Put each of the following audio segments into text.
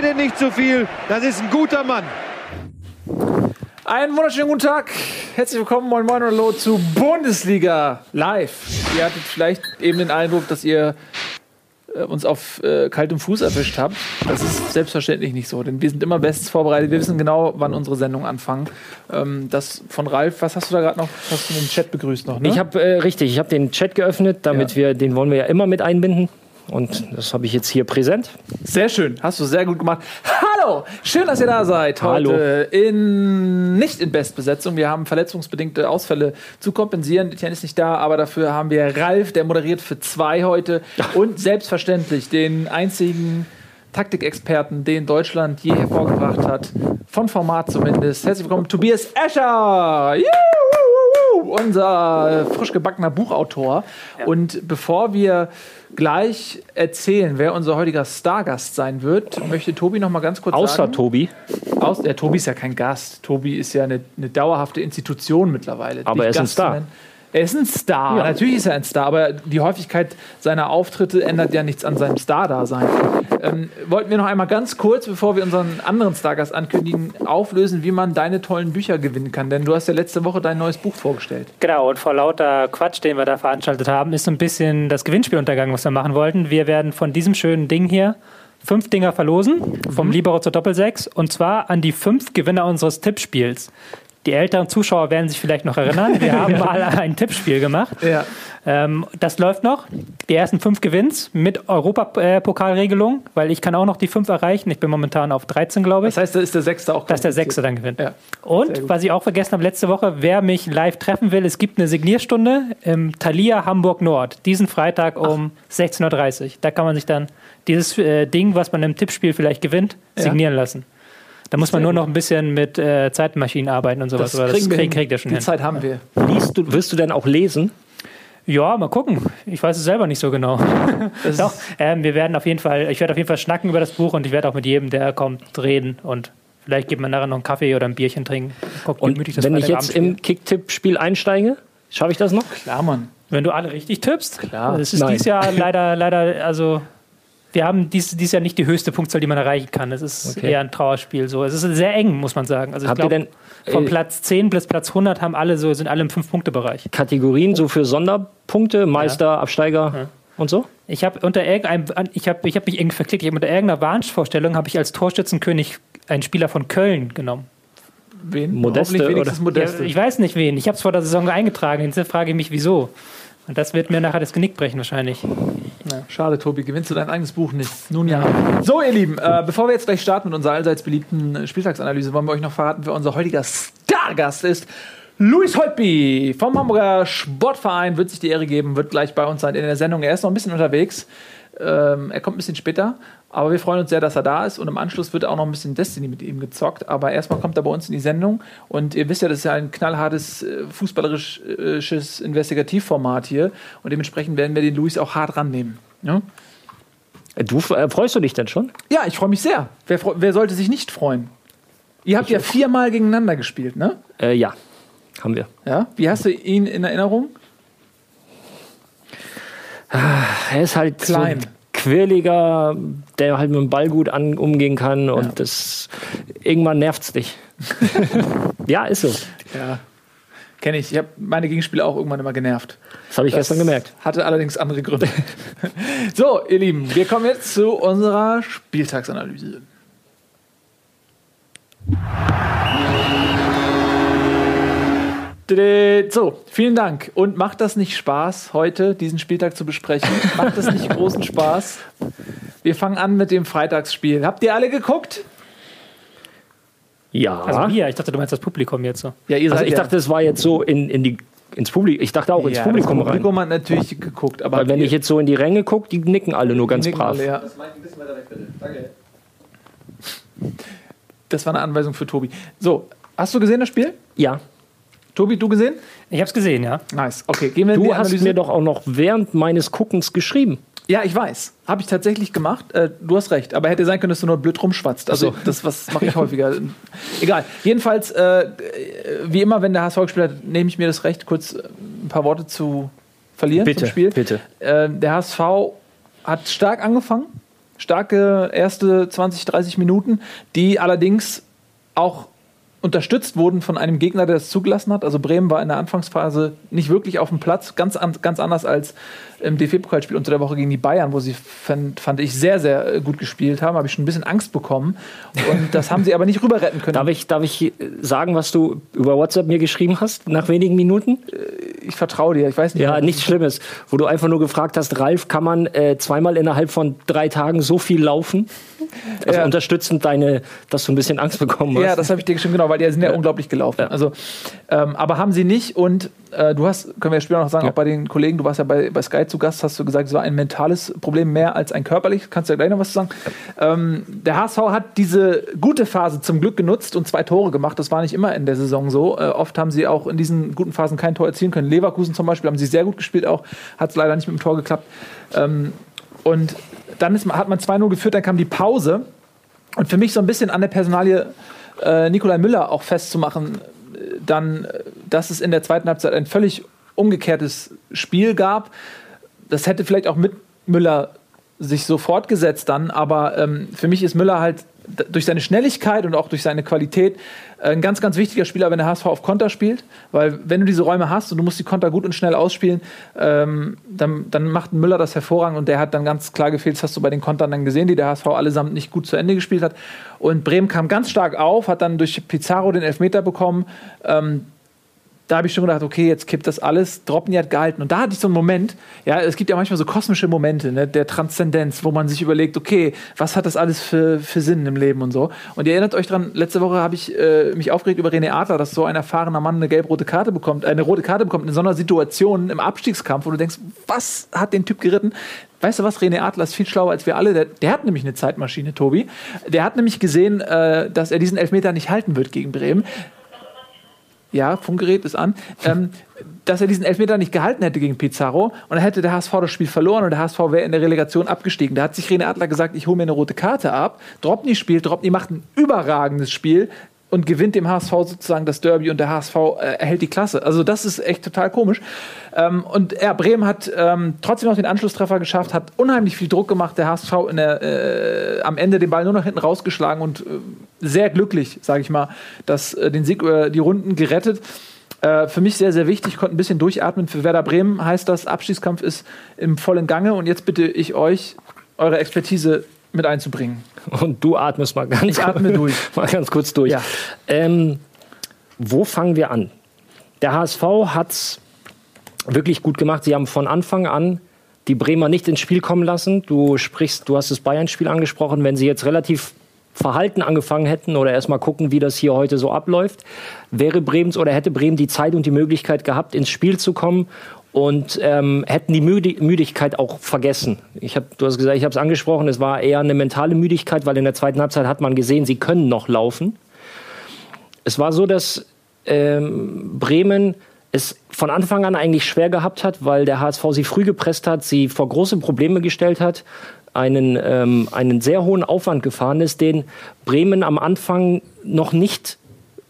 mir denn nicht zu viel. Das ist ein guter Mann. Einen wunderschönen guten Tag. Herzlich willkommen, moin moin und hallo zu Bundesliga live. Ihr hattet vielleicht eben den Eindruck, dass ihr äh, uns auf äh, kaltem Fuß erwischt habt. Das ist selbstverständlich nicht so, denn wir sind immer bestens vorbereitet. Wir wissen genau, wann unsere Sendungen anfangen. Ähm, das von Ralf, was hast du da gerade noch? Hast du den Chat begrüßt noch? Ne? Ich habe äh, richtig, ich habe den Chat geöffnet, damit Ja. wir, den wollen wir ja immer mit einbinden. Und das habe ich jetzt hier präsent. Sehr schön, hast du sehr gut gemacht. Hallo, schön, dass ihr da seid. Hallo. Heute in nicht in Bestbesetzung. Wir haben verletzungsbedingte Ausfälle zu kompensieren. Etienne ist nicht da, aber dafür haben wir Ralf, der moderiert für zwei heute und selbstverständlich den einzigen Taktikexperten, den Deutschland je hervorgebracht hat, von Format zumindest. Herzlich willkommen, Tobias Escher. Juhu, unser frisch gebackener Buchautor. Und bevor wir gleich erzählen, wer unser heutiger Stargast sein wird, möchte Tobi noch mal ganz kurz Außer sagen. Tobi. Aus, der Tobi ist ja kein Gast. Tobi ist ja eine, eine dauerhafte Institution mittlerweile. Aber er ist ein Gast zu Star. Er ist ein Star. Ja. Natürlich ist er ein Star, aber die Häufigkeit seiner Auftritte ändert ja nichts an seinem Star-Dasein. Ähm, wollten wir noch einmal ganz kurz, bevor wir unseren anderen Stargast ankündigen, auflösen, wie man deine tollen Bücher gewinnen kann. Denn du hast ja letzte Woche dein neues Buch vorgestellt. Genau, und vor lauter Quatsch, den wir da veranstaltet haben, ist so ein bisschen das Gewinnspiel untergegangen, was wir machen wollten. Wir werden von diesem schönen Ding hier fünf Dinger verlosen, vom Libero zur Doppelsechs, und zwar an die fünf Gewinner unseres Tippspiels. Die älteren Zuschauer werden sich vielleicht noch erinnern. Wir haben mal ein Tippspiel gemacht. Ja. Ähm, das läuft noch. Die ersten fünf Gewinns mit Europapokalregelung, weil ich kann auch noch die fünf erreichen. Ich bin momentan auf 13, glaube ich. Das heißt, da ist der Sechste auch dass der. Sechste dann gewinnt. Ja. Und was ich auch vergessen habe letzte Woche, wer mich live treffen will, es gibt eine Signierstunde im Thalia Hamburg Nord, diesen Freitag um 16.30 Uhr. Da kann man sich dann dieses äh, Ding, was man im Tippspiel vielleicht gewinnt, Ja. signieren lassen. Da muss man nur noch ein bisschen mit äh, Zeitmaschinen arbeiten und sowas. Das aber kriegen wir krieg, hin. kriegt er schon Die hin. Zeit haben wir. Liest du, wirst du denn auch lesen? Ja, mal gucken. Ich weiß es selber nicht so genau. Das Doch, ähm, wir werden auf jeden Fall, ich werde auf jeden Fall schnacken über das Buch und ich werde auch mit jedem, der kommt, reden und vielleicht gibt man nachher noch einen Kaffee oder ein Bierchen trinken. Guckt Und gemütlich das wenn ich jetzt im Kicktipp-Spiel einsteige, schaffe ich das noch? Klar, Mann. Wenn du alle richtig tippst, Klar. Das ist Nein. dieses Jahr leider, leider, also wir haben dies, dieses Jahr nicht die höchste Punktzahl, die man erreichen kann. Es ist Okay. eher ein Trauerspiel. So. Es ist sehr eng, muss man sagen. Also ich Habt ihr glaube, von äh, Platz 10 bis Platz 100 haben alle so, sind alle im 5-Punkte-Bereich. Kategorien so für Sonderpunkte, Meister, Absteiger und so? Ich habe unter irgendeinem, ich habe ich hab mich irgendwie verklickt, ich habe unter irgendeiner Warnvorstellung habe ich als Torschützenkönig einen Spieler von Köln genommen. Wen? Modeste, oder? Modeste. Ja, ich weiß nicht wen. Ich habe es vor der Saison eingetragen. Jetzt frage ich mich, wieso. Und das wird mir nachher das Genick brechen wahrscheinlich. Schade, Tobi, gewinnst du dein eigenes Buch nicht. Nun ja. So, ihr Lieben, äh, bevor wir jetzt gleich starten mit unserer allseits beliebten Spieltagsanalyse, wollen wir euch noch verraten, wer unser heutiger Stargast ist. Luis Holtby vom Hamburger Sportverein wird sich die Ehre geben, wird gleich bei uns sein in der Sendung. Er ist noch ein bisschen unterwegs. Ähm, er kommt ein bisschen später, aber wir freuen uns sehr, dass er da ist und im Anschluss wird auch noch ein bisschen Destiny mit ihm gezockt. Aber erstmal kommt er bei uns in die Sendung und ihr wisst ja, das ist ja ein knallhartes äh, fußballerisches Investigativformat hier und dementsprechend werden wir den Luis auch hart rannehmen. Ja, Du äh, freust du dich denn schon? ja ich freue mich sehr. Wer, wer sollte sich nicht freuen? Ihr habt ja viermal gegeneinander gespielt, ne? Äh, ja, haben wir. Ja. Wie hast du ihn in Erinnerung? Er ist halt Klein. so quirliger, der halt mit dem Ball gut an, umgehen kann und das irgendwann nervt's dich. ja, ist so. Ja. Kenne ich. Ich habe meine Gegenspieler auch irgendwann immer genervt. Das habe ich gestern gemerkt. Hatte allerdings andere Gründe. so, ihr Lieben, wir kommen jetzt zu unserer Spieltagsanalyse. So, vielen Dank. Und macht das nicht Spaß, heute diesen Spieltag zu besprechen? Macht das nicht großen Spaß? Wir fangen an mit dem Freitagsspiel. Habt ihr alle geguckt? Ja. Also wir, ich dachte, du meinst das Publikum jetzt so. Ja, ihr also seid ich ja- dachte, es war jetzt so in, in die, ins Publikum. Ich dachte auch ins ja, Publikum das rein. Publikum hat natürlich geguckt, aber Weil wenn ich jetzt so in die Ränge gucke, die nicken alle nur ganz brav. alle, ja. Das war eine Anweisung für Tobi. So, hast du gesehen das Spiel? Ja. Tobi, du gesehen? Ich habe es gesehen, ja. Nice. Okay, gehen wir in Du die hast Analyse. mir doch auch noch während meines Guckens geschrieben. Ja, ich weiß. Habe ich tatsächlich gemacht. Äh, du hast recht. Aber hätte sein können, dass du nur blöd rumschwatzt. Also, das was mache ich häufiger. Egal. Jedenfalls, äh, wie immer, wenn der HSV gespielt hat, nehme ich mir das Recht, kurz äh, ein paar Worte zu verlieren Bitte, zum Spiel. bitte. Äh, der HSV hat stark angefangen, starke erste 20, 30 Minuten, die allerdings auch unterstützt wurden von einem Gegner, der es zugelassen hat. Also Bremen war in der Anfangsphase nicht wirklich auf dem Platz, ganz, an, ganz anders als im DFB-Pokalspiel unter der Woche gegen die Bayern, wo sie, fand, fand ich, sehr, sehr äh, gut gespielt haben. Habe ich schon ein bisschen Angst bekommen. Und das haben sie aber nicht rüber retten können. Darf ich, darf ich sagen, was du über WhatsApp mir geschrieben hast, nach wenigen Minuten? Ich vertraue dir, ich weiß nicht. Ja, nichts Schlimmes. Wo du einfach nur gefragt hast, Ralf, kann man äh, zweimal innerhalb von drei Tagen so viel laufen? Also Ja. unterstützend deine, dass du ein bisschen Angst bekommen hast. Ja, das habe ich dir geschrieben, genau, weil die sind ja, unglaublich gelaufen. Ja. Also, ähm, aber haben sie nicht und äh, du hast, können wir später noch sagen, Ja. auch bei den Kollegen, du warst ja bei, bei Sky zu Gast, hast du gesagt, es war ein mentales Problem mehr als ein körperliches. Kannst du ja gleich noch was zu sagen? Ähm, der HSV hat diese gute Phase zum Glück genutzt und zwei Tore gemacht. Das war nicht immer in der Saison so. Äh, oft haben sie auch in diesen guten Phasen kein Tor erzielen können. Leverkusen zum Beispiel haben sie sehr gut gespielt auch, hat es leider nicht mit dem Tor geklappt. Ähm, und dann ist, hat man 2-0 geführt, dann kam die Pause. Und für mich so ein bisschen an der Personalie äh, Nikolai Müller auch festzumachen, äh, dann, äh, dass es in der zweiten Halbzeit ein völlig umgekehrtes Spiel gab. Das hätte vielleicht auch mit Müller sich so fortgesetzt dann, aber ähm, für mich ist Müller halt durch seine Schnelligkeit und auch durch seine Qualität äh, ein ganz, ganz wichtiger Spieler, wenn der HSV auf Konter spielt. Weil wenn du diese Räume hast und du musst die Konter gut und schnell ausspielen, ähm, dann, dann macht Müller das hervorragend und der hat dann ganz klar gefehlt, das hast du bei den Kontern dann gesehen, die der HSV allesamt nicht gut zu Ende gespielt hat. Und Bremen kam ganz stark auf, hat dann durch Pizarro den Elfmeter bekommen. Ähm, da habe ich schon gedacht, okay, jetzt kippt das alles. Dropny hat gehalten. Und da hatte ich so einen Moment, ja, es gibt ja manchmal so kosmische Momente, ne, der Transzendenz, wo man sich überlegt, okay, was hat das alles für, für Sinn im Leben und so. Und ihr erinnert euch dran, letzte Woche habe ich äh, mich aufgeregt über René Adler, dass so ein erfahrener Mann eine gelb-rote Karte bekommt, äh, eine rote Karte bekommt in so einer Situation im Abstiegskampf, wo du denkst, was hat den Typ geritten? Weißt du was, René Adler ist viel schlauer als wir alle. Der, der hat nämlich eine Zeitmaschine, Tobi. Der hat nämlich gesehen, äh, dass er diesen Elfmeter nicht halten wird gegen Bremen. Ja, Funkgerät ist an. Ähm, dass er diesen Elfmeter nicht gehalten hätte gegen Pizarro und dann hätte der HSV das Spiel verloren und der HSV wäre in der Relegation abgestiegen. Da hat sich René Adler gesagt, ich hole mir eine rote Karte ab. Dropny spielt, Dropny macht ein überragendes Spiel und gewinnt dem HSV sozusagen das Derby und der HSV äh, erhält die Klasse. Also das ist echt total komisch. Ähm, und ja, Bremen hat ähm, trotzdem noch den Anschlusstreffer geschafft, hat unheimlich viel Druck gemacht. Der HSV der, äh, am Ende den Ball nur noch hinten rausgeschlagen und äh, sehr glücklich, sage ich mal, dass äh, den Sieg über die Runden gerettet. Äh, für mich sehr, sehr wichtig, konnte ein bisschen durchatmen. Für Werder Bremen heißt das, Abstiegskampf ist im vollen Gange und jetzt bitte ich euch, eure Expertise mit einzubringen. Und du atmest mal ganz, Ich atme durch. mal ganz kurz durch. Ja. Ähm, wo fangen wir an? Der HSV hat es wirklich gut gemacht. Sie haben von Anfang an die Bremer nicht ins Spiel kommen lassen. Du sprichst, du hast das Bayern-Spiel angesprochen. Wenn sie jetzt relativ verhalten angefangen hätten oder erstmal gucken, wie das hier heute so abläuft, wäre Bremens oder hätte Bremen die Zeit und die Möglichkeit gehabt, ins Spiel zu kommen und ähm, hätten die Müdi Müdigkeit auch vergessen. Ich hab, du hast gesagt, ich habe es angesprochen, es war eher eine mentale Müdigkeit, weil in der zweiten Halbzeit hat man gesehen, sie können noch laufen. Es war so, dass ähm, Bremen es von Anfang an eigentlich schwer gehabt hat, weil der HSV sie früh gepresst hat, sie vor große Probleme gestellt hat, einen, ähm, einen sehr hohen Aufwand gefahren ist, den Bremen am Anfang noch nicht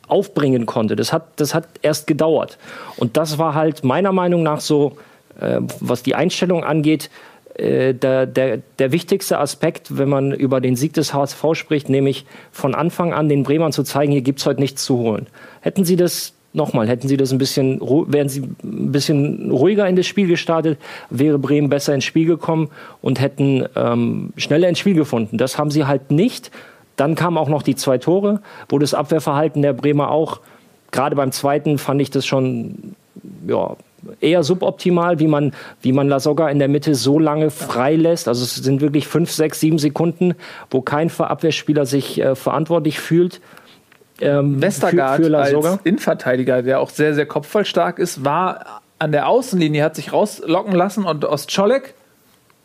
aufbringen konnte. Das hat, das hat erst gedauert. Und das war halt meiner Meinung nach so, äh, was die Einstellung angeht, äh, der, der, der wichtigste Aspekt, wenn man über den Sieg des HSV spricht, nämlich von Anfang an den Bremern zu zeigen, hier gibt's heute nichts zu holen. Hätten sie das nochmal, hätten sie das ein bisschen, wären sie ein bisschen ruhiger in das Spiel gestartet, wäre Bremen besser ins Spiel gekommen und hätten ähm, schneller ins Spiel gefunden. Das haben sie halt nicht. Dann kamen auch noch die zwei Tore, wo das Abwehrverhalten der Bremer auch, gerade beim zweiten fand ich das schon ja, eher suboptimal, wie man, wie man Lasogga in der Mitte so lange frei lässt. Also es sind wirklich fünf, sechs, sieben Sekunden, wo kein Abwehrspieler sich äh, verantwortlich fühlt. Ähm, Westergaard für, für als. Innenverteidiger, der auch sehr, sehr kopfballstark ist, war an der Außenlinie, hat sich rauslocken lassen und Ostscholek,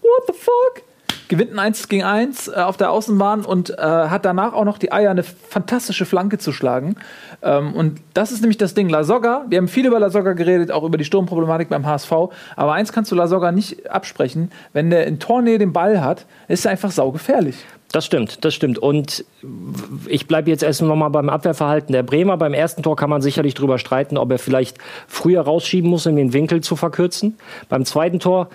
what the fuck? Gewinnt ein 1 gegen 1 äh, auf der Außenbahn und äh, hat danach auch noch die Eier, eine fantastische Flanke zu schlagen. Ähm, und das ist nämlich das Ding. Lasogga, wir haben viel über Lasogga geredet, auch über die Sturmproblematik beim HSV. Aber eins kannst du Lasogga nicht absprechen. Wenn der in Tornähe den Ball hat, ist er einfach saugefährlich. Das stimmt, das stimmt. Und ich bleibe jetzt erst noch mal beim Abwehrverhalten der Bremer. Beim ersten Tor kann man sicherlich drüber streiten, ob er vielleicht früher rausschieben muss, um den Winkel zu verkürzen. Beim zweiten Tor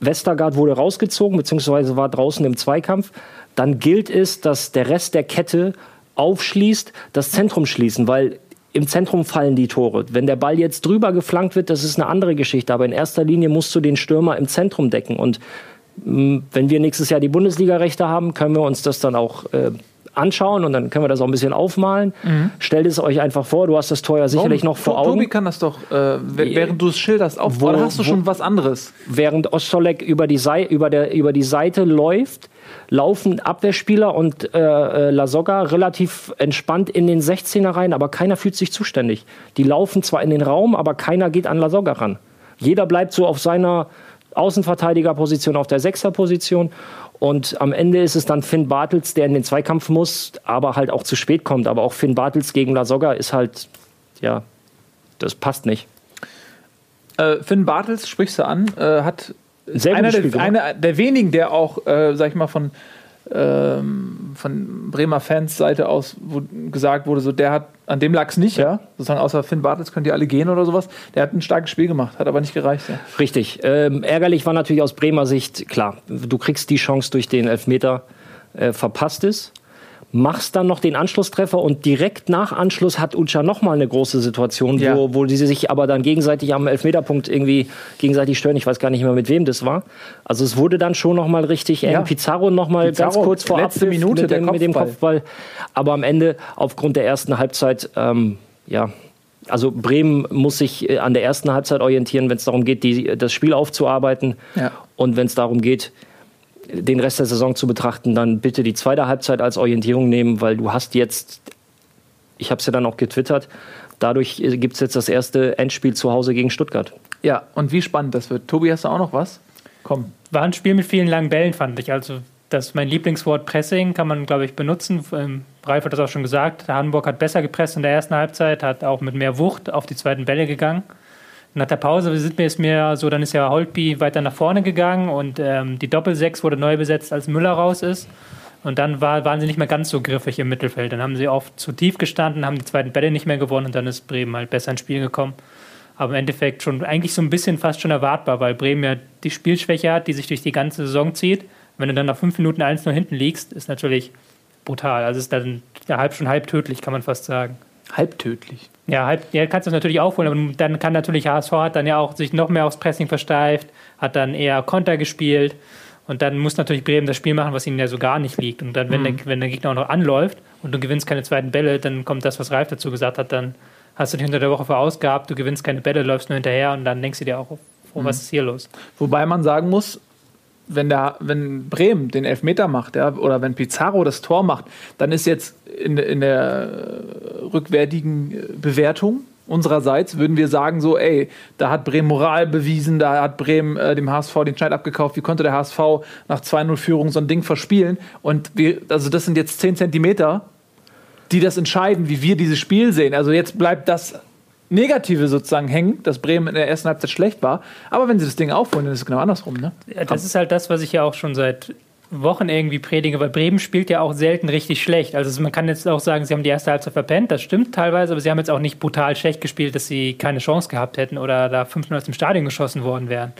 Westergaard wurde rausgezogen, beziehungsweise war draußen im Zweikampf. Dann gilt es, dass der Rest der Kette aufschließt, das Zentrum schließen, weil im Zentrum fallen die Tore. Wenn der Ball jetzt drüber geflankt wird, das ist eine andere Geschichte. Aber in erster Linie musst du den Stürmer im Zentrum decken. Und mh, wenn wir nächstes Jahr die Bundesliga-Rechte haben, können wir uns das dann auch äh, anschauen und dann können wir das auch ein bisschen aufmalen. Mhm. Stellt es euch einfach vor, du hast das Tor ja sicherlich noch vor Tobi Augen. kann das doch, äh, w- während du es schilderst, auf. Wo- Oder hast du schon was anderes? Während Ostolek über die, Sei über, der, über die Seite läuft, laufen Abwehrspieler und äh, äh, Lasogga relativ entspannt in den 16er rein, aber keiner fühlt sich zuständig. Die laufen zwar in den Raum, aber keiner geht an Lasogga ran. Jeder bleibt so auf seiner Außenverteidigerposition, auf der Sechserposition. Und am Ende ist es dann Finn Bartels, der in den Zweikampf muss, aber halt auch zu spät kommt. Aber auch Finn Bartels gegen Lasogga ist halt, ja, das passt nicht. Äh, Finn Bartels, sprichst du an, äh, hat Sehr einer der, einer der wenigen, der auch, äh, sag ich mal, von, ähm, von Bremer Fans Seite aus wo gesagt wurde, so der hat, an dem lag es nicht, ja. Sozusagen außer Finn Bartels könnt ihr alle gehen oder sowas. Der hat ein starkes Spiel gemacht, hat aber nicht gereicht. Ja. Richtig. Ähm, ärgerlich war natürlich aus Bremer Sicht, klar, du kriegst die Chance durch den Elfmeter, äh, verpasst es. Machst dann noch den Anschlusstreffer und direkt nach Anschluss hat Ucha nochmal eine große Situation, Ja. wo, wo die sich aber dann gegenseitig am Elfmeterpunkt irgendwie gegenseitig stören. Ich weiß gar nicht mehr, mit wem das war. Also es wurde dann schon nochmal richtig eng. Ja. Pizarro nochmal ganz kurz vor letzte Abpfiff Minute mit der dem, mit dem Kopfball. Kopfball. Aber am Ende, aufgrund der ersten Halbzeit, ähm, ja, also Bremen muss sich äh, an der ersten Halbzeit orientieren, wenn es darum geht, die, das Spiel aufzuarbeiten. Ja. Und wenn es darum geht, den Rest der Saison zu betrachten, dann bitte die zweite Halbzeit als Orientierung nehmen, weil du hast jetzt, ich habe es ja dann auch getwittert, dadurch gibt es jetzt das erste Endspiel zu Hause gegen Stuttgart. ja, und wie spannend das wird. Tobi, hast du auch noch was? Komm. War ein Spiel mit vielen langen Bällen, fand ich. Also, das ist mein Lieblingswort Pressing, kann man, glaube ich, benutzen. Ähm, Ralf hat das auch schon gesagt. Hamburg hat besser gepresst in der ersten Halbzeit, hat auch mit mehr Wucht auf die zweiten Bälle gegangen. Nach der Pause sind mir es mir so, dann ist ja Holtby weiter nach vorne gegangen und ähm, die Doppelsechs wurde neu besetzt, als Müller raus ist. Und dann war, waren sie nicht mehr ganz so griffig im Mittelfeld. Dann haben sie oft zu tief gestanden, haben die zweiten Bälle nicht mehr gewonnen und dann ist Bremen halt besser ins Spiel gekommen. Aber im Endeffekt schon eigentlich so ein bisschen fast schon erwartbar, weil Bremen ja die Spielschwäche hat, die sich durch die ganze Saison zieht. Wenn du dann nach fünf Minuten 1 nur hinten liegst, ist natürlich brutal. Also ist dann ja, halb schon halb tödlich, kann man fast sagen. Halbtödlich. Ja, halb, ja, kannst du das natürlich aufholen, aber dann kann natürlich HSV hat dann ja auch sich noch mehr aufs Pressing versteift, hat dann eher Konter gespielt und dann muss natürlich Bremen das Spiel machen, was ihnen ja so gar nicht liegt. Und dann, wenn, der, wenn der Gegner auch noch anläuft und du gewinnst keine zweiten Bälle, dann kommt das, was Ralf dazu gesagt hat, dann hast du dich unter der Woche verausgabt, du gewinnst keine Bälle, läufst nur hinterher und dann denkst du dir auch, oh, was ist hier los? Wobei man sagen muss, wenn, der, wenn Bremen den Elfmeter macht ja, oder wenn Pizarro das Tor macht, dann ist jetzt in, in der rückwärtigen Bewertung unsererseits, würden wir sagen, so, ey, da hat Bremen Moral bewiesen, da hat Bremen äh, dem HSV den Schneid abgekauft, wie konnte der HSV nach 2-0-Führung so ein Ding verspielen? Und wir, also das sind jetzt 10 Zentimeter, die das entscheiden, wie wir dieses Spiel sehen. Also jetzt bleibt das Negative sozusagen hängen, dass Bremen in der ersten Halbzeit schlecht war. Aber wenn sie das Ding aufholen, dann ist es genau andersrum. Ne? Ja, das ist halt das, was ich ja auch schon seit Wochen irgendwie predige, weil Bremen spielt ja auch selten richtig schlecht. Also man kann jetzt auch sagen, sie haben die erste Halbzeit verpennt, das stimmt teilweise, aber sie haben jetzt auch nicht brutal schlecht gespielt, dass sie keine Chance gehabt hätten oder da 5-0 aus dem Stadion geschossen worden wären.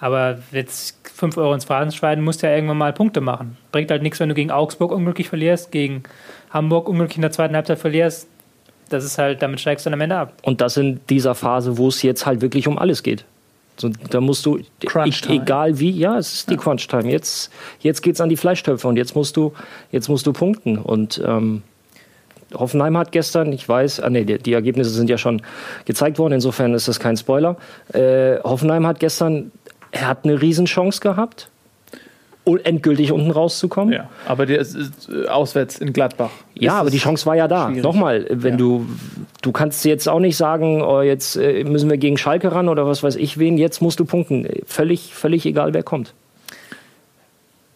Aber jetzt 5 Euro ins Phrasenschwein musst du ja irgendwann mal Punkte machen. Bringt halt nichts, wenn du gegen Augsburg unglücklich verlierst, gegen Hamburg unglücklich in der zweiten Halbzeit verlierst. Das ist halt, damit steigst du dann am Ende ab. Und das in dieser Phase, wo es jetzt halt wirklich um alles geht. So, da musst du, Crunch Time. egal wie, ja, es ist die Crunch Time. Jetzt, jetzt geht es an die Fleischtöpfe und jetzt musst du, jetzt musst du punkten. Und ähm, Hoffenheim hat gestern, ich weiß, ah, nee, die, die Ergebnisse sind ja schon gezeigt worden, insofern ist das kein Spoiler. Äh, Hoffenheim hat gestern, er hat eine Riesenchance gehabt, endgültig unten rauszukommen. Ja, aber der ist, ist äh, auswärts in Gladbach. Ja, aber die Chance war ja da. schwierig. Nochmal, wenn Ja. du, du kannst jetzt auch nicht sagen, oh, jetzt äh, müssen wir gegen Schalke ran oder was weiß ich wen, jetzt musst du punkten. Völlig, völlig egal, wer kommt.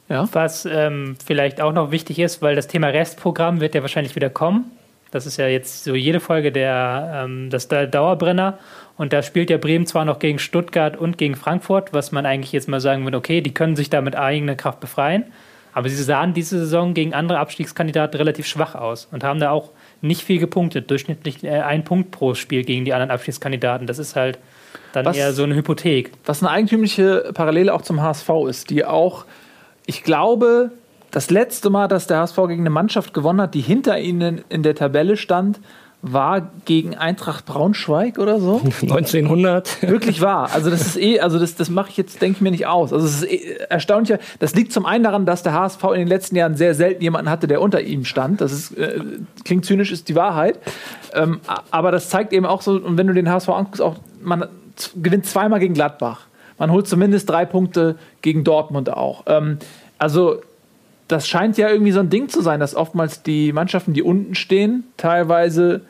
Ja. Was ähm, vielleicht auch noch wichtig ist, weil das Thema Restprogramm wird ja wahrscheinlich wieder kommen. Das ist ja jetzt so jede Folge der, ähm, das Dauerbrenner. Und da spielt ja Bremen zwar noch gegen Stuttgart und gegen Frankfurt, was man eigentlich jetzt mal sagen würde, okay, die können sich da mit eigener Kraft befreien. Aber sie sahen diese Saison gegen andere Abstiegskandidaten relativ schwach aus und haben da auch nicht viel gepunktet. Durchschnittlich äh, ein Punkt pro Spiel gegen die anderen Abschiedskandidaten. Das ist halt dann Was- eher so eine Hypothek. Was eine eigentümliche Parallele auch zum HSV ist, die auch, ich glaube, das letzte Mal, dass der HSV gegen eine Mannschaft gewonnen hat, die hinter ihnen in der Tabelle stand, war gegen Eintracht Braunschweig oder so. 1900. Wirklich wahr. Also das ist eh, also das, das mache ich jetzt, denke ich mir nicht aus. Also es ist eh erstaunlicher. Das liegt zum einen daran, dass der HSV in den letzten Jahren sehr selten jemanden hatte, der unter ihm stand. Das ist, äh, klingt zynisch, ist die Wahrheit. Ähm, aber das zeigt eben auch so, und wenn du den HSV anguckst, auch man gewinnt zweimal gegen Gladbach. Man holt zumindest drei Punkte gegen Dortmund auch. Ähm, also das scheint ja irgendwie so ein Ding zu sein, dass oftmals die Mannschaften, die unten stehen, teilweise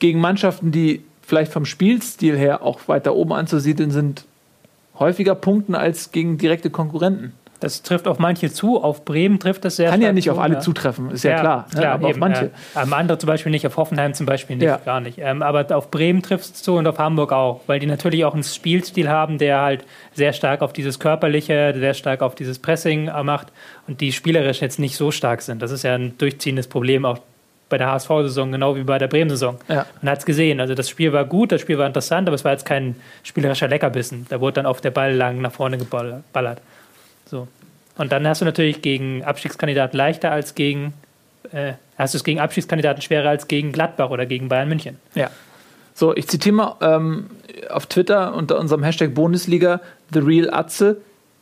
gegen Mannschaften, die vielleicht vom Spielstil her auch weiter oben anzusiedeln sind, häufiger punkten als gegen direkte Konkurrenten. Das trifft auf manche zu, auf Bremen trifft das sehr Kann ja nicht auf zu, alle ja. zutreffen, ist ja, klar. ne? aber auf eben, manche. Ja. Am andere zum Beispiel nicht, auf Hoffenheim zum Beispiel nicht, Ja. gar nicht. Ähm, aber auf Bremen trifft es zu und auf Hamburg auch, weil die natürlich auch einen Spielstil haben, der halt sehr stark auf dieses Körperliche, sehr stark auf dieses Pressing äh, macht und die spielerisch jetzt nicht so stark sind. Das ist ja ein durchziehendes Problem auch bei der HSV-Saison, genau wie bei der Bremen-Saison. Ja. Man hat es gesehen, also das Spiel war gut, das Spiel war interessant, aber es war jetzt kein spielerischer Leckerbissen. Da wurde dann auf der Ball lang nach vorne geballert. So. Und dann hast du natürlich gegen Abstiegskandidaten leichter als gegen, äh, hast du es gegen Abstiegskandidaten schwerer als gegen Gladbach oder gegen Bayern München. Ja. So, ich zitiere mal ähm, auf Twitter unter unserem Hashtag Bundesliga The Real Atze.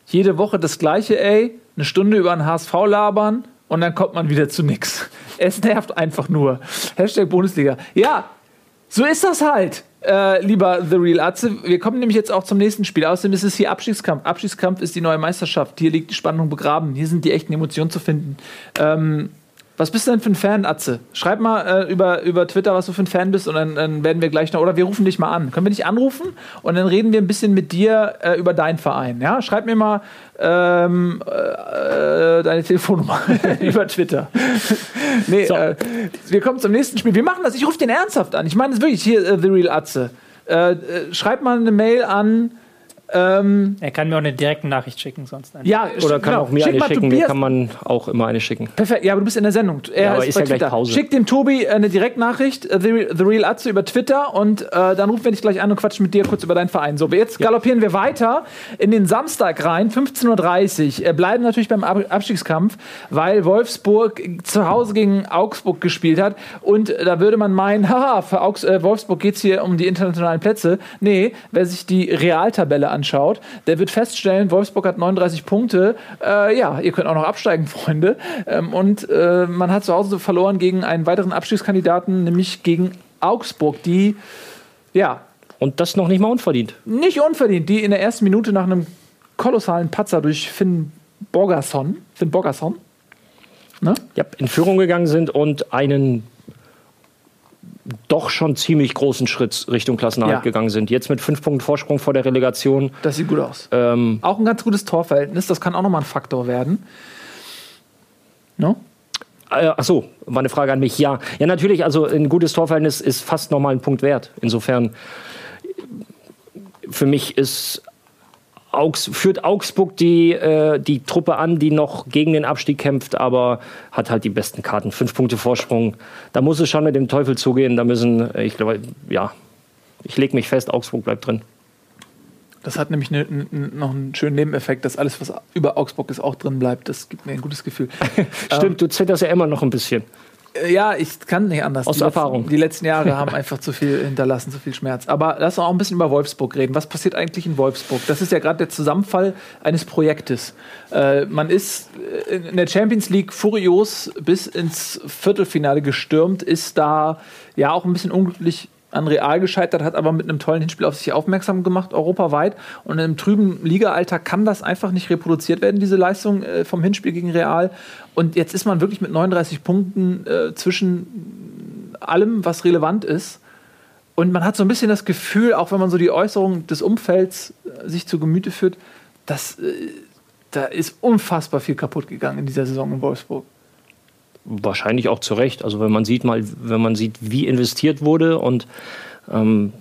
Jede Woche das gleiche, ey. Eine Stunde über einen HSV labern und dann kommt man wieder zu nix. Es nervt einfach nur. Hashtag Bundesliga. Ja, so ist das halt, äh, lieber The Real Atze. Wir kommen nämlich jetzt auch zum nächsten Spiel. Außerdem ist es hier Abstiegskampf. Abstiegskampf ist die neue Meisterschaft. Hier liegt die Spannung begraben. Hier sind die echten Emotionen zu finden. Ähm, was bist du denn für ein Fan, Atze? Schreib mal äh, über, über Twitter, was du für ein Fan bist und dann, dann werden wir gleich noch, oder wir rufen dich mal an. Können wir dich anrufen und dann reden wir ein bisschen mit dir äh, über deinen Verein. Ja? Schreib mir mal ähm, äh, deine Telefonnummer über Twitter. nee, So. äh, wir kommen zum nächsten Spiel. Wir machen das, ich rufe den ernsthaft an. Ich meine es wirklich hier, äh, The Real Atze. Äh, äh, schreib mal eine Mail an. Ähm, Er kann mir auch eine direkte Nachricht schicken, sonst einfach. ja, Oder kann genau. auch mir Schick eine schicken. Mir Tobias- kann man auch immer eine schicken. Perfekt, ja, aber du bist in der Sendung. Er Ja, aber ist bei ja gleich Twitter. Pause. Schick dem Tobi äh, eine Direktnachricht, äh, The, The Real Atze über Twitter und äh, dann rufen wir dich gleich an und quatschen mit dir kurz über deinen Verein. So, jetzt galoppieren wir weiter in den Samstag rein, 15.30 Uhr. Äh, bleiben natürlich beim Ab Abstiegskampf, weil Wolfsburg zu Hause gegen Augsburg gespielt hat und äh, da würde man meinen, haha, für Augs äh, Wolfsburg geht es hier um die internationalen Plätze. Nee, wer sich die Realtabelle anschaut, der wird feststellen, Wolfsburg hat 39 Punkte. Äh, ja, ihr könnt auch noch absteigen, Freunde. Ähm, und äh, man hat zu Hause verloren gegen einen weiteren Abstiegskandidaten, nämlich gegen Augsburg, die ja Und das noch nicht mal unverdient. nicht unverdient, die in der ersten Minute nach einem kolossalen Patzer durch Finn Borgerson, Finn Borgerson, ja, in Führung gegangen sind und einen doch schon ziemlich großen Schritt Richtung Klassenerhalt Ja. gegangen sind. Jetzt mit fünf Punkten Vorsprung vor der Relegation. das sieht gut aus. Ähm, Auch ein ganz gutes Torverhältnis, das kann auch nochmal ein Faktor werden. No? äh, ach so, war eine Frage an mich. Ja, ja natürlich. Also ein gutes Torverhältnis ist fast nochmal ein Punkt wert. Insofern für mich ist Augs, führt Augsburg die, äh, die Truppe an, die noch gegen den Abstieg kämpft, aber hat halt die besten Karten. Fünf Punkte Vorsprung. Da muss es schon mit dem Teufel zugehen. Da müssen, äh, ich glaube, ja, ich lege mich fest, Augsburg bleibt drin. Das hat nämlich ne, n- noch einen schönen Nebeneffekt, dass alles, was über Augsburg ist, auch drin bleibt. Das gibt mir ein gutes Gefühl. Stimmt, du zitterst ja immer noch ein bisschen. Äh, Ja, ich kann nicht anders. Aus die Erfahrung. Letzten, die letzten Jahre haben einfach zu viel hinterlassen, zu viel Schmerz. Aber lass uns auch ein bisschen über Wolfsburg reden. Was passiert eigentlich in Wolfsburg? Das ist ja gerade der Zusammenfall eines Projektes. Äh, man ist äh, in der Champions League furios bis ins Viertelfinale gestürmt, ist da ja auch ein bisschen unglücklich an Real gescheitert, hat aber mit einem tollen Hinspiel auf sich aufmerksam gemacht, europaweit. Und im trüben Liga-Alter kann das einfach nicht reproduziert werden, diese Leistung äh, vom Hinspiel gegen Real. Und jetzt ist man wirklich mit 39 Punkten äh, zwischen allem, was relevant ist. Und man hat so ein bisschen das Gefühl, auch wenn man so die Äußerungen des Umfelds äh, sich zu Gemüte führt, dass äh, da ist unfassbar viel kaputt gegangen in dieser Saison in Wolfsburg. Wahrscheinlich auch zu Recht. Also wenn man sieht mal, wenn man sieht, wie investiert wurde und ähm,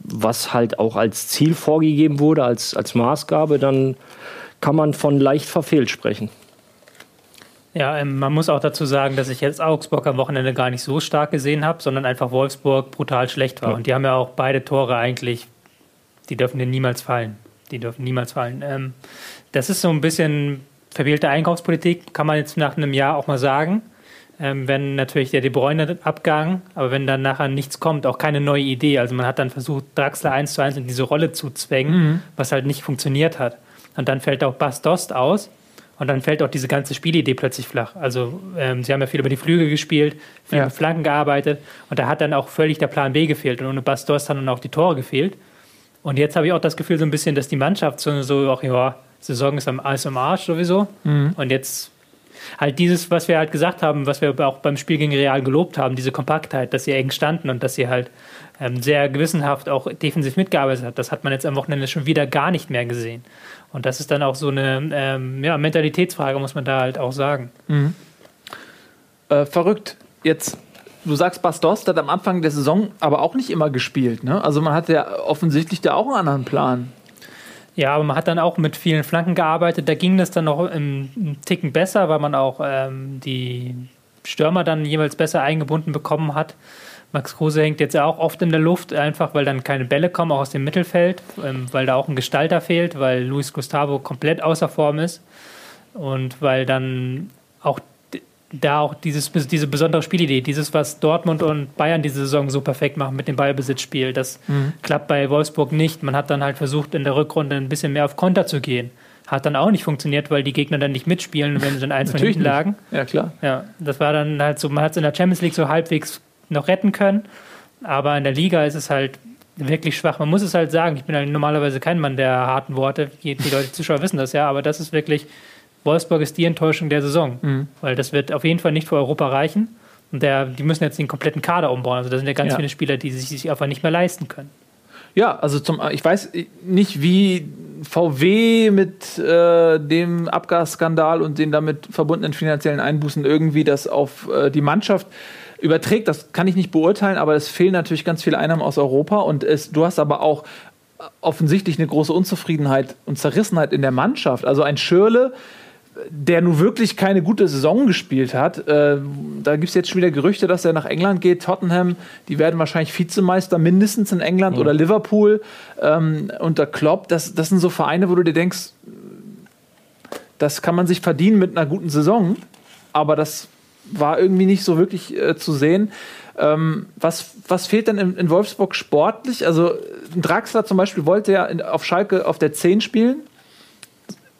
was halt auch als Ziel vorgegeben wurde, als, als Maßgabe, dann kann man von leicht verfehlt sprechen. Ja, ähm, man muss auch dazu sagen, dass ich jetzt Augsburg am Wochenende gar nicht so stark gesehen habe, sondern einfach Wolfsburg brutal schlecht war. Ja. Und die haben ja auch beide Tore eigentlich, die dürfen dir niemals fallen. Die dürfen niemals fallen. Ähm, das ist so ein bisschen verwählte Einkaufspolitik, kann man jetzt nach einem Jahr auch mal sagen. Ähm, wenn natürlich der De Bruyne Abgang, aber wenn dann nachher nichts kommt, auch keine neue Idee. Also man hat dann versucht, Draxler eins zu eins in diese Rolle zu zwängen, was halt nicht funktioniert hat. Und dann fällt auch Bas Dost aus und dann fällt auch diese ganze Spielidee plötzlich flach. Also ähm, sie haben ja viel über die Flügel gespielt, viel Ja. mit Flanken gearbeitet und da hat dann auch völlig der Plan B gefehlt und ohne Bas Dost haben dann auch die Tore gefehlt. Und jetzt habe ich auch das Gefühl so ein bisschen, dass die Mannschaft so, so auch, ja, Saison ist am, ist am Arsch sowieso. Und jetzt halt dieses, was wir halt gesagt haben, was wir auch beim Spiel gegen Real gelobt haben, diese Kompaktheit, dass sie eng standen und dass sie halt ähm, sehr gewissenhaft auch defensiv mitgearbeitet hat, das hat man jetzt am Wochenende schon wieder gar nicht mehr gesehen. Und das ist dann auch so eine ähm, ja, Mentalitätsfrage, muss man da halt auch sagen. Äh, verrückt. Jetzt, du sagst, Bastos hat am Anfang der Saison aber auch nicht immer gespielt. Ne? Also man hatte ja offensichtlich da auch einen anderen Plan. Ja, aber man hat dann auch mit vielen Flanken gearbeitet. Da ging das dann noch im, Ticken besser, weil man auch ähm, die Stürmer dann jeweils besser eingebunden bekommen hat. Max Kruse hängt jetzt auch oft in der Luft, einfach weil dann keine Bälle kommen, auch aus dem Mittelfeld, ähm, weil da auch ein Gestalter fehlt, weil Luis Gustavo komplett außer Form ist und weil dann auch da auch dieses, diese besondere Spielidee, dieses, was Dortmund und Bayern diese Saison so perfekt machen mit dem Ballbesitzspiel, das klappt bei Wolfsburg nicht. Man hat dann halt versucht, in der Rückrunde ein bisschen mehr auf Konter zu gehen. Hat dann auch nicht funktioniert, weil die Gegner dann nicht mitspielen, wenn sie dann eins hinten nicht. lagen. Ja, klar. Ja, das war dann halt so, man hat es in der Champions League so halbwegs noch retten können, aber in der Liga ist es halt wirklich schwach. Man muss es halt sagen, ich bin halt normalerweise kein Mann der harten Worte, die, die Leute, die Zuschauer wissen das ja, aber das ist wirklich, Wolfsburg ist die Enttäuschung der Saison, Mhm. weil das wird auf jeden Fall nicht für Europa reichen und der, die müssen jetzt den kompletten Kader umbauen, also da sind ja ganz Ja. viele Spieler, die sich, sich einfach nicht mehr leisten können. Ja, also zum, ich weiß nicht, wie VW mit äh, dem Abgasskandal und den damit verbundenen finanziellen Einbußen irgendwie das auf äh, die Mannschaft überträgt. Das kann ich nicht beurteilen, aber es fehlen natürlich ganz viele Einnahmen aus Europa und es, du hast aber auch offensichtlich eine große Unzufriedenheit und Zerrissenheit in der Mannschaft. Also ein Schürle, der nun wirklich keine gute Saison gespielt hat. Äh, da gibt es jetzt schon wieder Gerüchte, dass er nach England geht. Tottenham, die werden wahrscheinlich Vizemeister mindestens in England oder Liverpool ähm, unter Klopp. Das, das sind so Vereine, wo du dir denkst, das kann man sich verdienen mit einer guten Saison. Aber das war irgendwie nicht so wirklich äh, zu sehen. Ähm, was, was fehlt denn in, in Wolfsburg sportlich? Also Draxler zum Beispiel wollte ja in, auf Schalke auf der 10 spielen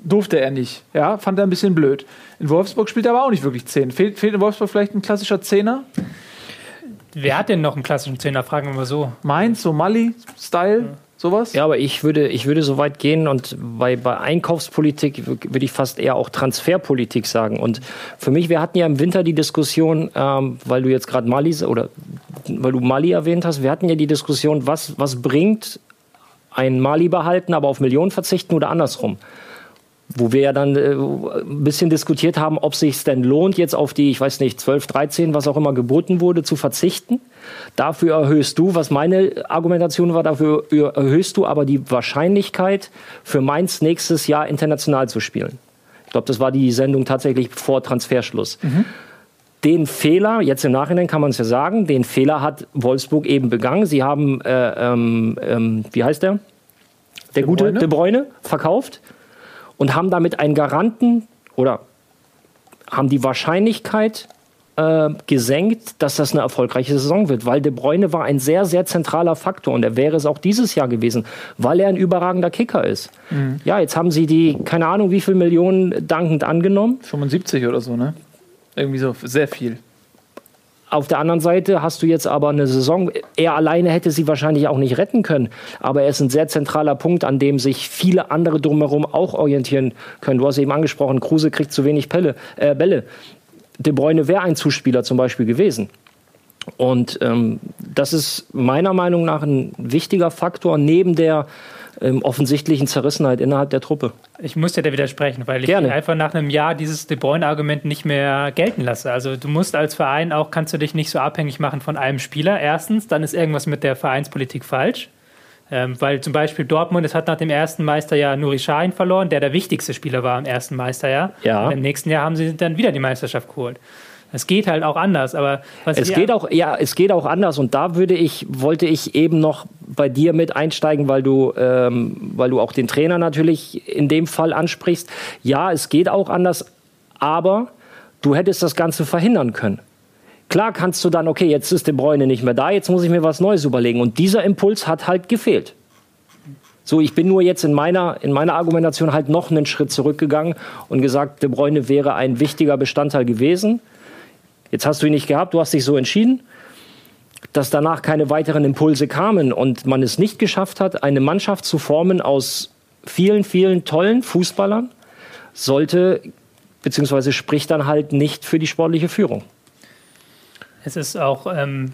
durfte er nicht. Ja, fand er ein bisschen blöd. In Wolfsburg spielt er aber auch nicht wirklich 10. Fehlt, fehlt in Wolfsburg vielleicht ein klassischer Zehner? Wer hat denn noch einen klassischen Zehner? Fragen wir mal so. Mainz, so Mali-Style, sowas? Ja, aber ich würde, ich würde so weit gehen und bei, bei Einkaufspolitik würde ich fast eher auch Transferpolitik sagen. Und für mich, wir hatten ja im Winter die Diskussion, ähm, weil du jetzt gerade Mali oder weil du Mali erwähnt hast, wir hatten ja die Diskussion, was, was bringt ein Mali behalten, aber auf Millionen verzichten oder andersrum. Wo wir ja dann äh, ein bisschen diskutiert haben, ob sich denn lohnt, jetzt auf die, ich weiß nicht, 12, 13, was auch immer geboten wurde, zu verzichten. Dafür erhöhst du, was meine Argumentation war, dafür erhöhst du aber die Wahrscheinlichkeit, für Mainz nächstes Jahr international zu spielen. Ich glaube, das war die Sendung tatsächlich vor Transferschluss. Den Fehler, jetzt im Nachhinein kann man es ja sagen, den Fehler hat Wolfsburg eben begangen. Sie haben, äh, ähm, ähm, wie heißt der? Der gute Bruyne? De Bruyne verkauft und haben damit einen Garanten oder haben die Wahrscheinlichkeit äh, gesenkt, dass das eine erfolgreiche Saison wird, weil De Bruyne war ein sehr, sehr zentraler Faktor und er wäre es auch dieses Jahr gewesen, weil er ein überragender Kicker ist. Ja, jetzt haben sie die, keine Ahnung, wie viel Millionen dankend angenommen. 75 oder so, ne? Irgendwie so, sehr viel. Auf der anderen Seite hast du jetzt aber eine Saison, er alleine hätte sie wahrscheinlich auch nicht retten können, aber er ist ein sehr zentraler Punkt, an dem sich viele andere drumherum auch orientieren können. Du hast eben angesprochen, Kruse kriegt zu wenig Pelle, äh, Bälle. De Bruyne wäre ein Zuspieler zum Beispiel gewesen. Und ähm, das ist meiner Meinung nach ein wichtiger Faktor neben der ähm, offensichtlichen Zerrissenheit innerhalb der Truppe. Ich muss dir da widersprechen, weil ich Gerne. einfach nach einem Jahr dieses De Bruyne-Argument nicht mehr gelten lasse. Also du musst als Verein auch, kannst du dich nicht so abhängig machen von einem Spieler. Erstens, dann ist irgendwas mit der Vereinspolitik falsch. Ähm, weil zum Beispiel Dortmund, es hat nach dem ersten Meisterjahr Nuri Sahin verloren, der der wichtigste Spieler war im ersten Meisterjahr. Ja. Und im nächsten Jahr haben sie dann wieder die Meisterschaft geholt. Es geht halt auch anders, aber was Es geht auch, ja, es geht auch anders und da würde ich, wollte ich eben noch bei dir mit einsteigen, weil du, ähm, weil du auch den Trainer natürlich in dem Fall ansprichst. Ja, es geht auch anders, aber du hättest das Ganze verhindern können. Klar kannst du dann, okay, jetzt ist De Bruyne nicht mehr da, jetzt muss ich mir was Neues überlegen und dieser Impuls hat halt gefehlt. So, ich bin nur jetzt in meiner, in meiner Argumentation halt noch einen Schritt zurückgegangen und gesagt, De Bruyne wäre ein wichtiger Bestandteil gewesen. Jetzt hast du ihn nicht gehabt, du hast dich so entschieden, dass danach keine weiteren Impulse kamen und man es nicht geschafft hat, eine Mannschaft zu formen aus vielen, vielen tollen Fußballern, sollte beziehungsweise spricht dann halt nicht für die sportliche Führung. Es ist auch ähm,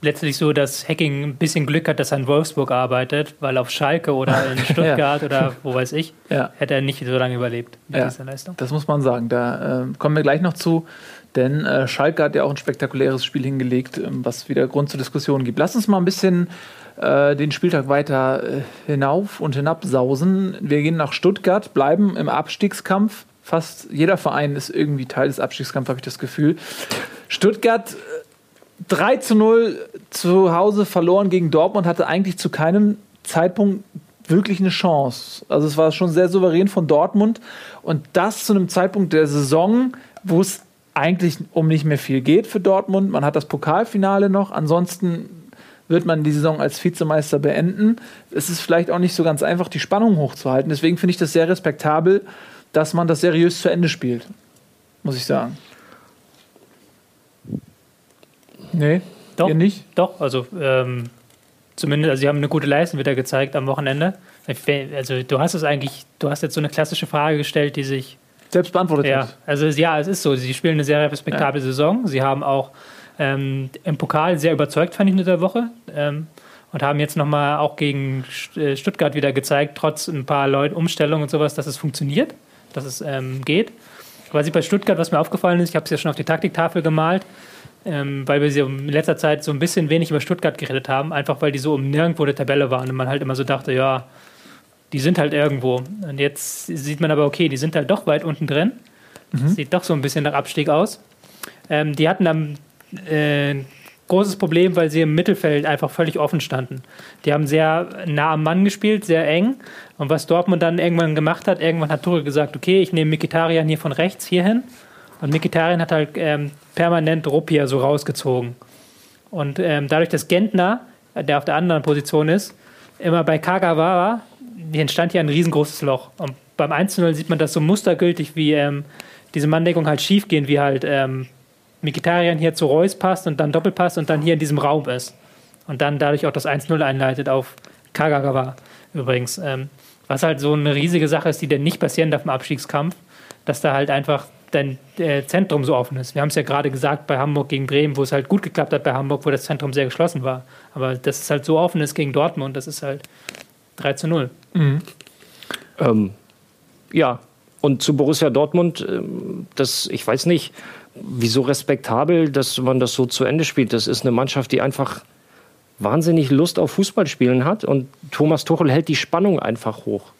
letztlich so, dass Hacking ein bisschen Glück hat, dass er in Wolfsburg arbeitet, weil auf Schalke oder in Stuttgart oder wo weiß ich, Ja. hätte er nicht so lange überlebt mit Ja. dieser Leistung. Das muss man sagen. Da äh, kommen wir gleich noch zu. Denn äh, Schalke hat ja auch ein spektakuläres Spiel hingelegt, ähm, was wieder Grund zur Diskussion gibt. Lass uns mal ein bisschen äh, den Spieltag weiter äh, hinauf und hinabsausen. Wir gehen nach Stuttgart, bleiben im Abstiegskampf. Fast jeder Verein ist irgendwie Teil des Abstiegskampfs, habe ich das Gefühl. Stuttgart äh, 3 zu 0 zu Hause verloren gegen Dortmund, hatte eigentlich zu keinem Zeitpunkt wirklich eine Chance. Also es war schon sehr souverän von Dortmund und das zu einem Zeitpunkt der Saison, wo es eigentlich um nicht mehr viel geht für Dortmund. Man hat das Pokalfinale noch, ansonsten wird man die Saison als Vizemeister beenden. Es ist vielleicht auch nicht so ganz einfach, die Spannung hochzuhalten. Deswegen finde ich das sehr respektabel, dass man das seriös zu Ende spielt. Muss ich sagen. Nee, Doch. ihr nicht? Doch, also ähm, zumindest, also sie haben eine gute Leistung wieder gezeigt am Wochenende. Also du hast es eigentlich, du hast jetzt so eine klassische Frage gestellt, die sich Selbst beantwortet Ja, hat. also ja, es ist so. Sie spielen eine sehr respektable Saison. Sie haben auch ähm, im Pokal sehr überzeugt, fand ich in der Woche. Ähm, und haben jetzt nochmal auch gegen äh, Stuttgart wieder gezeigt, trotz ein paar Leuten, Umstellungen und sowas, dass es funktioniert, dass es ähm, geht. Was ich bei Stuttgart, was mir aufgefallen ist, ich habe es ja schon auf die Taktiktafel gemalt, ähm, weil wir sie in letzter Zeit so ein bisschen wenig über Stuttgart geredet haben, einfach weil die so um nirgendwo der Tabelle waren und man halt immer so dachte, ja, die sind halt irgendwo. Und jetzt sieht man aber, okay, die sind halt doch weit unten drin. Sieht doch so ein bisschen nach Abstieg aus. Ähm, die hatten am äh, ein großes Problem, weil sie im Mittelfeld einfach völlig offen standen. Die haben sehr nah am Mann gespielt, sehr eng. Und was Dortmund dann irgendwann gemacht hat, irgendwann hat Tuchel gesagt, okay, ich nehme Mikitarian hier von rechts hierhin. Und Mikitarian hat halt ähm, permanent Ruppia so rausgezogen. Und ähm, dadurch, dass Gentner, der auf der anderen Position ist, immer bei Kagawa, hier entstand hier ein riesengroßes Loch. Und beim 1-0 sieht man das so mustergültig, wie ähm, diese Manndeckung halt schief gehen, wie halt ähm, Mikitarian hier zu Reus passt und dann Doppelpass und dann hier in diesem Raum ist. Und dann dadurch auch das 1-0 einleitet auf Kagawa übrigens. Ähm, was halt so eine riesige Sache ist, die denn nicht passieren darf im Abstiegskampf, dass da halt einfach dein äh, Zentrum so offen ist. Wir haben es ja gerade gesagt bei Hamburg gegen Bremen, wo es halt gut geklappt hat bei Hamburg, wo das Zentrum sehr geschlossen war. Aber dass es halt so offen ist gegen Dortmund, das ist halt 3 zu 0. Ähm, ja, und zu Borussia Dortmund, ähm, das, ich weiß nicht, wieso respektabel, dass man das so zu Ende spielt. Das ist eine Mannschaft, die einfach wahnsinnig Lust auf Fußballspielen hat und Thomas Tuchel hält die Spannung einfach hoch.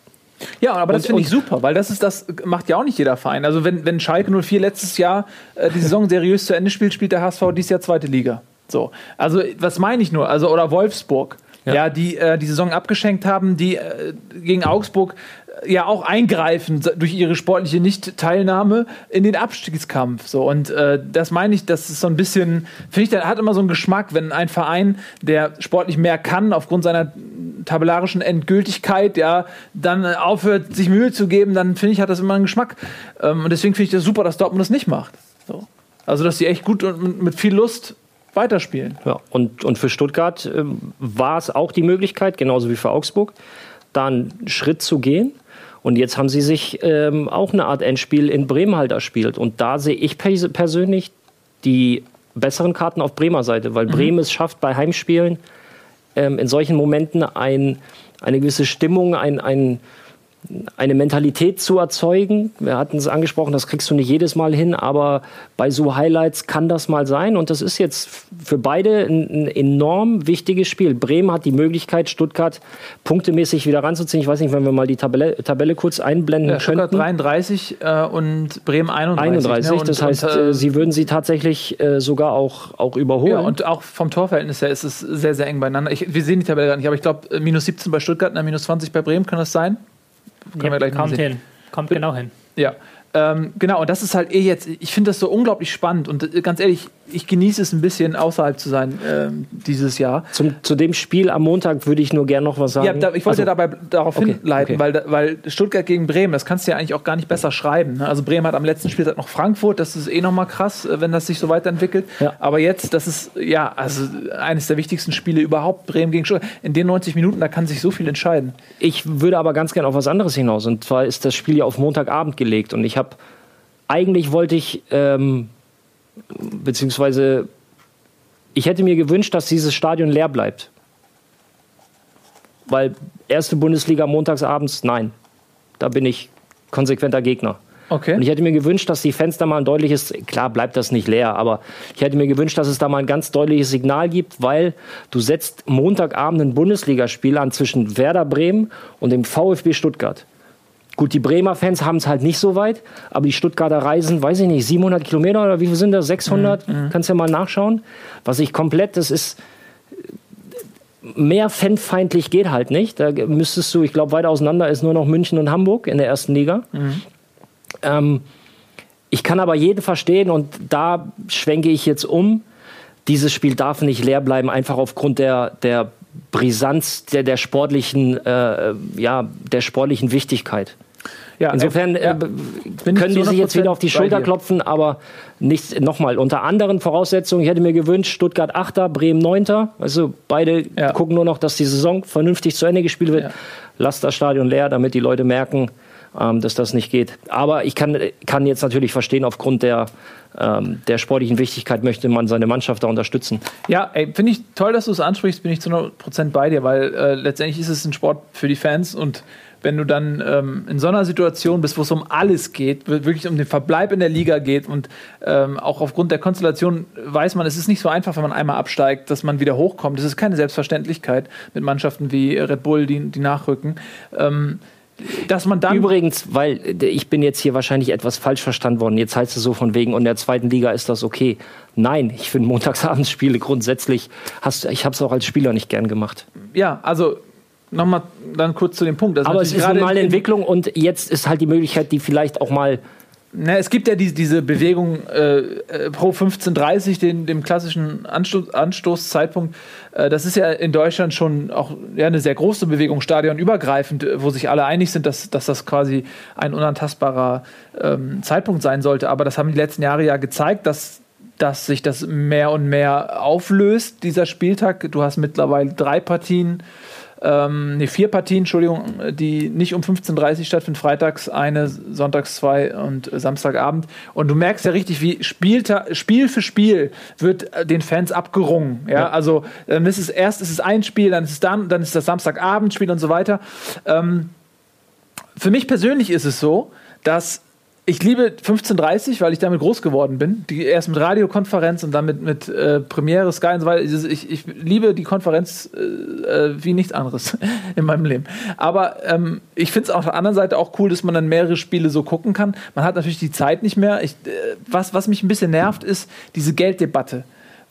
Ja, aber das finde ich super, weil das ist das macht ja auch nicht jeder Verein. Also wenn, wenn Schalke 04 letztes Jahr äh, die Saison seriös zu Ende spielt, spielt der HSV dieses Jahr zweite Liga. So. Also was meine ich nur? Also oder Wolfsburg. Ja, die äh, die Saison abgeschenkt haben, die äh, gegen Augsburg äh, ja auch eingreifen durch ihre sportliche Nicht-Teilnahme in den Abstiegskampf. So und äh, das meine ich, das ist so ein bisschen, finde ich, der hat immer so einen Geschmack, wenn ein Verein, der sportlich mehr kann aufgrund seiner tabellarischen Endgültigkeit, ja, dann äh, aufhört, sich Mühe zu geben, dann finde ich, hat das immer einen Geschmack. Ähm, und deswegen finde ich das super, dass Dortmund das nicht macht. So. Also, dass sie echt gut und mit viel Lust weiterspielen. Ja, und, und für Stuttgart ähm, war es auch die Möglichkeit, genauso wie für Augsburg, da einen Schritt zu gehen. Und jetzt haben sie sich ähm, auch eine Art Endspiel in Bremen halt erspielt. Und da sehe ich pers persönlich die besseren Karten auf Bremer Seite, weil Bremen es schafft, bei Heimspielen ähm, in solchen Momenten ein, eine gewisse Stimmung, ein, ein, eine Mentalität zu erzeugen. Wir hatten es angesprochen, das kriegst du nicht jedes Mal hin, aber bei so Highlights kann das mal sein. Und das ist jetzt für beide ein, ein enorm wichtiges Spiel. Bremen hat die Möglichkeit, Stuttgart punktemäßig wieder ranzuziehen. Ich weiß nicht, wenn wir mal die Tabelle, Tabelle kurz einblenden Ja, Stuttgart könnten. 33 äh, und Bremen 31. 31, ne? und, das heißt, und, äh, äh, sie würden sie tatsächlich äh, sogar auch, auch überholen. ja, und auch vom Torverhältnis her ist es sehr, sehr eng beieinander. Ich, wir sehen die Tabelle gar nicht, aber ich glaube, minus 17 bei Stuttgart, na, minus 20 bei Bremen, kann das sein? Können wir gleich kommt hin. Kommt genau hin. Ja. Ähm, genau, und das ist halt eh jetzt, ich finde das so unglaublich spannend und äh, ganz ehrlich, ich genieße es ein bisschen außerhalb zu sein ähm, dieses Jahr. Zum, zu dem Spiel am Montag würde ich nur gerne noch was sagen. Ja, da, ich wollte Also, dabei darauf Okay, hinleiten, okay. Weil, weil Stuttgart gegen Bremen, das kannst du ja eigentlich auch gar nicht besser schreiben. ne? Also Bremen hat am letzten Spieltag noch Frankfurt, das ist eh nochmal krass, äh, wenn das sich so weiterentwickelt. Ja. Aber jetzt, das ist ja also eines der wichtigsten Spiele überhaupt, Bremen gegen Stuttgart. In den 90 Minuten, da kann sich so viel entscheiden. Ich würde aber ganz gerne auf was anderes hinaus. Und zwar ist das Spiel ja auf Montagabend gelegt. Und ich habe, eigentlich wollte ich, ähm, beziehungsweise, ich hätte mir gewünscht, dass dieses Stadion leer bleibt. Weil erste Bundesliga montagsabends, nein. Da bin ich konsequenter Gegner. Okay. Und ich hätte mir gewünscht, dass die Fans da mal ein deutliches, klar bleibt das nicht leer, aber ich hätte mir gewünscht, dass es da mal ein ganz deutliches Signal gibt, weil du setzt Montagabend ein Bundesligaspiel an zwischen Werder Bremen und dem VfB Stuttgart. Gut, die Bremer Fans haben es halt nicht so weit, aber die Stuttgarter reisen, weiß ich nicht, 700 Kilometer oder wie viel sind das? 600? Kannst ja mal nachschauen. Was ich komplett, das ist mehr fanfeindlich geht halt nicht. Da müsstest du, ich glaube, weiter auseinander ist nur noch München und Hamburg in der ersten Liga. Ähm, ich kann aber jeden verstehen und da schwenke ich jetzt um. Dieses Spiel darf nicht leer bleiben, einfach aufgrund der, der Brisanz, der, der, sportlichen, äh, ja, der sportlichen Wichtigkeit. Ja, Insofern äh, ja. äh, ich können die sich jetzt 100% wieder auf die Schulter klopfen, aber nicht nochmal unter anderen Voraussetzungen. Ich hätte mir gewünscht, Stuttgart 8., Bremen 9. Also beide Ja. gucken nur noch, dass die Saison vernünftig zu Ende gespielt wird. Ja. Lasst das Stadion leer, damit die Leute merken, ähm, dass das nicht geht. Aber ich kann, kann jetzt natürlich verstehen, aufgrund der, ähm, der sportlichen Wichtigkeit möchte man seine Mannschaft da unterstützen. Ja, finde ich toll, dass du es ansprichst, bin ich zu 100% bei dir, weil äh, letztendlich ist es ein Sport für die Fans und wenn du dann ähm, in so einer Situation bist, wo es um alles geht, wirklich um den Verbleib in der Liga geht und ähm, auch aufgrund der Konstellation weiß man, es ist nicht so einfach, wenn man einmal absteigt, dass man wieder hochkommt. Das ist keine Selbstverständlichkeit mit Mannschaften wie Red Bull, die, die nachrücken. Ähm, dass man dann Übrigens, weil äh, ich bin jetzt hier wahrscheinlich etwas falsch verstanden worden. Jetzt heißt es so von wegen, und in der zweiten Liga ist das okay. Nein, ich finde Montagsabendsspiele grundsätzlich, hast, ich habe es auch als Spieler nicht gern gemacht. ja, also nochmal dann kurz zu dem Punkt. dass Aber es ist eine in- Entwicklung und jetzt ist halt die Möglichkeit, die vielleicht auch mal Na, es gibt ja die, diese Bewegung äh, äh, pro 15.30, den, dem klassischen Anstoß, Anstoßzeitpunkt. Äh, das ist ja in Deutschland schon auch ja, eine sehr große Bewegung, stadionübergreifend, äh, wo sich alle einig sind, dass, dass das quasi ein unantastbarer ähm, Zeitpunkt sein sollte. Aber das haben die letzten Jahre ja gezeigt, dass dass sich das mehr und mehr auflöst, dieser Spieltag. Du hast mittlerweile drei Partien, ähm, nee, vier Partien, Entschuldigung, die nicht um 15.30 Uhr stattfinden, freitags eine, sonntags zwei und Samstagabend. Und du merkst ja richtig, wie Spielta Spiel für Spiel wird äh, den Fans abgerungen. Ja, Ja. also dann ist es erst ist es ein Spiel, dann ist es dann, dann ist das Samstagabendspiel und so weiter. Ähm, für mich persönlich ist es so, dass ich liebe 1530, weil ich damit groß geworden bin. Die, erst mit Radiokonferenz und dann mit, mit äh, Premiere, Sky und so weiter. Also Ich, ich liebe die Konferenz äh, äh, wie nichts anderes in meinem Leben. Aber ähm, ich finde es auf der anderen Seite auch cool, dass man dann mehrere Spiele so gucken kann. Man hat natürlich die Zeit nicht mehr. Ich, äh, was, was mich ein bisschen nervt, ist diese Gelddebatte.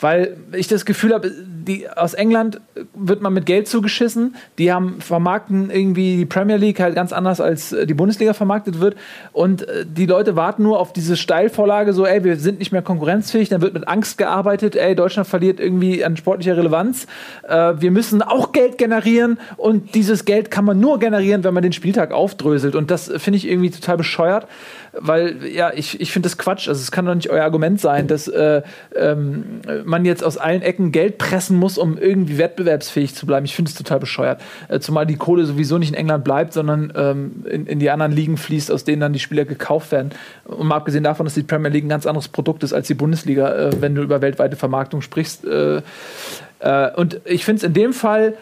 Weil ich das Gefühl habe, die, aus England wird man mit Geld zugeschissen. Die haben vermarkten irgendwie die Premier League halt ganz anders, als äh, die Bundesliga vermarktet wird. Und äh, die Leute warten nur auf diese Steilvorlage, so, ey, wir sind nicht mehr konkurrenzfähig. Dann wird mit Angst gearbeitet, ey, Deutschland verliert irgendwie an sportlicher Relevanz. Äh, wir müssen auch Geld generieren. Und dieses Geld kann man nur generieren, wenn man den Spieltag aufdröselt. Und das finde ich irgendwie total bescheuert. Weil, ja, ich, ich finde das Quatsch. Also, es kann doch nicht euer Argument sein, dass äh, ähm, man jetzt aus allen Ecken Geld pressen muss, um irgendwie wettbewerbsfähig zu bleiben. Ich finde es total bescheuert. Äh, zumal die Kohle sowieso nicht in England bleibt, sondern ähm, in, in die anderen Ligen fließt, aus denen dann die Spieler gekauft werden. Und mal abgesehen davon, dass die Premier League ein ganz anderes Produkt ist als die Bundesliga, äh, wenn du über weltweite Vermarktung sprichst. Äh, äh, und ich finde es in dem Fall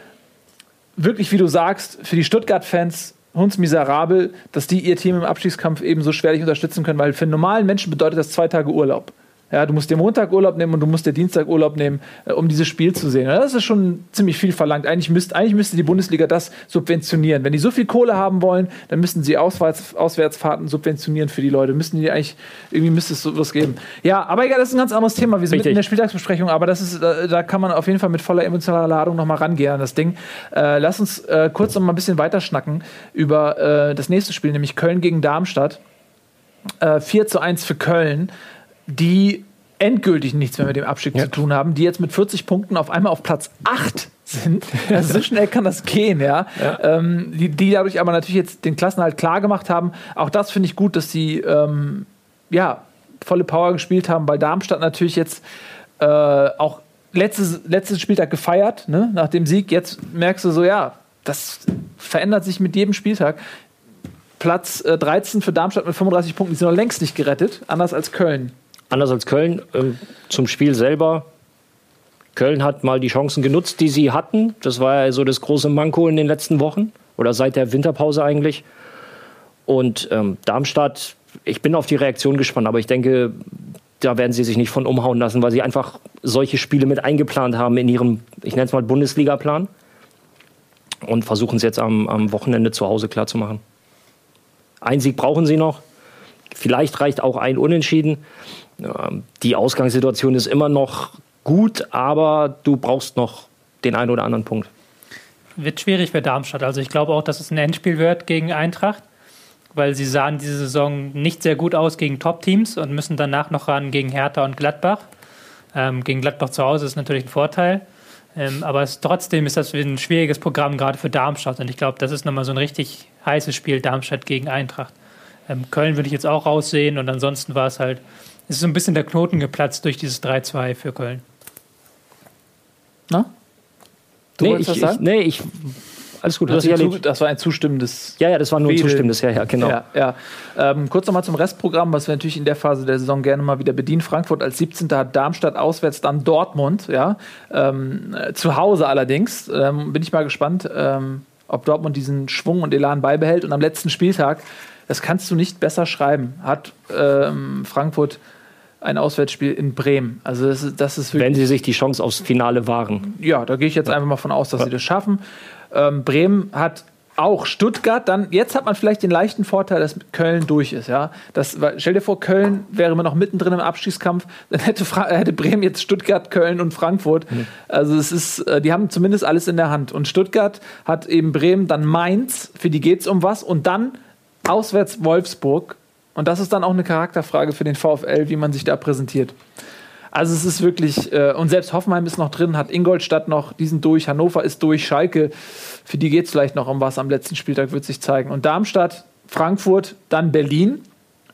wirklich, wie du sagst, für die Stuttgart-Fans hundsmiserabel, dass die ihr Team im Abstiegskampf eben so schwerlich unterstützen können, weil für einen normalen Menschen bedeutet das zwei Tage Urlaub. Ja, du musst dir Montag Urlaub nehmen und du musst dir Dienstag Urlaub nehmen, äh, um dieses Spiel zu sehen. das ist schon ziemlich viel verlangt. Eigentlich, müsst, eigentlich müsste die Bundesliga das subventionieren. Wenn die so viel Kohle haben wollen, dann müssten sie Auswärts, Auswärtsfahrten subventionieren für die Leute. Müssten die eigentlich, irgendwie müsste es sowas geben. Ja, aber egal, das ist ein ganz anderes Thema. Wir sind mitten in der Spieltagsbesprechung, aber das ist, da, da, kann man auf jeden Fall mit voller emotionaler Ladung nochmal rangehen an das Ding. Äh, lass uns äh, kurz noch mal ein bisschen weiter schnacken über äh, das nächste Spiel, nämlich Köln gegen Darmstadt. Äh, 4 zu 1 für Köln die endgültig nichts mehr mit dem Abstieg ja. zu tun haben, die jetzt mit 40 Punkten auf einmal auf Platz 8 sind. Also so schnell kann das gehen, ja. ja. Ähm, die, die, dadurch aber natürlich jetzt den Klassenhalt klar gemacht haben. Auch das finde ich gut, dass sie ähm, ja, volle Power gespielt haben, weil Darmstadt natürlich jetzt äh, auch letztes, letztes Spieltag gefeiert, ne, nach dem Sieg. Jetzt merkst du so, ja, das verändert sich mit jedem Spieltag. Platz äh, 13 für Darmstadt mit 35 Punkten, die sind noch längst nicht gerettet, anders als Köln anders als Köln. Ähm, zum Spiel selber. Köln hat mal die Chancen genutzt, die sie hatten. Das war ja so das große Manko in den letzten Wochen oder seit der Winterpause eigentlich. Und ähm, Darmstadt, ich bin auf die Reaktion gespannt, aber ich denke, da werden sie sich nicht von umhauen lassen, weil sie einfach solche Spiele mit eingeplant haben in ihrem, ich nenne es mal Bundesliga-Plan. Und versuchen es jetzt am, am Wochenende zu Hause klarzumachen. Ein Sieg brauchen sie noch. Vielleicht reicht auch ein Unentschieden. Die Ausgangssituation ist immer noch gut, aber du brauchst noch den einen oder anderen Punkt. Wird schwierig für Darmstadt. Also ich glaube auch, dass es ein Endspiel wird gegen Eintracht, weil sie sahen diese Saison nicht sehr gut aus gegen Top-Teams und müssen danach noch ran gegen Hertha und Gladbach. Ähm, gegen Gladbach zu Hause ist natürlich ein Vorteil. Ähm, aber es, trotzdem ist das ein schwieriges Programm gerade für Darmstadt. Und ich glaube, das ist nochmal so ein richtig heißes Spiel, Darmstadt gegen Eintracht. Ähm, Köln würde ich jetzt auch raussehen und ansonsten war es halt ist so ein bisschen der Knoten geplatzt durch dieses 3-2 für Köln. Na? Du nee, ich, was sagen? Ich, nee, ich. Alles gut, das, zu, das war ein zustimmendes. Ja, ja, das war nur ein zustimmendes, ja, ja, genau. Ja, ja. Ähm, kurz nochmal zum Restprogramm, was wir natürlich in der Phase der Saison gerne mal wieder bedienen. Frankfurt als 17. hat Darmstadt auswärts, dann Dortmund, ja. Ähm, zu Hause allerdings. Ähm, bin ich mal gespannt, ähm, ob Dortmund diesen Schwung und Elan beibehält. Und am letzten Spieltag, das kannst du nicht besser schreiben, hat ähm, Frankfurt ein Auswärtsspiel in Bremen. Also das ist, das ist Wenn sie sich die Chance aufs Finale wahren. Ja, da gehe ich jetzt einfach mal von aus, dass ja. sie das schaffen. Ähm, Bremen hat auch Stuttgart, dann jetzt hat man vielleicht den leichten Vorteil, dass Köln durch ist. Ja? Das, stell dir vor, Köln wäre immer noch mittendrin im Abschießkampf, dann hätte, hätte Bremen jetzt Stuttgart, Köln und Frankfurt. Mhm. Also es ist, äh, die haben zumindest alles in der Hand. Und Stuttgart hat eben Bremen, dann Mainz, für die geht es um was, und dann auswärts Wolfsburg und das ist dann auch eine Charakterfrage für den VfL, wie man sich da präsentiert. Also es ist wirklich, äh, und selbst Hoffenheim ist noch drin, hat Ingolstadt noch, die sind durch, Hannover ist durch, Schalke, für die geht es vielleicht noch um was am letzten Spieltag, wird sich zeigen. Und Darmstadt, Frankfurt, dann Berlin,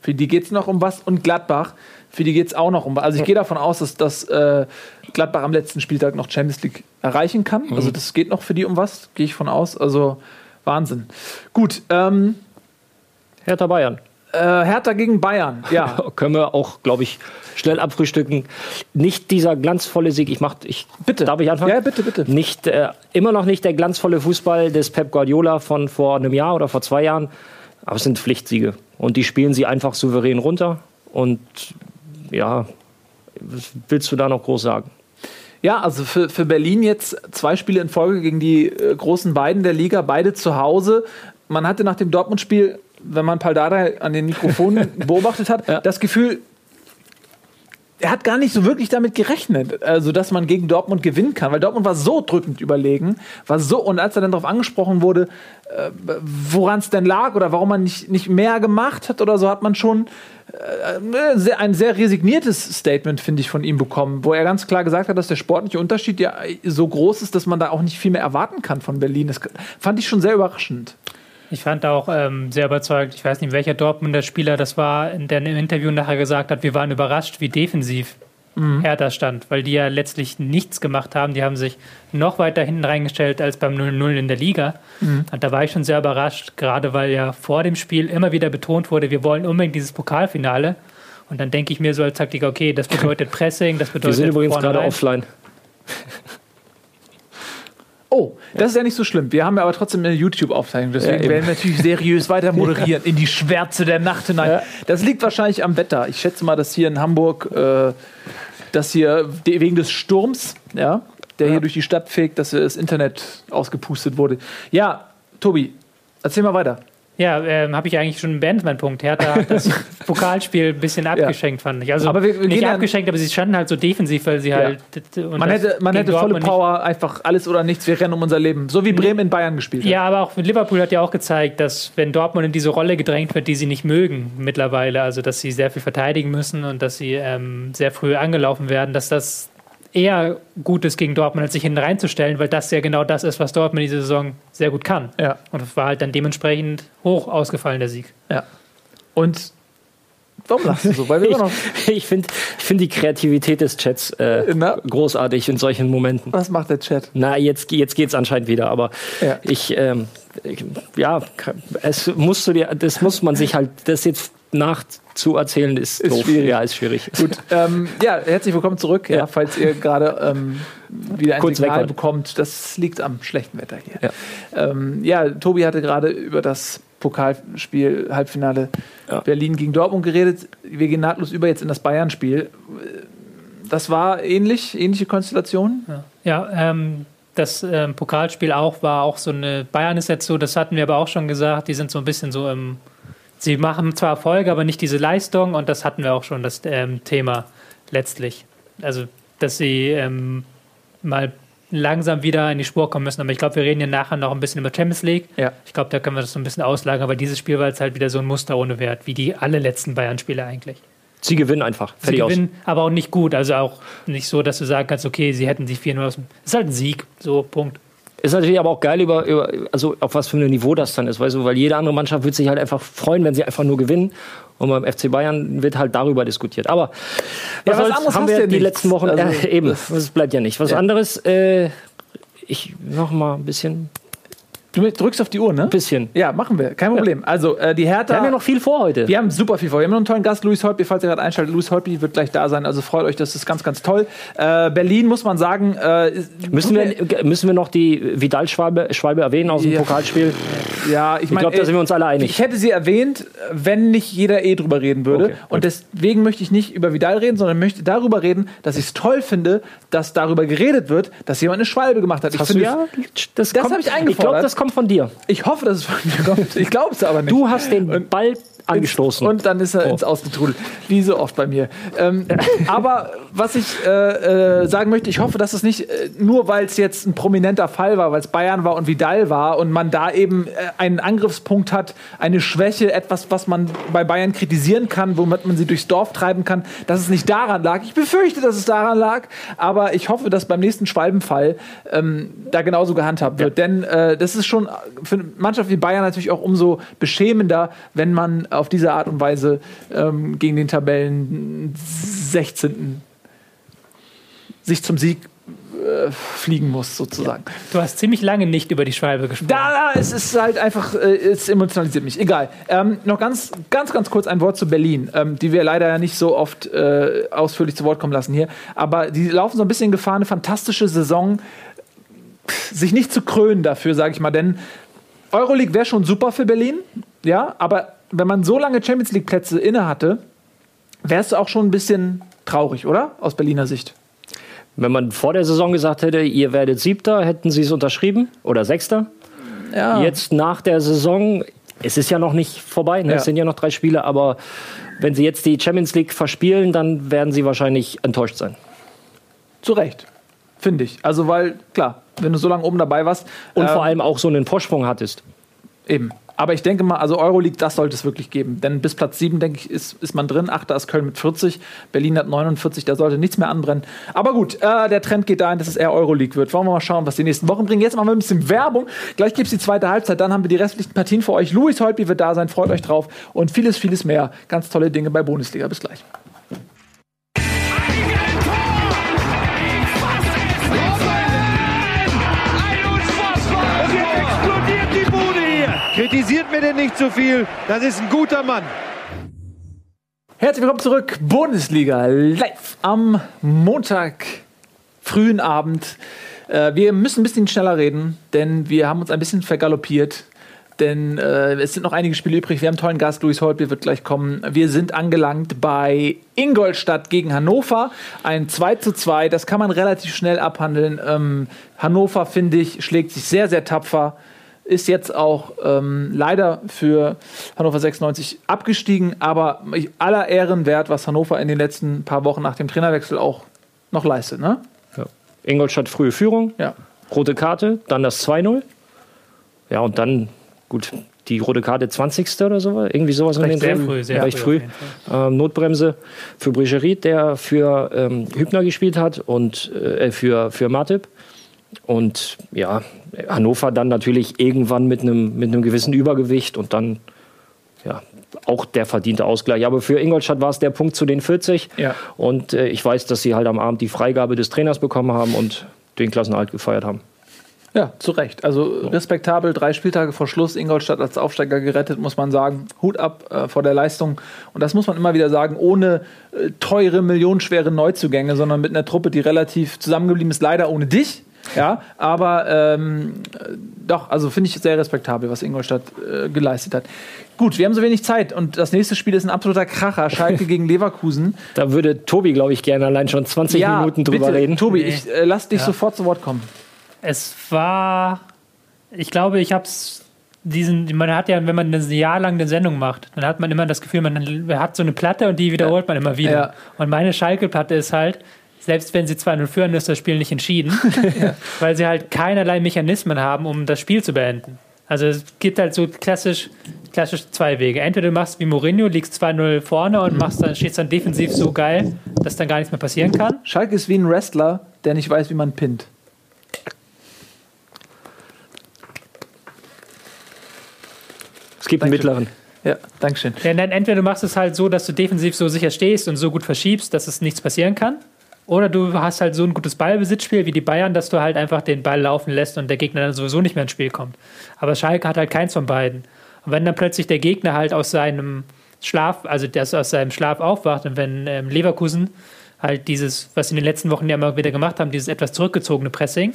für die geht es noch um was, und Gladbach, für die geht es auch noch um was. Also ich gehe davon aus, dass, dass äh, Gladbach am letzten Spieltag noch Champions League erreichen kann. Mhm. Also das geht noch für die um was, gehe ich von aus. Also Wahnsinn. Gut. Ähm, Hertha Bayern. Äh, Hertha gegen Bayern, ja. Können wir auch, glaube ich, schnell abfrühstücken. Nicht dieser glanzvolle Sieg. Ich mach, ich, bitte. Darf ich anfangen? Ja, bitte, bitte. Nicht, äh, immer noch nicht der glanzvolle Fußball des Pep Guardiola von vor einem Jahr oder vor zwei Jahren. Aber es sind Pflichtsiege. Und die spielen sie einfach souverän runter. Und ja, was willst du da noch groß sagen? Ja, also für, für Berlin jetzt zwei Spiele in Folge gegen die äh, großen beiden der Liga, beide zu Hause. Man hatte nach dem Dortmund-Spiel wenn man Paldada an den Mikrofonen beobachtet hat, ja. das Gefühl, er hat gar nicht so wirklich damit gerechnet, also dass man gegen Dortmund gewinnen kann, weil Dortmund war so drückend überlegen, war so und als er dann darauf angesprochen wurde, äh, woran es denn lag oder warum man nicht, nicht mehr gemacht hat oder so, hat man schon äh, ein sehr resigniertes Statement finde ich von ihm bekommen, wo er ganz klar gesagt hat, dass der sportliche Unterschied ja so groß ist, dass man da auch nicht viel mehr erwarten kann von Berlin. Das fand ich schon sehr überraschend. Ich fand auch ähm, sehr überzeugt, ich weiß nicht, welcher Dortmunder Spieler das war, der im Interview nachher gesagt hat, wir waren überrascht, wie defensiv mhm. Hertha stand, weil die ja letztlich nichts gemacht haben. Die haben sich noch weiter hinten reingestellt als beim 0-0 in der Liga. Mhm. Und da war ich schon sehr überrascht, gerade weil ja vor dem Spiel immer wieder betont wurde, wir wollen unbedingt dieses Pokalfinale. Und dann denke ich mir so als Taktiker, okay, das bedeutet Pressing, das bedeutet. Wir sind übrigens gerade offline. Oh, das ist ja nicht so schlimm. Wir haben ja aber trotzdem eine YouTube-Aufzeichnung. Deswegen Ja, werden wir natürlich seriös weiter moderieren in die Schwärze der Nacht hinein. Ja. Das liegt wahrscheinlich am Wetter. Ich schätze mal, dass hier in Hamburg, äh, dass hier wegen des Sturms, ja, der hier durch die Stadt fegt, dass das Internet ausgepustet wurde. Ja, Tobi, erzähl mal weiter. Ja, ähm, habe ich eigentlich schon beendet, meinen Punkt. Hertha hat das Pokalspiel ein bisschen abgeschenkt, fand ich. Also Aber wir- wir nicht ja- abgeschenkt, aber sie standen halt so defensiv, weil sie halt. und Man hätte, man hätte volle Power, einfach alles oder nichts, wir rennen um unser Leben. So wie Bremen in Bayern gespielt hat. Ja, aber auch Liverpool hat ja auch gezeigt, dass wenn Dortmund in diese Rolle gedrängt wird, die sie nicht mögen mittlerweile, also dass sie sehr viel verteidigen müssen und dass sie ähm, sehr früh angelaufen werden, dass das eher gut ist gegen Dortmund, als sich hinten reinzustellen, weil das ja genau das ist, was Dortmund diese Saison sehr gut kann. Ja. Und es war halt dann dementsprechend hoch ausgefallen, der Sieg. ja. Und warum lachst du so? Weil wir Ich, immer noch, ich finde ich find die Kreativität des Chats äh, großartig in solchen Momenten. was macht der Chat? Na, jetzt, jetzt geht es anscheinend wieder, aber Ja. ich, ähm, ich, ja, es musst du dir, das muss man sich halt, das jetzt nachzuerzählen ist, Ist doof. schwierig. Ja, ist schwierig. Gut, ähm, ja, herzlich willkommen zurück. Ja, Ja. falls ihr gerade ähm, wieder ein Kurz Signal bekommt, das liegt am schlechten Wetter hier. Ja. Ja, ähm, ja Tobi hatte gerade über das Pokalspiel Halbfinale Ja. Berlin gegen Dortmund geredet. Wir gehen nahtlos über jetzt in das Bayern-Spiel. Das war ähnlich, ähnliche Konstellation. Ja, ähm, das ähm, Pokalspiel auch war auch so eine. Bayern ist jetzt so, das hatten wir aber auch schon gesagt, die sind so ein bisschen so im. Sie machen zwar Erfolge, aber nicht diese Leistung und das hatten wir auch schon, das ähm, Thema letztlich. Also, dass sie ähm, mal langsam wieder in die Spur kommen müssen. Aber ich glaube, wir reden ja nachher noch ein bisschen über Champions League. Ja. Ich glaube, da können wir das so ein bisschen auslagern, aber dieses Spiel war jetzt halt wieder so ein Muster ohne Wert, wie die alle letzten Bayern-Spiele eigentlich. Sie gewinnen einfach. Sie Fertig aus. gewinnen, aber auch nicht gut. Also auch nicht so, dass du sagen kannst, okay, sie hätten sich 4-0 aus dem. Es ist halt ein Sieg. So, Punkt. Ist natürlich aber auch geil, über, über, also auf was für ein Niveau das dann ist, weißt du, weil jede andere Mannschaft wird sich halt einfach freuen, wenn sie einfach nur gewinnen. Und beim FC Bayern wird halt darüber diskutiert. Aber Ja, was anderes haben wir ja die nichts. letzten Wochen Also, äh, eben. Das bleibt ja nicht. Was Ja. anderes, äh, ich noch mal ein bisschen, Du drückst auf die Uhr, ne? bisschen. Ja, machen wir. Kein Problem. Also, äh, die Hertha. Wir haben ja noch viel vor heute. Wir haben super viel vor. Wir haben noch einen tollen Gast, Luis Holtby, falls ihr gerade einschaltet. Luis Holtby wird gleich da sein, also freut euch, das ist ganz, ganz toll. Äh, Berlin, muss man sagen, äh, Müssen wir, müssen wir noch die Vidal-Schwalbe Schwalbe erwähnen aus dem Ja. Pokalspiel? Ja, ich Ich meine, glaube, da sind wir uns alle einig. Ich hätte sie erwähnt, wenn nicht jeder eh drüber reden würde. Okay, und deswegen möchte ich nicht über Vidal reden, sondern möchte darüber reden, dass ich es toll finde, dass darüber geredet wird, dass jemand eine Schwalbe gemacht hat. Ich, Hast du finde, ja? Das, Das kommt- hab ich Ich eingefordert. glaube, das kommt von dir. ich hoffe, dass es von mir kommt. Ich glaube es aber nicht. Du hast den Ball angestoßen. Und dann ist er Oh. ins Ausgetrudelt. Wie so oft bei mir. Ähm, aber was ich äh, äh, sagen möchte, ich hoffe, dass es nicht äh, nur, weil es jetzt ein prominenter Fall war, weil es Bayern war und Vidal war und man da eben äh, einen Angriffspunkt hat, eine Schwäche, etwas, was man bei Bayern kritisieren kann, womit man sie durchs Dorf treiben kann, dass es nicht daran lag. Ich befürchte, dass es daran lag, aber ich hoffe, dass beim nächsten Schwalbenfall ähm, da genauso gehandhabt wird. Denn äh, das ist schon für eine Mannschaft wie Bayern natürlich auch umso beschämender, wenn man auf diese Art und Weise ähm, gegen den Tabellen 16. sich zum Sieg äh, fliegen muss, sozusagen. Du hast ziemlich lange nicht über die Schwalbe gesprochen. Da, da, es ist halt einfach, äh, es emotionalisiert mich. Egal. Ähm, noch ganz, ganz, ganz kurz ein Wort zu Berlin, ähm, die wir leider ja nicht so oft äh, ausführlich zu Wort kommen lassen hier. Aber die laufen so ein bisschen Gefahr, eine fantastische Saison sich nicht zu krönen dafür, sage ich mal. Denn Euroleague wäre schon super für Berlin, ja, aber wenn man so lange Champions League Plätze inne hatte, wärst du auch schon ein bisschen traurig, oder? Aus Berliner Sicht. Wenn man vor der Saison gesagt hätte, ihr werdet Siebter, hätten sie es unterschrieben oder Sechster. Ja. Jetzt nach der Saison, es ist ja noch nicht vorbei, ne? Ja. es sind ja noch drei Spiele, aber wenn sie jetzt die Champions League verspielen, dann werden sie wahrscheinlich enttäuscht sein. Zu Recht, finde ich. Also, weil, klar, wenn du so lange oben dabei warst. Und ähm, vor allem auch so einen Vorsprung hattest. Eben. Aber ich denke mal, also Euroleague, das sollte es wirklich geben. Denn bis Platz 7, denke ich, ist, ist man drin. Achter ist Köln mit 40. Berlin hat 49. Da sollte nichts mehr anbrennen. Aber gut, äh, der Trend geht dahin, dass es eher Euroleague wird. Wollen wir mal schauen, was die nächsten Wochen bringen. Jetzt machen wir ein bisschen Werbung. Gleich gibt es die zweite Halbzeit. Dann haben wir die restlichen Partien für euch. Louis Holtby wird da sein. Freut euch drauf. Und vieles, vieles mehr. Ganz tolle Dinge bei Bundesliga. Bis gleich. Kritisiert mir denn nicht zu viel. Das ist ein guter Mann. Herzlich willkommen zurück. Bundesliga live am Montag, frühen Abend. Äh, wir müssen ein bisschen schneller reden, denn wir haben uns ein bisschen vergaloppiert. Denn äh, es sind noch einige Spiele übrig. Wir haben einen tollen Gast, Luis Holtby wird gleich kommen. Wir sind angelangt bei Ingolstadt gegen Hannover. Ein 2 zu 2, das kann man relativ schnell abhandeln. Ähm, Hannover, finde ich, schlägt sich sehr, sehr tapfer. Ist jetzt auch ähm, leider für Hannover 96 abgestiegen, aber aller Ehren wert, was Hannover in den letzten paar Wochen nach dem Trainerwechsel auch noch leistet. Ne? Ja. Ingolstadt frühe Führung, Ja. rote Karte, dann das 2-0. Ja, und dann, gut, die rote Karte 20. oder so, irgendwie sowas Recht in den sehr Dreh. früh, sehr Recht früh Ähm, Notbremse für Brigerit, der für ähm, Hübner gespielt hat und äh, für, für Matip. Und ja, Hannover dann natürlich irgendwann mit einem mit einem gewissen Übergewicht und dann ja, auch der verdiente Ausgleich. Aber für Ingolstadt war es der Punkt zu den 40. Ja. Und äh, ich weiß, dass sie halt am Abend die Freigabe des Trainers bekommen haben und den Klassenerhalt gefeiert haben. Ja, zu Recht. Also respektabel, drei Spieltage vor Schluss, Ingolstadt als Aufsteiger gerettet, muss man sagen. Hut ab äh, vor der Leistung. Und das muss man immer wieder sagen, ohne äh, teure, millionenschwere Neuzugänge, sondern mit einer Truppe, die relativ zusammengeblieben ist, leider ohne dich. Ja, aber ähm, äh, doch, also finde ich sehr respektabel, was Ingolstadt äh, geleistet hat. Gut, wir haben so wenig Zeit und das nächste Spiel ist ein absoluter Kracher, Schalke gegen Leverkusen. Da würde Tobi, glaube ich, gerne allein schon 20 Minuten drüber bitte, reden. Tobi, Nee. ich äh, lass dich Ja. sofort zu Wort kommen. Es war, ich glaube, ich habe es diesen, man hat ja, wenn man ein Jahr lang eine Sendung macht, dann hat man immer das Gefühl, man hat so eine Platte und die wiederholt man immer wieder. Ja. Und meine Schalke-Platte ist halt, selbst wenn sie 2-0 führen, ist das Spiel nicht entschieden, weil sie halt keinerlei Mechanismen haben, um das Spiel zu beenden. Also es gibt halt so klassisch, klassisch zwei Wege. Entweder du machst wie Mourinho, liegst 2-0 vorne und machst dann, stehst dann defensiv so geil, dass dann gar nichts mehr passieren kann. Schalke ist wie ein Wrestler, der nicht weiß, wie man pinnt. Es gibt einen mittleren. Ja, Dankeschön. Ja, nein, entweder du machst es halt so, dass du defensiv so sicher stehst und so gut verschiebst, dass es nichts passieren kann. Oder du hast halt so ein gutes Ballbesitzspiel wie die Bayern, dass du halt einfach den Ball laufen lässt und der Gegner dann sowieso nicht mehr ins Spiel kommt. Aber Schalke hat halt keins von beiden. Und wenn dann plötzlich der Gegner halt aus seinem Schlaf, also das aus seinem Schlaf aufwacht und wenn ähm, Leverkusen halt dieses, was sie in den letzten Wochen ja immer wieder gemacht haben, dieses etwas zurückgezogene Pressing,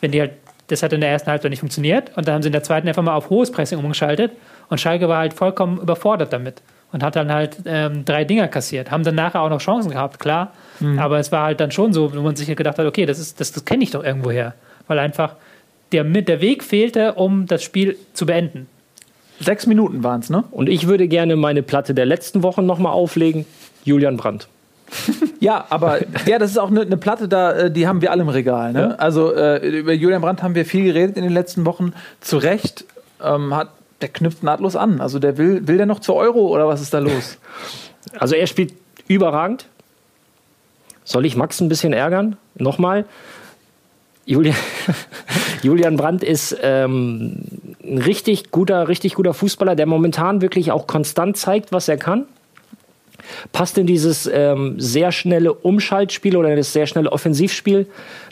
wenn die halt, das hat in der ersten Halbzeit nicht funktioniert und dann haben sie in der zweiten einfach mal auf hohes Pressing umgeschaltet und Schalke war halt vollkommen überfordert damit und hat dann halt ähm, drei Dinger kassiert. Haben dann nachher auch noch Chancen gehabt, klar, aber es war halt dann schon so, wo man sich gedacht hat, okay, das, ist, das, das kenne ich doch irgendwoher, weil einfach der, der Weg fehlte, um das Spiel zu beenden. Sechs Minuten waren es, ne? Und ich würde gerne meine Platte der letzten Wochen nochmal auflegen. Julian Brandt. Ja, aber ja, das ist auch eine, eine Platte, da, äh, die haben wir alle im Regal. Ne? Ja. Also äh, über Julian Brandt haben wir viel geredet in den letzten Wochen. Zu Recht ähm, hat der knüpft nahtlos an. Also der will, will der noch zur Euro oder was ist da los? Also er spielt überragend. Soll ich Max ein bisschen ärgern? Nochmal. Julian, Julian Brandt ist ähm, ein richtig guter, richtig guter Fußballer, der momentan wirklich auch konstant zeigt, was er kann. Passt in dieses ähm, sehr schnelle Umschaltspiel oder das sehr schnelle Offensivspiel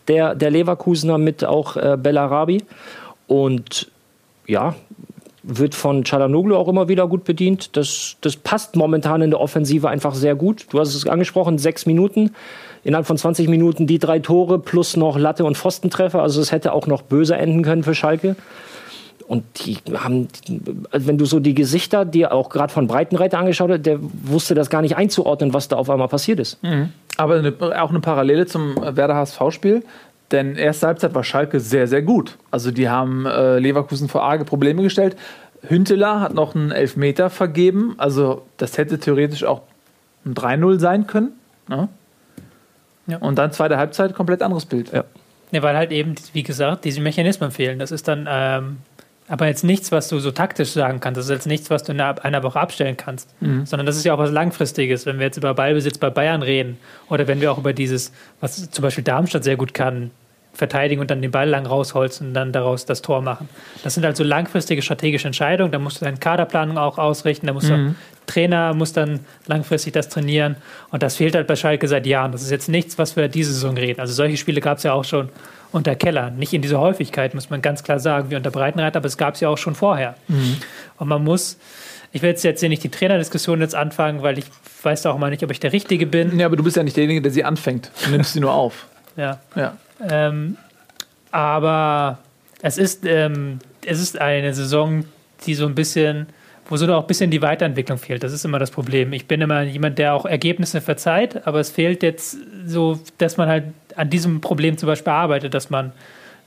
der, der Leverkusener mit auch äh, Bellarabi. Und ja, wird von Chalanoglu auch immer wieder gut bedient. Das, das passt momentan in der Offensive einfach sehr gut. Du hast es angesprochen, sechs Minuten. Innerhalb von 20 Minuten die drei Tore plus noch Latte und Pfostentreffer. Also es hätte auch noch böse enden können für Schalke. Und die haben, also wenn du so die Gesichter, die auch gerade von Breitenreiter angeschaut hast, der wusste das gar nicht einzuordnen, was da auf einmal passiert ist. Aber eine, auch eine Parallele zum Werder HSV-Spiel. Denn erste Halbzeit war Schalke sehr, sehr gut. Also die haben äh, Leverkusen vor arge Probleme gestellt. Hünteler hat noch einen Elfmeter vergeben. Also das hätte theoretisch auch ein 3-0 sein können. Ne? Ja. Und dann zweite Halbzeit komplett anderes Bild. Ja. Ja, weil halt eben, wie gesagt, diese Mechanismen fehlen. Das ist dann ähm, aber jetzt nichts, was du so taktisch sagen kannst. Das ist jetzt nichts, was du in einer, einer Woche abstellen kannst. Sondern das ist ja auch was Langfristiges. Wenn wir jetzt über Ballbesitz bei Bayern reden oder wenn wir auch über dieses, was zum Beispiel Darmstadt sehr gut kann, verteidigen und dann den Ball lang rausholzen und dann daraus das Tor machen. Das sind also langfristige strategische Entscheidungen. Da musst du deine Kaderplanung auch ausrichten. Da musst du Trainer muss dann langfristig das trainieren. Und das fehlt halt bei Schalke seit Jahren. Das ist jetzt nichts, was wir diese Saison reden. Also solche Spiele gab es ja auch schon unter Keller. Nicht in dieser Häufigkeit, muss man ganz klar sagen, wie unter Breitenreiter, aber es gab es ja auch schon vorher. Und man muss, ich will jetzt, jetzt hier nicht die Trainerdiskussion jetzt anfangen, weil ich weiß auch mal nicht, ob ich der Richtige bin. Ja, aber du bist ja nicht derjenige, der sie anfängt. Du nimmst sie nur auf. Ja. Ja. Ähm, Aber es ist, ähm, es ist eine Saison, die so ein bisschen, wo so auch ein bisschen die Weiterentwicklung fehlt. Das ist immer das Problem. Ich bin immer jemand, der auch Ergebnisse verzeiht, aber es fehlt jetzt so, dass man halt an diesem Problem zum Beispiel arbeitet, dass man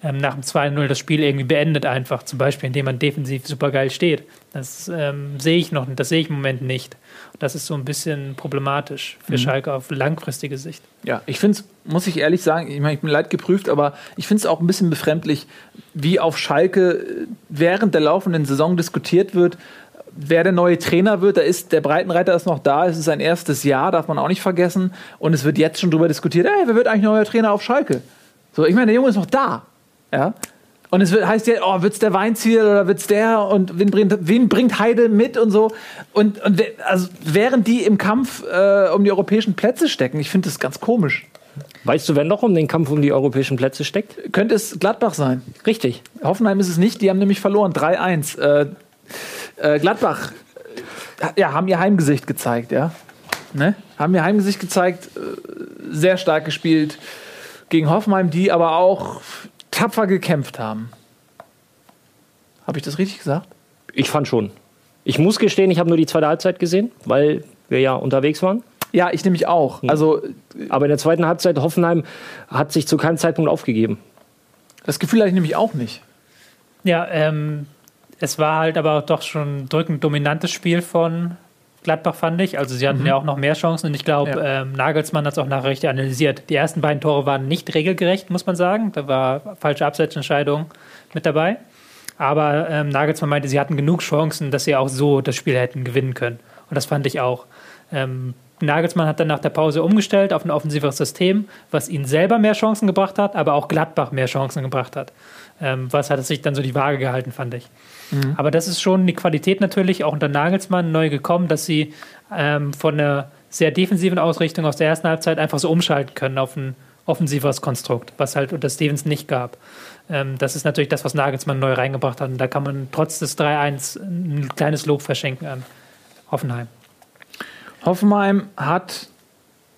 ähm, nach dem 2-0 das Spiel irgendwie beendet, einfach zum Beispiel, indem man defensiv super geil steht. Das ähm, sehe ich noch, das sehe ich im Moment nicht. Das ist so ein bisschen problematisch für Mhm. Schalke auf langfristige Sicht. Ja, ich finde es, muss ich ehrlich sagen, ich meine, ich bin leid geprüft, aber ich finde es auch ein bisschen befremdlich, wie auf Schalke äh, während der laufenden Saison diskutiert wird, wer der neue Trainer wird. Da ist der Breitenreiter ist noch da, es ist sein erstes Jahr, darf man auch nicht vergessen. Und es wird jetzt schon darüber diskutiert, ey, wer wird eigentlich neuer Trainer auf Schalke? So, ich meine, der Junge ist noch da. Ja. Und es wird, heißt ja, oh, wird's der Weinziel oder wird's der und wen bringt, wen bringt Heide mit und so. Und, und also, während die im Kampf äh, um die europäischen Plätze stecken, ich finde das ganz komisch. Weißt du, wer noch um den Kampf um die europäischen Plätze steckt? Könnte es Gladbach sein? Richtig. Hoffenheim ist es nicht, die haben nämlich verloren, 3-1. Äh, äh, Gladbach äh, ja, haben ihr Heimgesicht gezeigt, ja. Ne? Haben ihr Heimgesicht gezeigt, äh, sehr stark gespielt gegen Hoffenheim, die aber auch tapfer gekämpft haben. Habe ich das richtig gesagt? Ich fand schon. Ich muss gestehen, ich habe nur die zweite Halbzeit gesehen, weil wir ja unterwegs waren. Ja, ich nämlich auch. Also Aber in der zweiten Halbzeit Hoffenheim hat sich zu keinem Zeitpunkt aufgegeben. das Gefühl hatte ich nämlich auch nicht. Ja, ähm, es war halt aber doch schon ein drückend dominantes Spiel von Gladbach, fand ich. Also sie hatten ja auch noch mehr Chancen und ich glaube, Ja. ähm, Nagelsmann hat es auch nachher richtig analysiert. Die ersten beiden Tore waren nicht regelgerecht, muss man sagen. Da war falsche Abseitsentscheidung mit dabei. Aber ähm, Nagelsmann meinte, sie hatten genug Chancen, dass sie auch so das Spiel hätten gewinnen können. Und das fand ich auch. Ähm, Nagelsmann hat dann nach der Pause umgestellt auf ein offensiveres System, was ihnen selber mehr Chancen gebracht hat, aber auch Gladbach mehr Chancen gebracht hat. Ähm, was hat es sich dann so die Waage gehalten, fand ich. Aber das ist schon die Qualität natürlich, auch unter Nagelsmann neu gekommen, dass sie ähm, von einer sehr defensiven Ausrichtung aus der ersten Halbzeit einfach so umschalten können auf ein offensiveres Konstrukt, was halt unter Stevens nicht gab. Ähm, das ist natürlich das, was Nagelsmann neu reingebracht hat. Und da kann man trotz des 3-1 ein kleines Lob verschenken an Hoffenheim. Hoffenheim hat,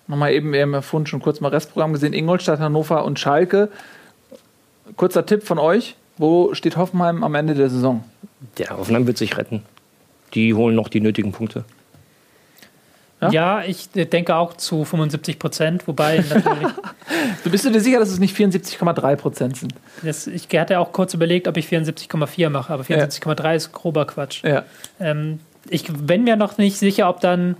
nochmal eben, wir haben ja vorhin schon kurz mal Restprogramm gesehen, Ingolstadt, Hannover und Schalke. Kurzer Tipp von euch, wo steht Hoffenheim am Ende der Saison? Der Hoffenheim wird sich retten. Die holen noch die nötigen Punkte. Ja? Ja, ich äh, denke auch zu 75 Prozent, wobei natürlich, Du bist du dir sicher, dass es nicht 74,3 Prozent sind? das, ich hatte auch kurz überlegt, ob ich 74,4 mache, aber 74,3 ist grober Quatsch. Ja. Ähm, ich bin mir noch nicht sicher, ob dann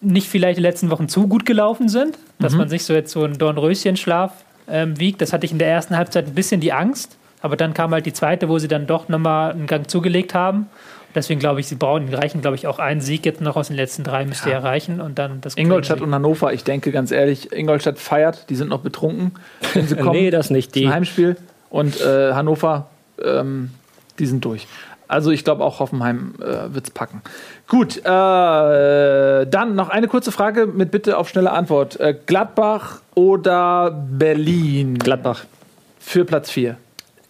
nicht vielleicht die letzten Wochen zu gut gelaufen sind, dass man sich so jetzt so einen Dornröschenschlaf ähm, wiegt. Das hatte ich in der ersten Halbzeit ein bisschen die Angst, aber dann kam halt die zweite, wo sie dann doch nochmal einen Gang zugelegt haben. Deswegen glaube ich, sie brauchen, reichen, glaube ich, auch einen Sieg jetzt noch aus den letzten drei müsste ja reichen und dann das Ingolstadt und Hannover, ich denke ganz ehrlich, Ingolstadt feiert, die sind noch betrunken, wenn sie kommen nee, das nicht. Die, zum Heimspiel. Und äh, Hannover, ähm, die sind durch. Also ich glaube auch Hoffenheim äh, wird es packen. Gut, äh, dann noch eine kurze Frage mit Bitte auf schnelle Antwort. Äh, Gladbach oder Berlin Gladbach. für Platz 4?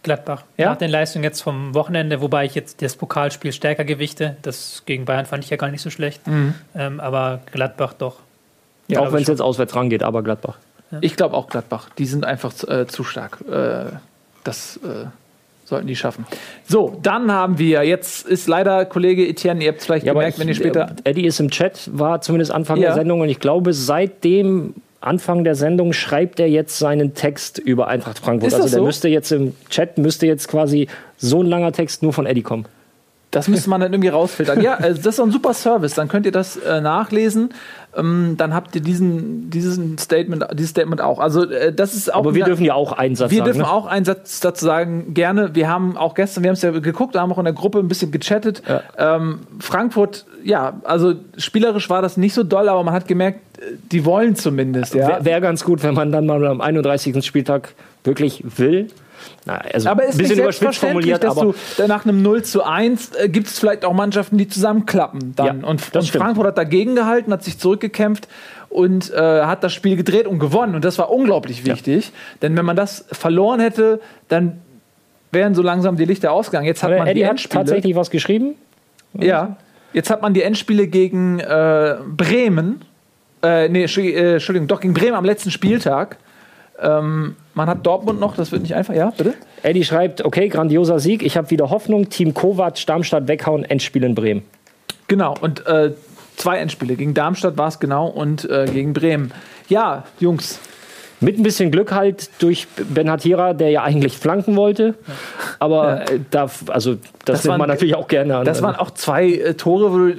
Gladbach. Ja? Nach den Leistungen jetzt vom Wochenende, wobei ich jetzt das Pokalspiel stärker gewichte. Das gegen Bayern fand ich ja gar nicht so schlecht. Ähm, aber Gladbach doch. Ja, auch wenn ich es jetzt auswärts rangeht, aber Gladbach. Ich glaube auch Gladbach. Die sind einfach zu- äh, zu stark. Äh, das äh, sollten die schaffen. So, dann haben wir, jetzt ist leider Kollege Etienne, ihr habt es vielleicht gemerkt, wenn ihr später. Eddie ist im Chat, war zumindest Anfang Ja. der Sendung und ich glaube, seit dem Anfang der Sendung schreibt er jetzt seinen Text über Eintracht Frankfurt. Also der so? müsste jetzt im Chat müsste jetzt quasi so ein langer Text nur von Eddie kommen. Das müsste man dann irgendwie rausfiltern. Ja, also das ist so ein super Service. Dann könnt ihr das äh, nachlesen. Ähm, dann habt ihr diesen, diesen Statement, dieses Statement auch. Also äh, das ist auch. Aber wir dürfen ja auch einen Satz wir sagen. dürfen ne? auch einen Satz dazu sagen, gerne. Wir haben auch gestern, wir haben es ja geguckt, haben auch in der Gruppe ein bisschen gechattet. Ähm, Frankfurt, ja, also spielerisch war das nicht so doll, aber man hat gemerkt, äh, die wollen zumindest. Ja. Wäre wär ganz gut, wenn man dann mal am 31. Spieltag wirklich will. Na, also Aber ein es ist nicht bisschen überspitzt formuliert, dass aber du nach einem 0 zu 1 äh, gibt es vielleicht auch Mannschaften, die zusammenklappen dann. Ja, und und. Frankfurt hat dagegen gehalten, hat sich zurückgekämpft und äh, hat das Spiel gedreht und gewonnen. Und das war unglaublich wichtig. Denn wenn man das verloren hätte, dann wären so langsam die Lichter ausgegangen. Jetzt hat Aber man die Eddie hat Endspiele. tatsächlich was geschrieben. Ja, jetzt hat man die Endspiele gegen äh, Bremen. Äh, nee, Entschuldigung, äh, Entschuldigung, doch gegen Bremen am letzten Spieltag. Ähm, man hat Dortmund noch, das wird nicht einfach. Ja, bitte? Eddie schreibt, okay, grandioser Sieg. Ich habe wieder Hoffnung. Team Kovac, Darmstadt weghauen, Endspiel in Bremen. Genau, und äh, zwei Endspiele. Gegen Darmstadt war es genau und äh, gegen Bremen. Ja, Jungs, Mit ein bisschen Glück halt durch Ben Hatira, der ja eigentlich flanken wollte. Aber äh, da, also, das, nimmt waren- man natürlich auch gerne an. Das waren auch zwei äh, Tore, wo du,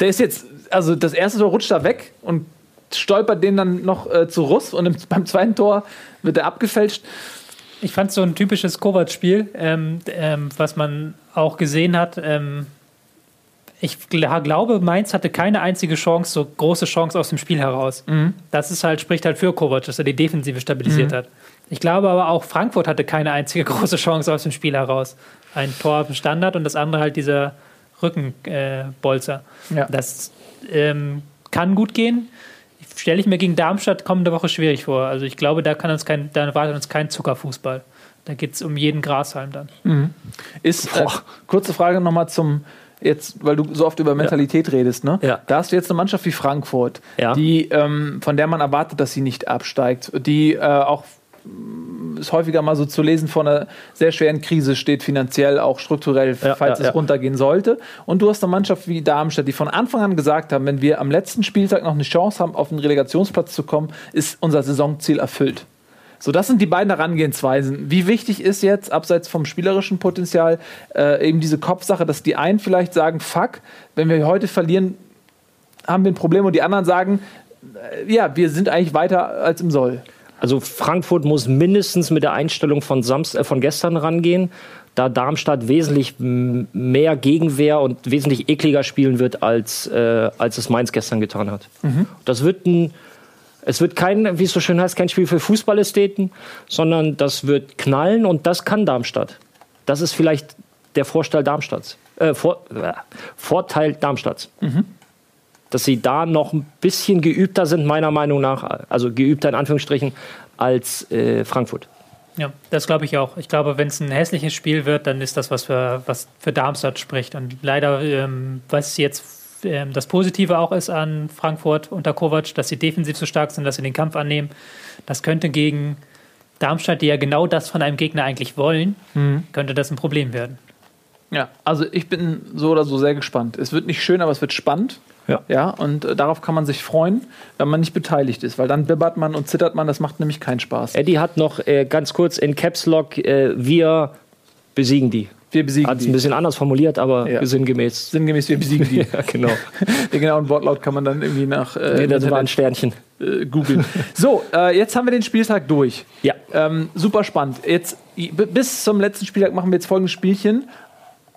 der ist jetzt, also das erste Tor rutscht da weg und stolpert den dann noch äh, zu Russ und im, beim zweiten Tor wird er abgefälscht. Ich fand es so ein typisches Kovac-Spiel, ähm, ähm, was man auch gesehen hat. Ähm, ich gl- glaube, Mainz hatte keine einzige Chance, so große Chance aus dem Spiel heraus. Das ist halt, spricht halt für Kovac, dass er die Defensive stabilisiert hat. Ich glaube aber auch, Frankfurt hatte keine einzige große Chance aus dem Spiel heraus. Ein Tor im Standard und das andere halt dieser Rückenbolzer. Äh. Ja. Das ähm, kann gut gehen. Stelle ich mir gegen Darmstadt kommende Woche schwierig vor. Also ich glaube, da kann uns kein, da erwartet uns kein Zuckerfußball. Da geht es um jeden Grashalm dann. Ist, äh, kurze Frage nochmal zum, jetzt, weil du so oft über Mentalität redest, ne? Ja. Da hast du jetzt eine Mannschaft wie Frankfurt, Ja. die, ähm, von der man erwartet, dass sie nicht absteigt, die äh, auch ist häufiger mal so zu lesen vor einer sehr schweren Krise steht, finanziell, auch strukturell, Ja, falls ja, es ja. runtergehen sollte. Und du hast eine Mannschaft wie Darmstadt, die von Anfang an gesagt haben, wenn wir am letzten Spieltag noch eine Chance haben, auf den Relegationsplatz zu kommen, ist unser Saisonziel erfüllt. So, das sind die beiden Herangehensweisen. Wie wichtig ist jetzt, abseits vom spielerischen Potenzial, äh, eben diese Kopfsache, dass die einen vielleicht sagen, fuck, wenn wir heute verlieren, haben wir ein Problem und die anderen sagen, äh, ja, wir sind eigentlich weiter als im Soll. Also Frankfurt muss mindestens mit der Einstellung von, Samst äh, von gestern rangehen, da Darmstadt wesentlich mehr Gegenwehr und wesentlich ekliger spielen wird, als, äh, als es Mainz gestern getan hat. Das wird ein, es wird kein, wie es so schön heißt, kein Spiel für Fußballästheten, sondern das wird knallen und das kann Darmstadt. Das ist vielleicht der Vorteil Darmstadts. Äh, Vor, äh, Vorteil Darmstadts. Dass sie da noch ein bisschen geübter sind, meiner Meinung nach, also geübter in Anführungsstrichen, als äh, Frankfurt. Ja, das glaube ich auch. Ich glaube, wenn es ein hässliches Spiel wird, dann ist das was für, was für Darmstadt spricht. Und leider, ähm, was jetzt ähm, das Positive auch ist an Frankfurt unter Kovac, dass sie defensiv so stark sind, dass sie den Kampf annehmen, das könnte gegen Darmstadt, die ja genau das von einem Gegner eigentlich wollen, könnte das ein Problem werden. Ja, also ich bin so oder so sehr gespannt. Es wird nicht schön, aber es wird spannend. Ja. Ja, und äh, darauf kann man sich freuen, wenn man nicht beteiligt ist, weil dann bibbert man und zittert man, das macht nämlich keinen Spaß. Eddie hat noch äh, ganz kurz in Caps Lock, äh, wir besiegen die. Wir besiegen Hat es ein die. bisschen anders formuliert, aber Ja. sinngemäß. Sinngemäß, wir besiegen die. Ja, genau. Den genauen Wortlaut kann man dann irgendwie nach äh, Nee, das war ein Sternchen. äh, googeln. So, äh, jetzt haben wir den Spieltag durch. Ja. Ähm, super spannend. Jetzt bis zum letzten Spieltag machen wir jetzt folgendes Spielchen.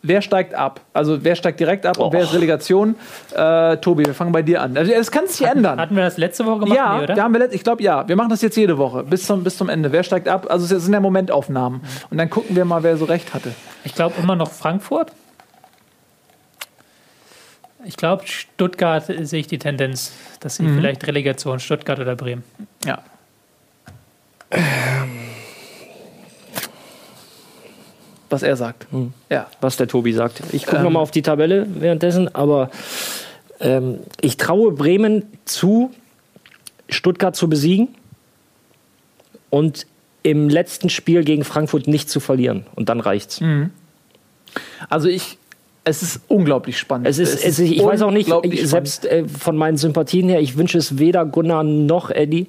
Wer steigt ab? Also wer steigt direkt ab und wer ist Relegation? Äh, Tobi, wir fangen bei dir an. Also, das kann sich ändern. Hatten wir das letzte Woche gemacht? Ja, Nee, oder? da haben wir ich glaube ja. Wir machen das jetzt jede Woche bis zum, bis zum Ende. Wer steigt ab? Also es sind ja Momentaufnahmen. Und dann gucken wir mal, wer so recht hatte. Ich glaube immer noch Frankfurt. Ich glaube, Stuttgart sehe ich die Tendenz, dass sie vielleicht Relegation Stuttgart oder Bremen. Ja. Was er sagt. Ja. was der Tobi sagt. Ich gucke Ähm. noch mal auf die Tabelle währenddessen, aber ähm, ich traue Bremen zu, Stuttgart zu besiegen und im letzten Spiel gegen Frankfurt nicht zu verlieren. Und dann reicht's. Also ich, es ist unglaublich spannend. Es ist, es ist, ich weiß auch nicht, selbst äh, von meinen Sympathien her, ich wünsche es weder Gunnar noch Eddie.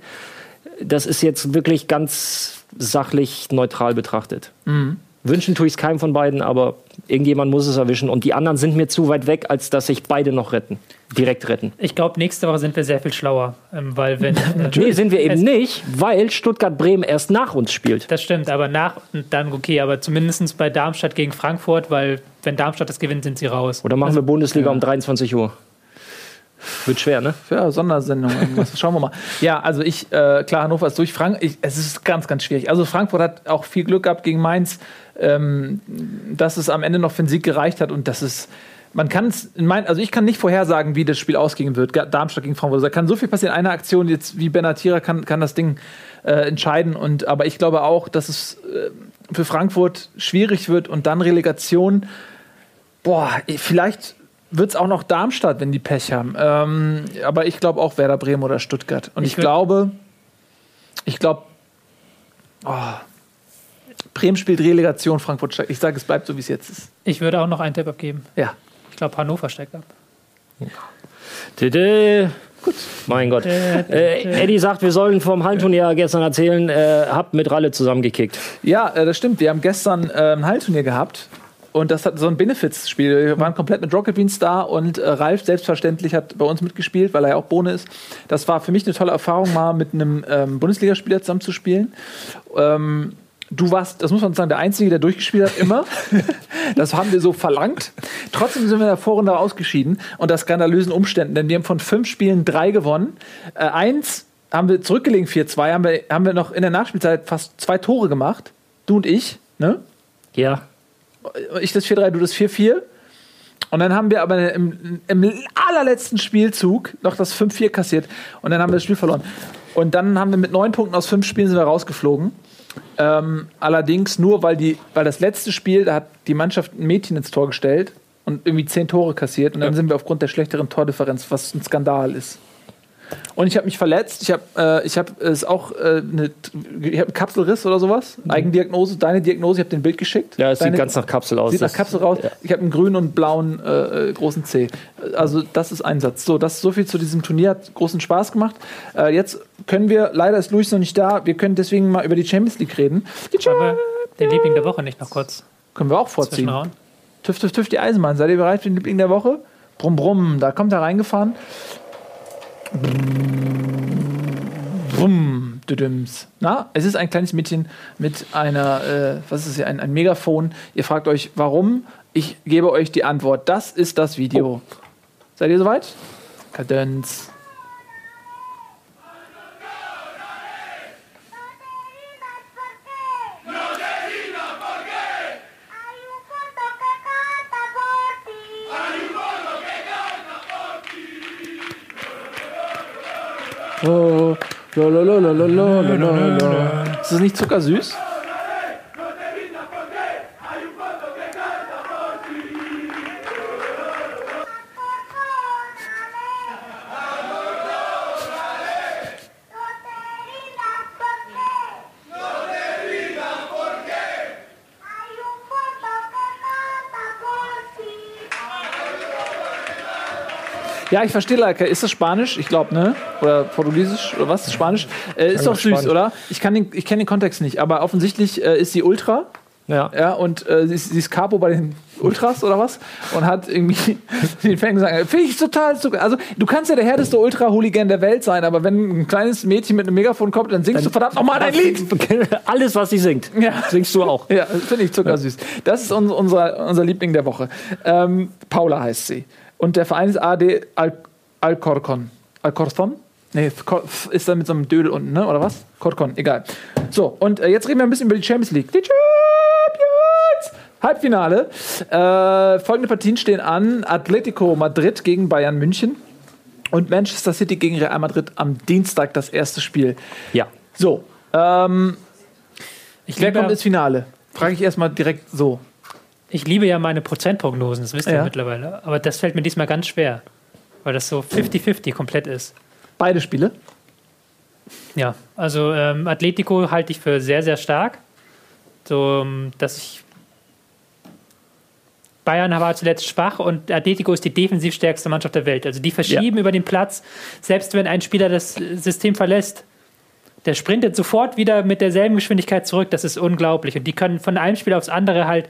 Das ist jetzt wirklich ganz sachlich neutral betrachtet. Mhm. Wünschen tue ich es keinem von beiden, aber irgendjemand muss es erwischen. Und die anderen sind mir zu weit weg, als dass sich beide noch retten. Direkt retten. Ich glaube, nächste Woche sind wir sehr viel schlauer, ähm, weil wenn äh, Nee, sind wir eben nicht, weil Stuttgart-Bremen erst nach uns spielt. das stimmt, aber nach und dann okay, aber zumindest bei Darmstadt gegen Frankfurt, weil wenn Darmstadt das gewinnt, sind sie raus. Oder machen wir Bundesliga um 23 Uhr? Wird schwer, ne? Ja, Sondersendung. irgendwas. Schauen wir mal. Ja, also ich, äh, klar, Hannover ist durch. Frank ich, es ist ganz, ganz schwierig. Also Frankfurt hat auch viel Glück gehabt gegen Mainz, ähm, dass es am Ende noch für den Sieg gereicht hat und das ist. Man kann es, also ich kann nicht vorhersagen, wie das Spiel ausgehen wird. Darmstadt gegen Frankfurt. Da kann so viel passieren. Eine Aktion jetzt wie Benatira kann, kann das Ding äh, entscheiden. Und, aber ich glaube auch, dass es äh, für Frankfurt schwierig wird und dann Relegation. Boah, vielleicht wird es auch noch Darmstadt, wenn die Pech haben. Ähm, aber ich glaube auch Werder Bremen oder Stuttgart. Und ich, Ich glaube, ich glaube, Bremen spielt Relegation, Frankfurt steigt. Ich sage, es bleibt so, wie es jetzt ist. Ich würde auch noch einen Tipp abgeben. Ja. Ich glaube, Hannover steigt ab. Tüdü. Gut. Mein Gott. Äh, Eddie sagt, wir sollen vom Hallenturnier gestern erzählen, äh, habt mit Ralle zusammengekickt. Ja, äh, das stimmt. Wir haben gestern äh, ein Hallenturnier gehabt. Und das hat so ein Benefits-Spiel. Wir waren komplett mit Rocket Beans da und äh, Ralf selbstverständlich hat bei uns mitgespielt, weil er ja auch Bohne ist. Das war für mich eine tolle Erfahrung, mal mit einem ähm, Bundesligaspieler zusammen zu spielen. Ähm, du warst, das muss man sagen, der Einzige, der durchgespielt hat, immer. das haben wir so verlangt. Trotzdem sind wir in der Vorrunde ausgeschieden unter skandalösen Umständen, denn wir haben von fünf Spielen drei gewonnen. Äh, eins haben wir zurückgelegen, 4-2, haben wir, haben wir noch in der Nachspielzeit fast zwei Tore gemacht. Du und ich, ne? Ja. Ich das 4-3, du das 4-4. Und dann haben wir aber im, im allerletzten Spielzug noch das 5-4 kassiert. Und dann haben wir das Spiel verloren. Und dann haben wir mit neun Punkten aus fünf Spielen sind wir rausgeflogen. Ähm, allerdings nur, weil, die, weil das letzte Spiel, da hat die Mannschaft ein Mädchen ins Tor gestellt und irgendwie zehn Tore kassiert. Und dann sind wir aufgrund der schlechteren Tordifferenz, was ein Skandal ist. Und ich habe mich verletzt. Ich habe äh, ich hab es auch äh, eine, ich hab einen Kapselriss oder sowas. Eigendiagnose, deine Diagnose. Ich habe dir ein Bild geschickt. Ja, es Deine, sieht ganz nach Kapsel aus. Sieht nach Kapsel raus. Ja. Ich habe einen grünen und blauen äh, äh, großen C. Also das ist Einsatz. So, das ist so viel zu diesem Turnier. Hat großen Spaß gemacht. Äh, jetzt können wir, leider ist Luis noch nicht da, wir können deswegen mal über die Champions League reden. Die Champions den Liebling der Woche nicht noch kurz können wir auch vorziehen. TÜV, TÜV, TÜV, die Eisenbahn. Seid ihr bereit für den Liebling der Woche? Brumm, brumm. Da kommt er reingefahren. Brumm, düdüms. Na, es ist ein kleines Mädchen mit einer, äh, was ist hier, ein, ein Megafon. Ihr fragt euch, warum? Ich gebe euch die Antwort. Das ist das Video. Seid ihr soweit? Kadenz. Oh. Ist das nicht zuckersüß? Ja, ich verstehe Leica. Ist das Spanisch? Ich glaube, ne? Oder Portugiesisch? Oder was? Spanisch? Äh, ist doch süß, Spanisch. oder? Ich, kann den, ich kenne den Kontext nicht, aber offensichtlich äh, ist sie Ultra. Ja. Ja, und äh, sie, ist, sie ist Capo bei den Ultras oder was? Und hat irgendwie den Fans gesagt, finde ich total zucker. Also, du kannst ja der härteste Ultra-Hooligan der Welt sein, aber wenn ein kleines Mädchen mit einem Megafon kommt, dann singst du verdammt nochmal dein Lied. Alles, was sie singt, Ja. singst du auch. Ja, finde ich zuckersüß. Das ist un unser, unser Liebling der Woche. Ähm, Paula heißt sie. Und der Verein ist AD Al Alcorcon. Alcorcon? Nee, ist da mit so einem Dödel unten, ne? Oder was? Corcon, egal. So, und äh, jetzt reden wir ein bisschen über die Champions League. Die Champions! Halbfinale. Äh, folgende Partien stehen an: Atletico Madrid gegen Bayern München und Manchester City gegen Real Madrid am Dienstag das erste Spiel. Ja. So, ähm, Ich wer kommt ins Finale? Frage ich erstmal direkt so. Ich liebe ja meine Prozentprognosen, das wisst ihr Ja. mittlerweile. Aber das fällt mir diesmal ganz schwer, weil das so 50-50 komplett ist. Beide Spiele. Ja, also ähm, Atletico halte ich für sehr, sehr stark. So, ähm, dass ich. Bayern war zuletzt schwach und Atletico ist die defensiv stärkste Mannschaft der Welt. Also die verschieben über den Platz, selbst wenn ein Spieler das System verlässt. Der sprintet sofort wieder mit derselben Geschwindigkeit zurück. Das ist unglaublich. Und die können von einem Spiel aufs andere halt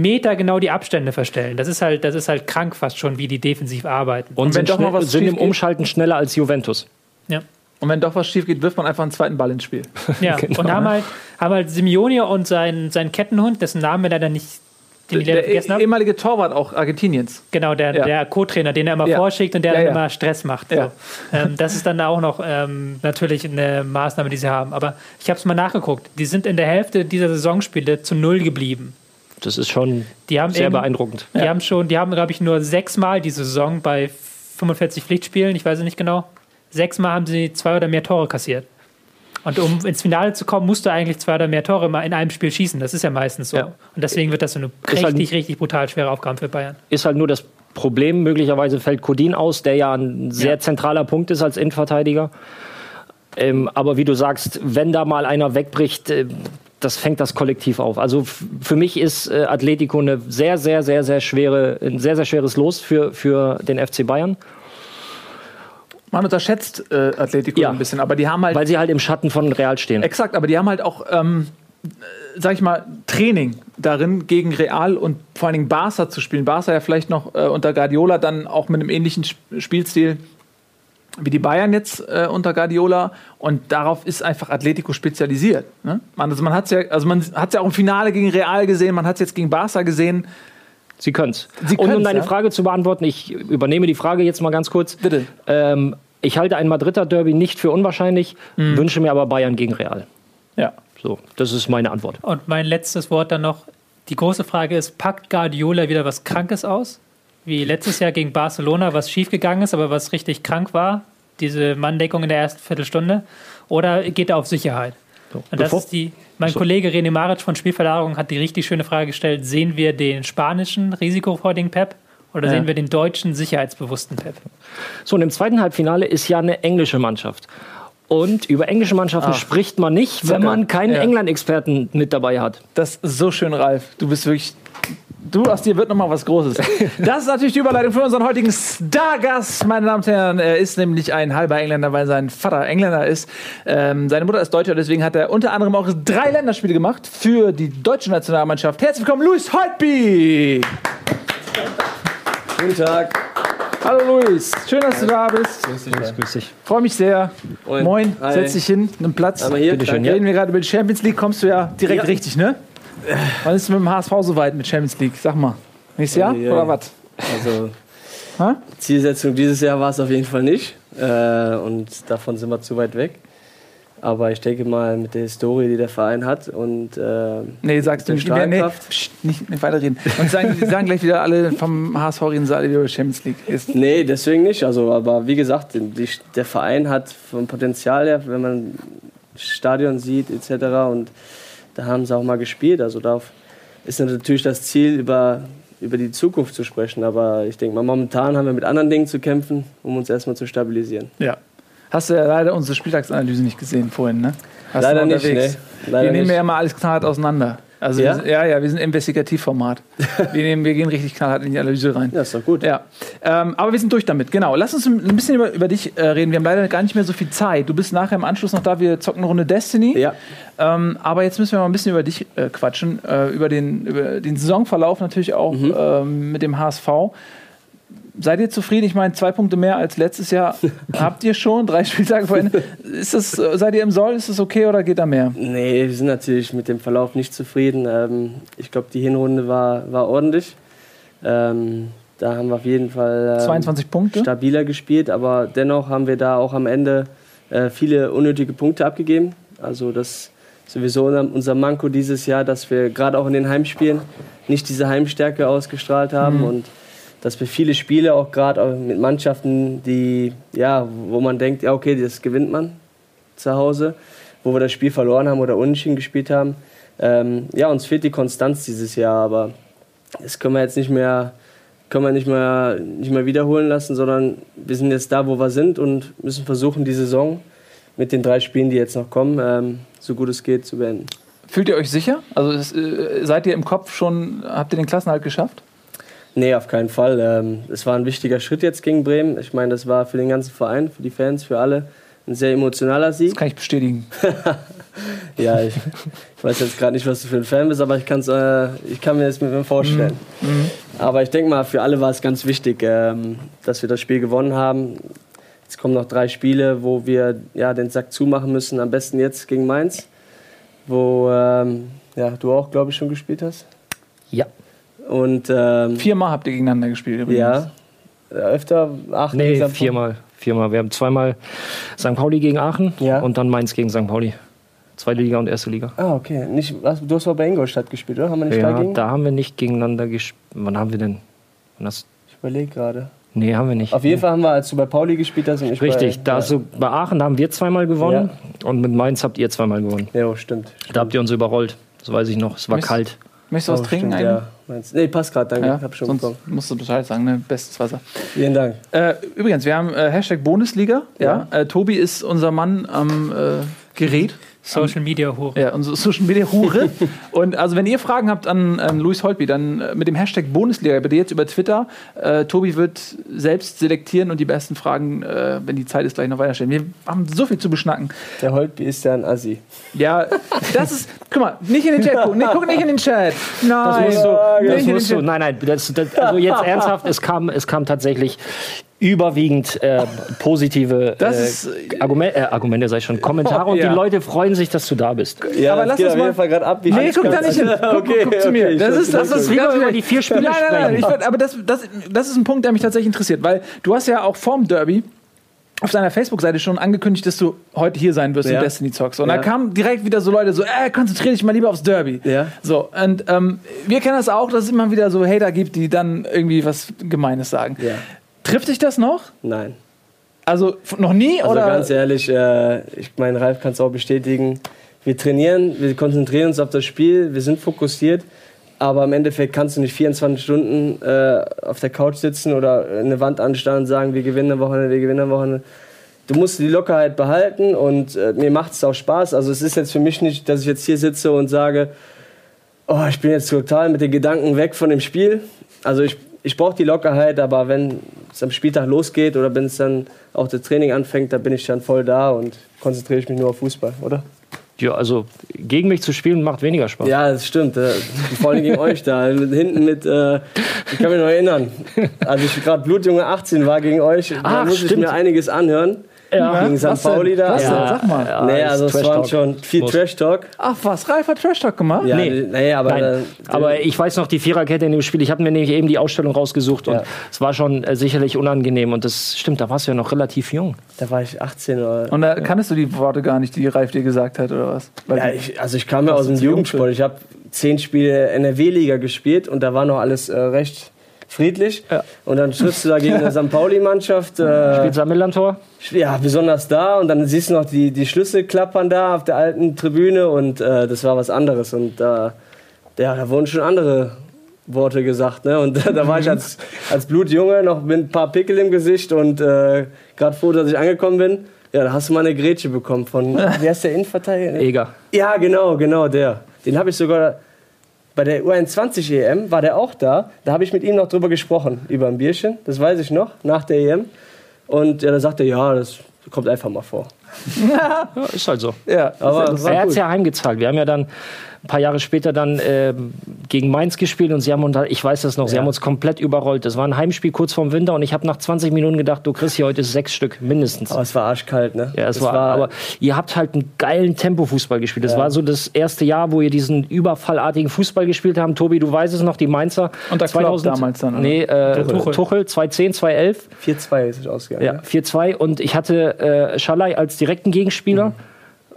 Meter genau die Abstände verstellen. Das ist halt, das ist halt krank fast schon, wie die defensiv arbeiten. Und, wenn sind, doch mal was sind im geht? Umschalten schneller als Juventus. Ja. Und wenn doch was schief geht, wirft man einfach einen zweiten Ball ins Spiel. Ja, Genau. und haben halt, haben halt Simeone und sein, sein Kettenhund, dessen Namen wir leider nicht, den Der vergessen habe. ehemalige Torwart auch Argentiniens. Genau, der, Ja. der Co-Trainer, den er immer Ja. vorschickt und der Ja, dann ja. immer Stress macht. So. Ja. Ähm, das ist dann auch noch ähm, natürlich eine Maßnahme, die sie haben. Aber ich habe es mal nachgeguckt. Die sind in der Hälfte dieser Saisonspiele zu null geblieben. Das ist schon Die haben sehr irgend- beeindruckend. Die haben schon, die haben, glaube ich, nur sechsmal diese Saison bei 45 Pflichtspielen, ich weiß es nicht genau. Sechsmal haben sie zwei oder mehr Tore kassiert. Und um ins Finale zu kommen, musst du eigentlich zwei oder mehr Tore mal in einem Spiel schießen. Das ist ja meistens so. Ja. Und deswegen wird das so eine Ist halt- richtig, richtig brutal schwere Aufgabe für Bayern. Ist halt nur das Problem, möglicherweise fällt Kodin aus, der ja ein sehr Ja. zentraler Punkt ist als Innenverteidiger. Ähm, aber wie du sagst, wenn da mal einer wegbricht, äh, das fängt das Kollektiv auf. Also für mich ist äh, Atletico eine sehr, sehr, sehr, sehr schwere, ein sehr, sehr schweres Los für, für den FC Bayern, Man unterschätzt äh, Atletico Ja. ein bisschen, aber die haben halt weil sie halt im Schatten von Real stehen. Exakt, aber die haben halt auch, ähm, äh, sag ich mal, Training darin, gegen Real und vor allen Dingen Barca zu spielen. Barca ja vielleicht noch äh, unter Guardiola dann auch mit einem ähnlichen Sp Spielstil wie die Bayern jetzt äh, unter Guardiola und darauf ist einfach Atletico spezialisiert. Ne? Man, also man hat ja, also man ja auch im Finale gegen Real gesehen, man hat es jetzt gegen Barca gesehen. Sie können's. Sie Und um deine ja. Frage zu beantworten, ich übernehme die Frage jetzt mal ganz kurz. Bitte. Ähm, ich halte ein Madrider Derby nicht für unwahrscheinlich, Mhm. wünsche mir aber Bayern gegen Real. Ja. So, das ist meine Antwort. Und mein letztes Wort dann noch. Die große Frage ist, packt Guardiola wieder was Krankes aus? Wie letztes Jahr gegen Barcelona, was schiefgegangen ist, aber was richtig krank war? Diese Manndeckung in der ersten Viertelstunde? Oder geht er auf Sicherheit? Und das ist die, mein Kollege René Maric von Spielverlagerung hat die richtig schöne Frage gestellt: Sehen wir den spanischen risikofreudigen Pep oder Ja. sehen wir den deutschen sicherheitsbewussten Pep? So, und im zweiten Halbfinale ist ja eine englische Mannschaft. Und über englische Mannschaften spricht man nicht, wenn man keinen Ja. England-Experten mit dabei hat. Das ist so schön, Ralf. Du bist wirklich. Du, aus dir wird noch mal was Großes. Das ist natürlich die Überleitung für unseren heutigen Stargast, meine Damen und Herren. Er ist nämlich ein halber Engländer, weil sein Vater Engländer ist. Ähm, seine Mutter ist Deutscher, deswegen hat er unter anderem auch drei Länderspiele gemacht für die deutsche Nationalmannschaft. Herzlich willkommen, Luis Holtby! Guten Tag. Hallo Luis, schön, dass du da bist. Grüß dich. Freue mich sehr. Moin. Moin, Hi. setz dich hin, nimm Platz. Einmal hier. Bitteschön, danke. Reden wir gerade über die Champions League, kommst du ja direkt Ja. richtig, ne? Wann ist es mit dem HSV soweit mit Champions League? Sag mal. Nächstes Jahr Ja, ja. oder was? Also, Ha? Zielsetzung dieses Jahr war es auf jeden Fall nicht. Äh, und davon sind wir zu weit weg. Aber ich denke mal, mit der Historie, die der Verein hat und äh, Nee, sagst du nicht. Nee, nee, pst, nicht, nicht weiterreden. Und sagen, sagen gleich wieder alle vom HSV reden sie alle wieder über Champions League. Ist, Nee, deswegen nicht. Also, aber wie gesagt, die, der Verein hat vom Potenzial her, wenn man Stadion sieht etc. Und da haben sie auch mal gespielt. Also darauf ist natürlich das Ziel, über, über die Zukunft zu sprechen. Aber ich denke mal, momentan haben wir mit anderen Dingen zu kämpfen, um uns erstmal zu stabilisieren. ja. Hast du ja leider unsere Spieltagsanalyse nicht gesehen vorhin, ne? Hast Leider du nicht, nee. Leider wir nehmen nicht. ja immer alles knallhart auseinander. Also Ja? Wir sind, ja, ja, wir sind Investigativformat. wir, nehmen, wir gehen richtig knallhart in die Analyse rein. Ja, ist doch gut. Ja, ähm, aber wir sind durch damit. Genau. Lass uns ein bisschen über, über dich äh, reden. Wir haben leider gar nicht mehr so viel Zeit. Du bist nachher im Anschluss noch da. Wir zocken eine Runde Destiny. Ja. Ähm, aber jetzt müssen wir mal ein bisschen über dich äh, quatschen. Äh, über, den, über den Saisonverlauf natürlich auch Mhm. ähm, mit dem HSV. Seid ihr zufrieden? Ich meine, zwei Punkte mehr als letztes Jahr habt ihr schon, drei Spieltage vor Ende. Ist das, seid ihr im Soll? Ist das okay oder geht da mehr? Nee, wir sind natürlich mit dem Verlauf nicht zufrieden. Ähm, ich glaube, die Hinrunde war, war ordentlich. Ähm, da haben wir auf jeden Fall ähm, 22 Punkte. stabiler gespielt, aber dennoch haben wir da auch am Ende äh, viele unnötige Punkte abgegeben. Also das ist sowieso unser, Manko dieses Jahr, dass wir gerade auch in den Heimspielen nicht diese Heimstärke ausgestrahlt haben und dass wir viele Spiele auch gerade mit Mannschaften, die ja, wo man denkt, ja okay, das gewinnt man zu Hause, wo wir das Spiel verloren haben oder unentschieden gespielt haben. Ähm, ja, uns fehlt die Konstanz dieses Jahr, aber das können wir jetzt nicht mehr, können wir nicht mehr, nicht mehr wiederholen lassen, sondern wir sind jetzt da, wo wir sind und müssen versuchen, die Saison mit den drei Spielen, die jetzt noch kommen, ähm, so gut es geht zu beenden. Fühlt ihr euch sicher? Also äh, seid ihr im Kopf schon, habt ihr den Klassenhalt geschafft? Nee, auf keinen Fall. Ähm, Es war ein wichtiger Schritt jetzt gegen Bremen. Ich meine, das war für den ganzen Verein, für die Fans, für alle ein sehr emotionaler Sieg. Das kann ich bestätigen. Ja, ich, ich weiß jetzt gerade nicht, was du für ein Fan bist, aber ich, kann's, äh, ich kann mir das mit mir vorstellen. Aber ich denke mal, für alle war es ganz wichtig, ähm, dass wir das Spiel gewonnen haben. Jetzt kommen noch drei Spiele, wo wir ja, den Sack zumachen müssen. Am besten jetzt gegen Mainz, wo ähm, ja, du auch, glaube ich, schon gespielt hast. Ja. Und ähm, Viermal habt ihr gegeneinander gespielt übrigens. ja, öfter acht Nee, insgesamt? viermal. Viermal. Wir haben zweimal St. Pauli gegen Aachen Ja. und dann Mainz gegen St. Pauli. Zweite Liga und erste Liga. Ah, okay. Nicht, du hast aber bei Ingolstadt gespielt, oder? Haben wir nicht Ja, dagegen? da haben wir nicht gegeneinander gespielt. Wann haben wir denn? Wann hast Ich überlege gerade. Nee, haben wir nicht. Auf jeden Fall haben wir, als du bei Pauli gespielt hast und ich Richtig, bei, da so bei Aachen da haben wir zweimal gewonnen und mit Mainz habt ihr zweimal gewonnen. Ja, ja stimmt. Da habt ihr uns überrollt. Das weiß ich noch. Es war Mist. kalt. Möchtest du was Oh, trinken stimmt, eigentlich? ja. Meinst- Nee, passt gerade, danke. Ja, Hab schon sonst bekommen. musst du Bescheid sagen, ne? Bestes Wasser. Vielen Dank. Äh, übrigens, wir haben äh, Hashtag Bundesliga. Ja. Äh, Tobi ist unser Mann am äh, Gerät. Social Media hoch. Ja, unsere Social Media Hure. und also, wenn ihr Fragen habt an ähm, Luis Holtby, dann äh, mit dem Hashtag Bundesliga, bitte jetzt über Twitter. Äh, Tobi wird selbst selektieren und die besten Fragen, äh, wenn die Zeit ist, gleich noch weiterstellen. Wir haben so viel zu beschnacken. Der Holtby ist ja ein Assi. Ja, das ist. Guck mal, nicht in den Chat gucken. Nee, guck nicht in den Chat. Nein, Das musst du, das musst du, nein, nein, das, das, also jetzt ernsthaft, es kam, es kam tatsächlich überwiegend äh, positive Das äh, ist- Argumente, äh, Argumente, sag ich schon, Kommentare und Ja. die Leute freuen sich, dass du da bist. Ja, Aber lass uns auf mal- jeden Fall gerade ab. Wie Nee, ich guck da nicht hin. Guck, okay, guck, guck zu mir. okay, das ist, das ganz wir über die vier Spiele nein, nein, nein, sprechen. ich würd, aber das, das, das ist ein Punkt, der mich tatsächlich interessiert, weil du hast ja auch vorm Derby auf deiner Facebook-Seite schon angekündigt, dass du heute hier sein wirst Ja. in Destiny Talks. Und Ja. da kamen direkt wieder so Leute so, äh, konzentrier dich mal lieber aufs Derby. Ja. So, und ähm, wir kennen das auch, dass es immer wieder so Hater gibt, die dann irgendwie was Gemeines sagen. Ja. Trifft dich das noch? Nein. Also noch nie Also oder? ganz ehrlich, äh, ich meine, Ralf kann es auch bestätigen. Wir trainieren, wir konzentrieren uns auf das Spiel, wir sind fokussiert, aber im Endeffekt kannst du nicht 24 Stunden äh, auf der Couch sitzen oder eine Wand anstarren und sagen, wir gewinnen am Wochenende, wir gewinnen am Wochenende. Du musst die Lockerheit behalten und äh, mir macht es auch Spaß. Also es ist jetzt für mich nicht, dass ich jetzt hier sitze und sage, oh, ich bin jetzt total mit den Gedanken weg von dem Spiel. Also ich, ich brauche die Lockerheit, aber wenn es am Spieltag losgeht oder wenn es dann auch das Training anfängt, da bin ich dann voll da und konzentriere ich mich nur auf Fußball, oder? Ja, also gegen mich zu spielen macht weniger Spaß. Ja, das stimmt. äh, Vor allem gegen euch da. Hinten mit, äh, ich kann mich noch erinnern, als ich gerade Blutjunge 18 war gegen euch, da Ach, musste ich stimmt. mir einiges anhören. Ja. Gegen St. Was denn? Pauli da. Was denn? Ja. Sag mal. Ja, nee, also es Trash waren Talk. schon viel. Trash-Talk. Ach was, Ralf hat Trash Talk gemacht? Ja, Nee. nee, aber, Nein, aber ich weiß noch die Viererkette in dem Spiel. Ich habe mir nämlich eben die Ausstellung rausgesucht und es war schon äh, sicherlich unangenehm. Und das stimmt, da warst du ja noch relativ jung. da war ich 18 oder. Und da kanntest du die Worte gar nicht, die Ralf dir gesagt hat, oder was? Weil Ja, die- ich, also ich kam ja aus dem Jugendsport. Ich habe zehn Spiele NRW-Liga gespielt und da war noch alles äh, recht friedlich. Ja. Und dann triffst du da gegen eine St. Pauli-Mannschaft. Äh, Spielt Sammelantor? ja, besonders da. Und dann siehst du noch die, die Schlüssel klappern da auf der alten Tribüne und äh, das war was anderes. Und äh, ja, da wurden schon andere Worte gesagt. Ne? Und da war ich als, als Blutjunge noch mit ein paar Pickel im Gesicht und äh, gerade froh, dass ich angekommen bin. Ja, da hast du mal eine Grätsche bekommen von, wie heißt der Innenverteidiger? Eger. Ja, genau, genau, der. Den habe ich sogar bei der U21 EM, E war der auch da. Da habe ich mit ihm noch drüber gesprochen, über ein Bierchen. Das weiß ich noch, nach der EM. Und ja, da sagte er, ja, das kommt einfach mal vor. Ja, ist halt so. ja, Aber er hat es ja heimgezahlt. Wir haben ja dann ein paar Jahre später dann ähm, gegen Mainz gespielt und sie haben uns, ich weiß das noch, sie Ja. haben uns komplett überrollt. Das war ein Heimspiel kurz vorm Winter und ich habe nach 20 Minuten gedacht, du kriegst hier heute sechs Stück mindestens. Aber es war arschkalt, ne? Ja, es Das war, aber ihr habt halt einen geilen Tempo-Fußball gespielt. Das Ja. war so das erste Jahr, wo ihr diesen überfallartigen Fußball gespielt habt. Tobi, du weißt es noch, die Mainzer. Unter Klopp damals dann, oder? Nee, äh, Tuchel. Tuchel. 210, 211. 4-2 ist es ausgegangen. Ja, ne? 4-2. Und ich hatte äh, Schalai als direkten Gegenspieler.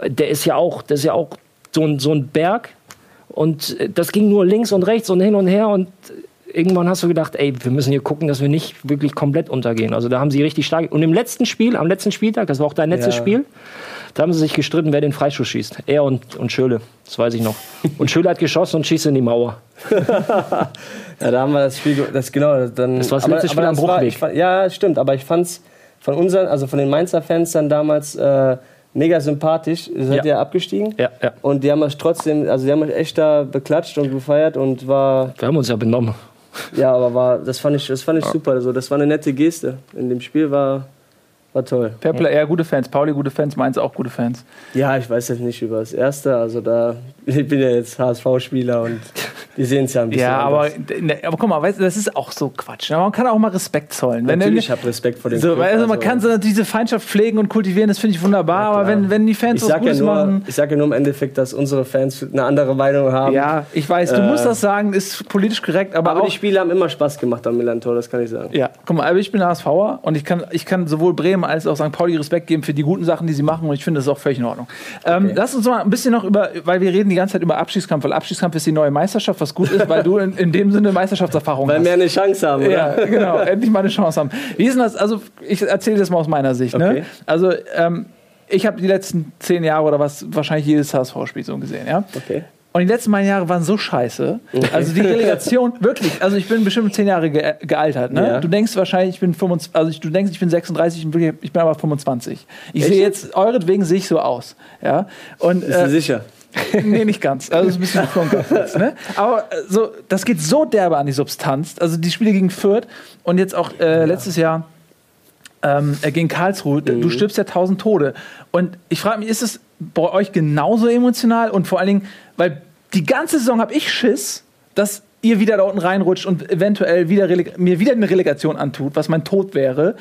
Der ist ja auch, das ist ja auch so ein, so ein Berg. Und äh, das ging nur links und rechts und hin und her. Und irgendwann hast du gedacht, ey, wir müssen hier gucken, dass wir nicht wirklich komplett untergehen. Also da haben sie richtig stark. Und im letzten Spiel, am letzten Spieltag, das war auch dein letztes Ja. Spiel, da haben sie sich gestritten, wer den Freischuss schießt. Er und, und Schöle. Das weiß ich noch. Und Schöle hat geschossen und schießt in die Mauer. Ja, da haben wir das Spiel, das genau, dann. Das war das letzte Spiel am war- Bruchweg. ich fand- ja, stimmt, aber ich fand's von unseren, also von den Mainzer Fans dann damals äh, mega sympathisch. Ihr seid Ja. ja abgestiegen. Ja, ja. Und die haben euch trotzdem, also die haben euch echt da beklatscht und gefeiert und war, Wir haben uns ja benommen. ja, aber war, das fand ich, das fand ich super. Also das war eine nette Geste. In dem Spiel war, war toll. Fairplay, ja, gute Fans. Pauli, gute Fans. Mainz auch gute Fans. Ja, ich weiß jetzt nicht über das erste, also da, ich bin ja jetzt HSV-Spieler und die sehen es ja ein bisschen Ja, aber, anders. ne, aber guck mal, weißt, das ist auch so Quatsch. ne? Man kann auch mal Respekt zollen. Wenn Natürlich, ich habe Respekt vor den so, Club, also man also- kann so diese Feindschaft pflegen und kultivieren, das finde ich wunderbar. aber klar. wenn, wenn die Fans Ich was ja nur, machen. ich sag ja nur im Endeffekt, dass unsere Fans eine andere Meinung haben. Ja, ich weiß, du Äh, musst das sagen, ist politisch korrekt, aber, aber auch. die Spiele haben immer Spaß gemacht am Millantor, das kann ich sagen. ja, guck mal, aber ich bin HSVer und ich kann, ich kann sowohl Bremen als auch St. Pauli Respekt geben für die guten Sachen, die sie machen und ich finde das ist auch völlig in Ordnung. Ähm, Okay. Lass uns mal ein bisschen noch über, weil wir reden die ganze Zeit über Abstiegskampf, weil Abstiegskampf ist die neue Meisterschaft, was gut ist, weil du in, in dem Sinne Meisterschaftserfahrung Weil hast. wir eine Chance haben, oder? Ja, genau, endlich mal eine Chance haben. Wie ist denn das? Also, ich erzähle das mal aus meiner Sicht. Ne? Okay. Also, ähm, ich habe die letzten zehn Jahre oder was wahrscheinlich jedes HSV-Spiel so gesehen. Ja? Okay. Und die letzten beiden Jahre waren so scheiße. Also die Relegation, wirklich. Also ich bin bestimmt zehn Jahre ge gealtert. Ne? Ja. Du denkst wahrscheinlich, ich bin 25, also du denkst, ich bin 36, ich bin ich bin aber 25. Ich sehe jetzt, euretwegen sehe ich so aus. Ja? Und, Bist du sicher? nee, nicht ganz. Also ein bisschen Flunkers, ne? Aber äh, so, das geht so derbe an die Substanz. Also die Spiele gegen Fürth und jetzt auch äh, letztes Jahr ähm, äh, gegen Karlsruhe. Du stirbst ja tausend Tode. Und ich frage mich, ist es bei euch genauso emotional? Und vor allen Dingen, weil die ganze Saison habe ich Schiss, dass ihr wieder da unten reinrutscht und eventuell wieder mir wieder eine Relegation antut, was mein Tod wäre.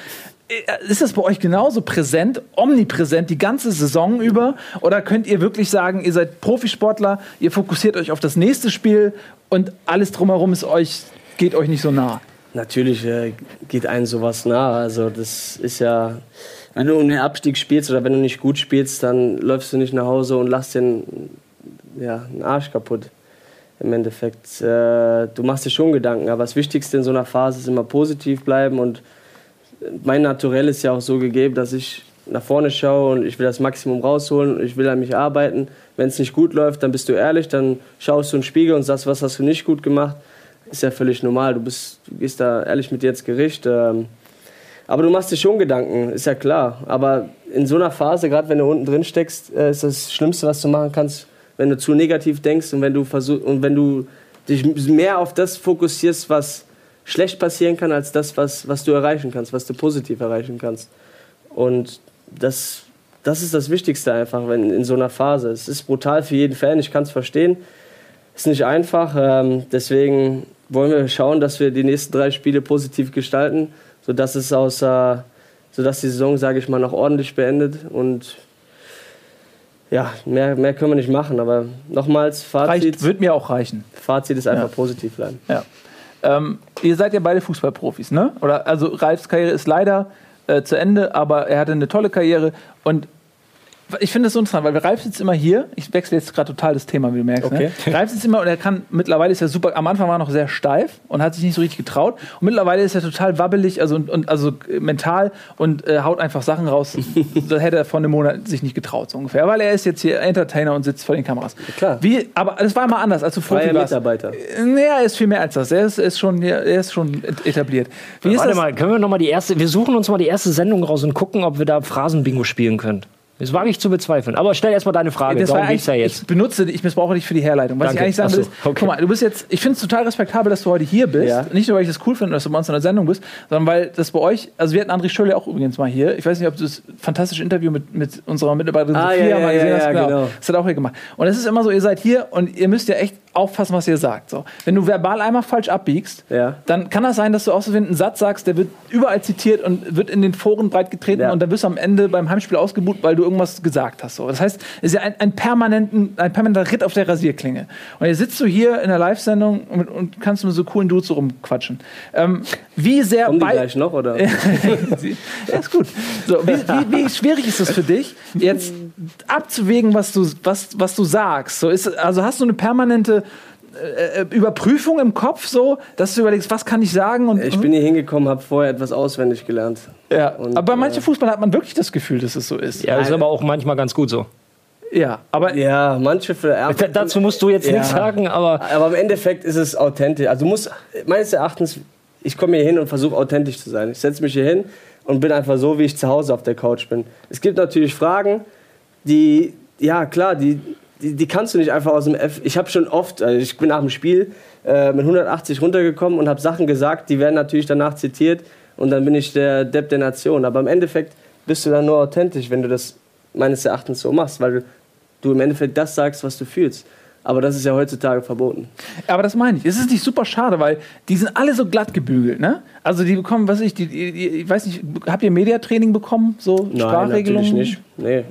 Äh, Ist das bei euch genauso präsent, omnipräsent die ganze Saison über? Oder könnt ihr wirklich sagen, ihr seid Profisportler, ihr fokussiert euch auf das nächste Spiel und alles drumherum ist euch, geht euch nicht so nah? Natürlich äh, geht einem sowas nah. Also das ist ja, wenn du den Abstieg spielst oder wenn du nicht gut spielst, dann läufst du nicht nach Hause und lässt den ja, einen Arsch kaputt. Im Endeffekt, äh, du machst dir schon Gedanken, aber das Wichtigste in so einer Phase ist immer positiv bleiben und mein Naturell ist ja auch so gegeben, dass ich nach vorne schaue und ich will das Maximum rausholen und ich will an mich arbeiten. Wenn es nicht gut läuft, dann bist du ehrlich, dann schaust du in den Spiegel und sagst, was hast du nicht gut gemacht. Ist ja völlig normal. Du, bist, du gehst da ehrlich mit dir ins Gericht. Ähm, aber du machst dir schon Gedanken, ist ja klar. Aber in so einer Phase, gerade wenn du unten drin steckst, äh, ist das Schlimmste, was du machen kannst, wenn du zu negativ denkst und wenn du versuch, und wenn du dich mehr auf das fokussierst, was schlecht passieren kann, als das, was, was du erreichen kannst, was du positiv erreichen kannst. Und das, das ist das Wichtigste einfach wenn, in so einer Phase. Es ist brutal für jeden Fan, ich kann es verstehen. Ist nicht einfach, ähm, deswegen wollen wir schauen, dass wir die nächsten drei Spiele positiv gestalten, sodass es außer, sodass die Saison, sage ich mal, noch ordentlich beendet und ja, mehr, mehr können wir nicht machen, aber nochmals, Fazit, Reicht, wird mir auch reichen. Fazit ist einfach Ja. positiv bleiben. Ja. Ähm, ihr seid ja beide Fußballprofis, ne? Oder also Ralfs Karriere ist leider äh, zu Ende, aber er hatte eine tolle Karriere und ich finde das so interessant, weil Ralf sitzt immer hier. Ich wechsle jetzt gerade total das Thema, wie du merkst. Okay. Ne? Ralf sitzt immer und er kann, mittlerweile ist er super, am Anfang war er noch sehr steif und hat sich nicht so richtig getraut. Und mittlerweile ist er total wabbelig, also, und, und, also äh, mental und äh, haut einfach Sachen raus. das hätte er vor einem Monat sich nicht getraut, so ungefähr. Weil er ist jetzt hier Entertainer und sitzt vor den Kameras. klar. Wie, aber das war immer anders, als du Freier warst. Mitarbeiter. Nee, er ist viel mehr als das. Er ist, ist, schon, er ist schon etabliert. Wie ist Warte mal, können wir noch mal die erste, wir suchen uns mal die erste Sendung raus und gucken, ob wir da Phrasenbingo spielen können. Das wage ich zu bezweifeln. Aber stell erst mal deine Frage. Das Darum geht's ja jetzt. ich benutze, ich missbrauche dich für die Herleitung. Was Danke. ich eigentlich sagen so, will, ist, okay. guck mal, du bist jetzt, ich finde es total respektabel, dass du heute hier bist. Ja. Nicht nur, weil ich das cool finde, dass du bei uns in der Sendung bist, sondern weil das bei euch, also wir hatten André Schölle auch übrigens mal hier. Ich weiß nicht, ob du das fantastische Interview mit, mit unserer Mitarbeiterin Ah, Sophia ja, ja, mal gesehen ja, hast. ja, genau. Das hat er auch hier gemacht. Und es ist immer so, ihr seid hier und ihr müsst ja echt aufpassen, was ihr sagt. So. Wenn du verbal einmal falsch abbiegst, dann kann das sein, dass du auch so einen Satz sagst, der wird überall zitiert und wird in den Foren breit getreten und dann wirst du am Ende beim Heimspiel ausgebucht, weil du irgendwas gesagt hast. So. Das heißt, es ist ja ein, ein, permanenten, ein permanenter Ritt auf der Rasierklinge. Und jetzt sitzt du hier in der Live-Sendung und, und kannst mit so coolen Dudes so rumquatschen. Ähm, wie sehr Kommen die gleich noch, oder? ja, ist gut. So, wie, wie, wie schwierig ist es für dich, jetzt abzuwägen, was du, was, was du sagst? So ist, also hast du eine permanente äh, Überprüfung im Kopf, so, dass du überlegst, was kann ich sagen? Und, Ich bin hier hingekommen, habe vorher etwas auswendig gelernt. ja. und, aber bei manchen äh, Fußballern hat man wirklich das Gefühl, dass es so ist. Ja, das ist aber auch manchmal ganz gut so. Ja, aber Ja, manche für, ja, dazu musst du jetzt Ja. nichts sagen, aber Aber im Endeffekt ist es authentisch. Also du musst, meines Erachtens, ich komme hier hin und versuche authentisch zu sein. Ich setze mich hier hin und bin einfach so, wie ich zu Hause auf der Couch bin. Es gibt natürlich Fragen, die, ja klar, die, die, die kannst du nicht einfach aus dem F. Ich habe schon oft, also ich bin nach dem Spiel äh, mit 180 runtergekommen und habe Sachen gesagt, die werden natürlich danach zitiert und dann bin ich der Depp der Nation. Aber im Endeffekt bist du dann nur authentisch, wenn du das meines Erachtens so machst, weil du im Endeffekt das sagst, was du fühlst. Aber das ist ja heutzutage verboten. Aber das meine ich. Es ist nicht super schade, weil die sind alle so glatt gebügelt, ne? Also die bekommen, was ich, die, die, die, ich weiß nicht, habt ihr Mediatraining bekommen? So Sprachregelungen? natürlich nicht. Nee,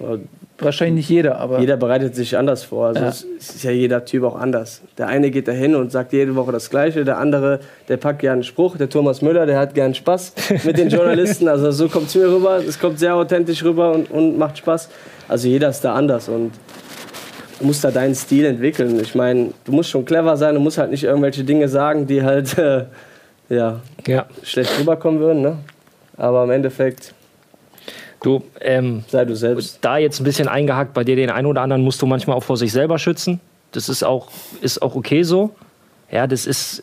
Wahrscheinlich nicht jeder, aber. jeder bereitet sich anders vor. Also Ja. ist ja jeder Typ auch anders. Der eine geht da hin und sagt jede Woche das Gleiche, der andere, der packt gerne einen Spruch. Der Thomas Müller, der hat gern Spaß mit den Journalisten. Also so kommt es mir rüber. Es kommt sehr authentisch rüber und, und macht Spaß. Also jeder ist da anders und du musst da deinen Stil entwickeln. Ich meine, du musst schon clever sein, du musst halt nicht irgendwelche Dinge sagen, die halt äh, ja, ja. schlecht rüberkommen würden. Ne? Aber im Endeffekt Du, ähm, sei du selbst. da jetzt ein bisschen eingehakt, bei dir den einen oder anderen musst du manchmal auch vor sich selber schützen. Das ist auch, ist auch okay so. Ja, das ist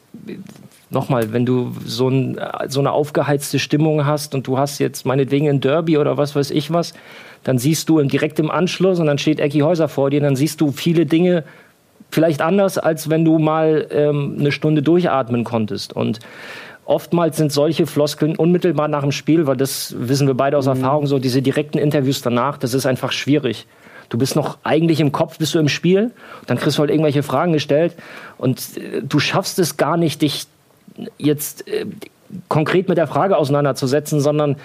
nochmal, wenn du so, ein, so eine aufgeheizte Stimmung hast und du hast jetzt meinetwegen ein Derby oder was weiß ich was, dann siehst du direkt im Anschluss und dann steht Ecki Häuser vor dir, dann siehst du viele Dinge vielleicht anders, als wenn du mal ähm, eine Stunde durchatmen konntest. Und oftmals sind solche Floskeln unmittelbar nach dem Spiel, weil das wissen wir beide aus Erfahrung, so diese direkten Interviews danach, das ist einfach schwierig. Du bist noch eigentlich im Kopf, bist du im Spiel, dann kriegst du halt irgendwelche Fragen gestellt und äh, du schaffst es gar nicht, dich jetzt äh, konkret mit der Frage auseinanderzusetzen, sondern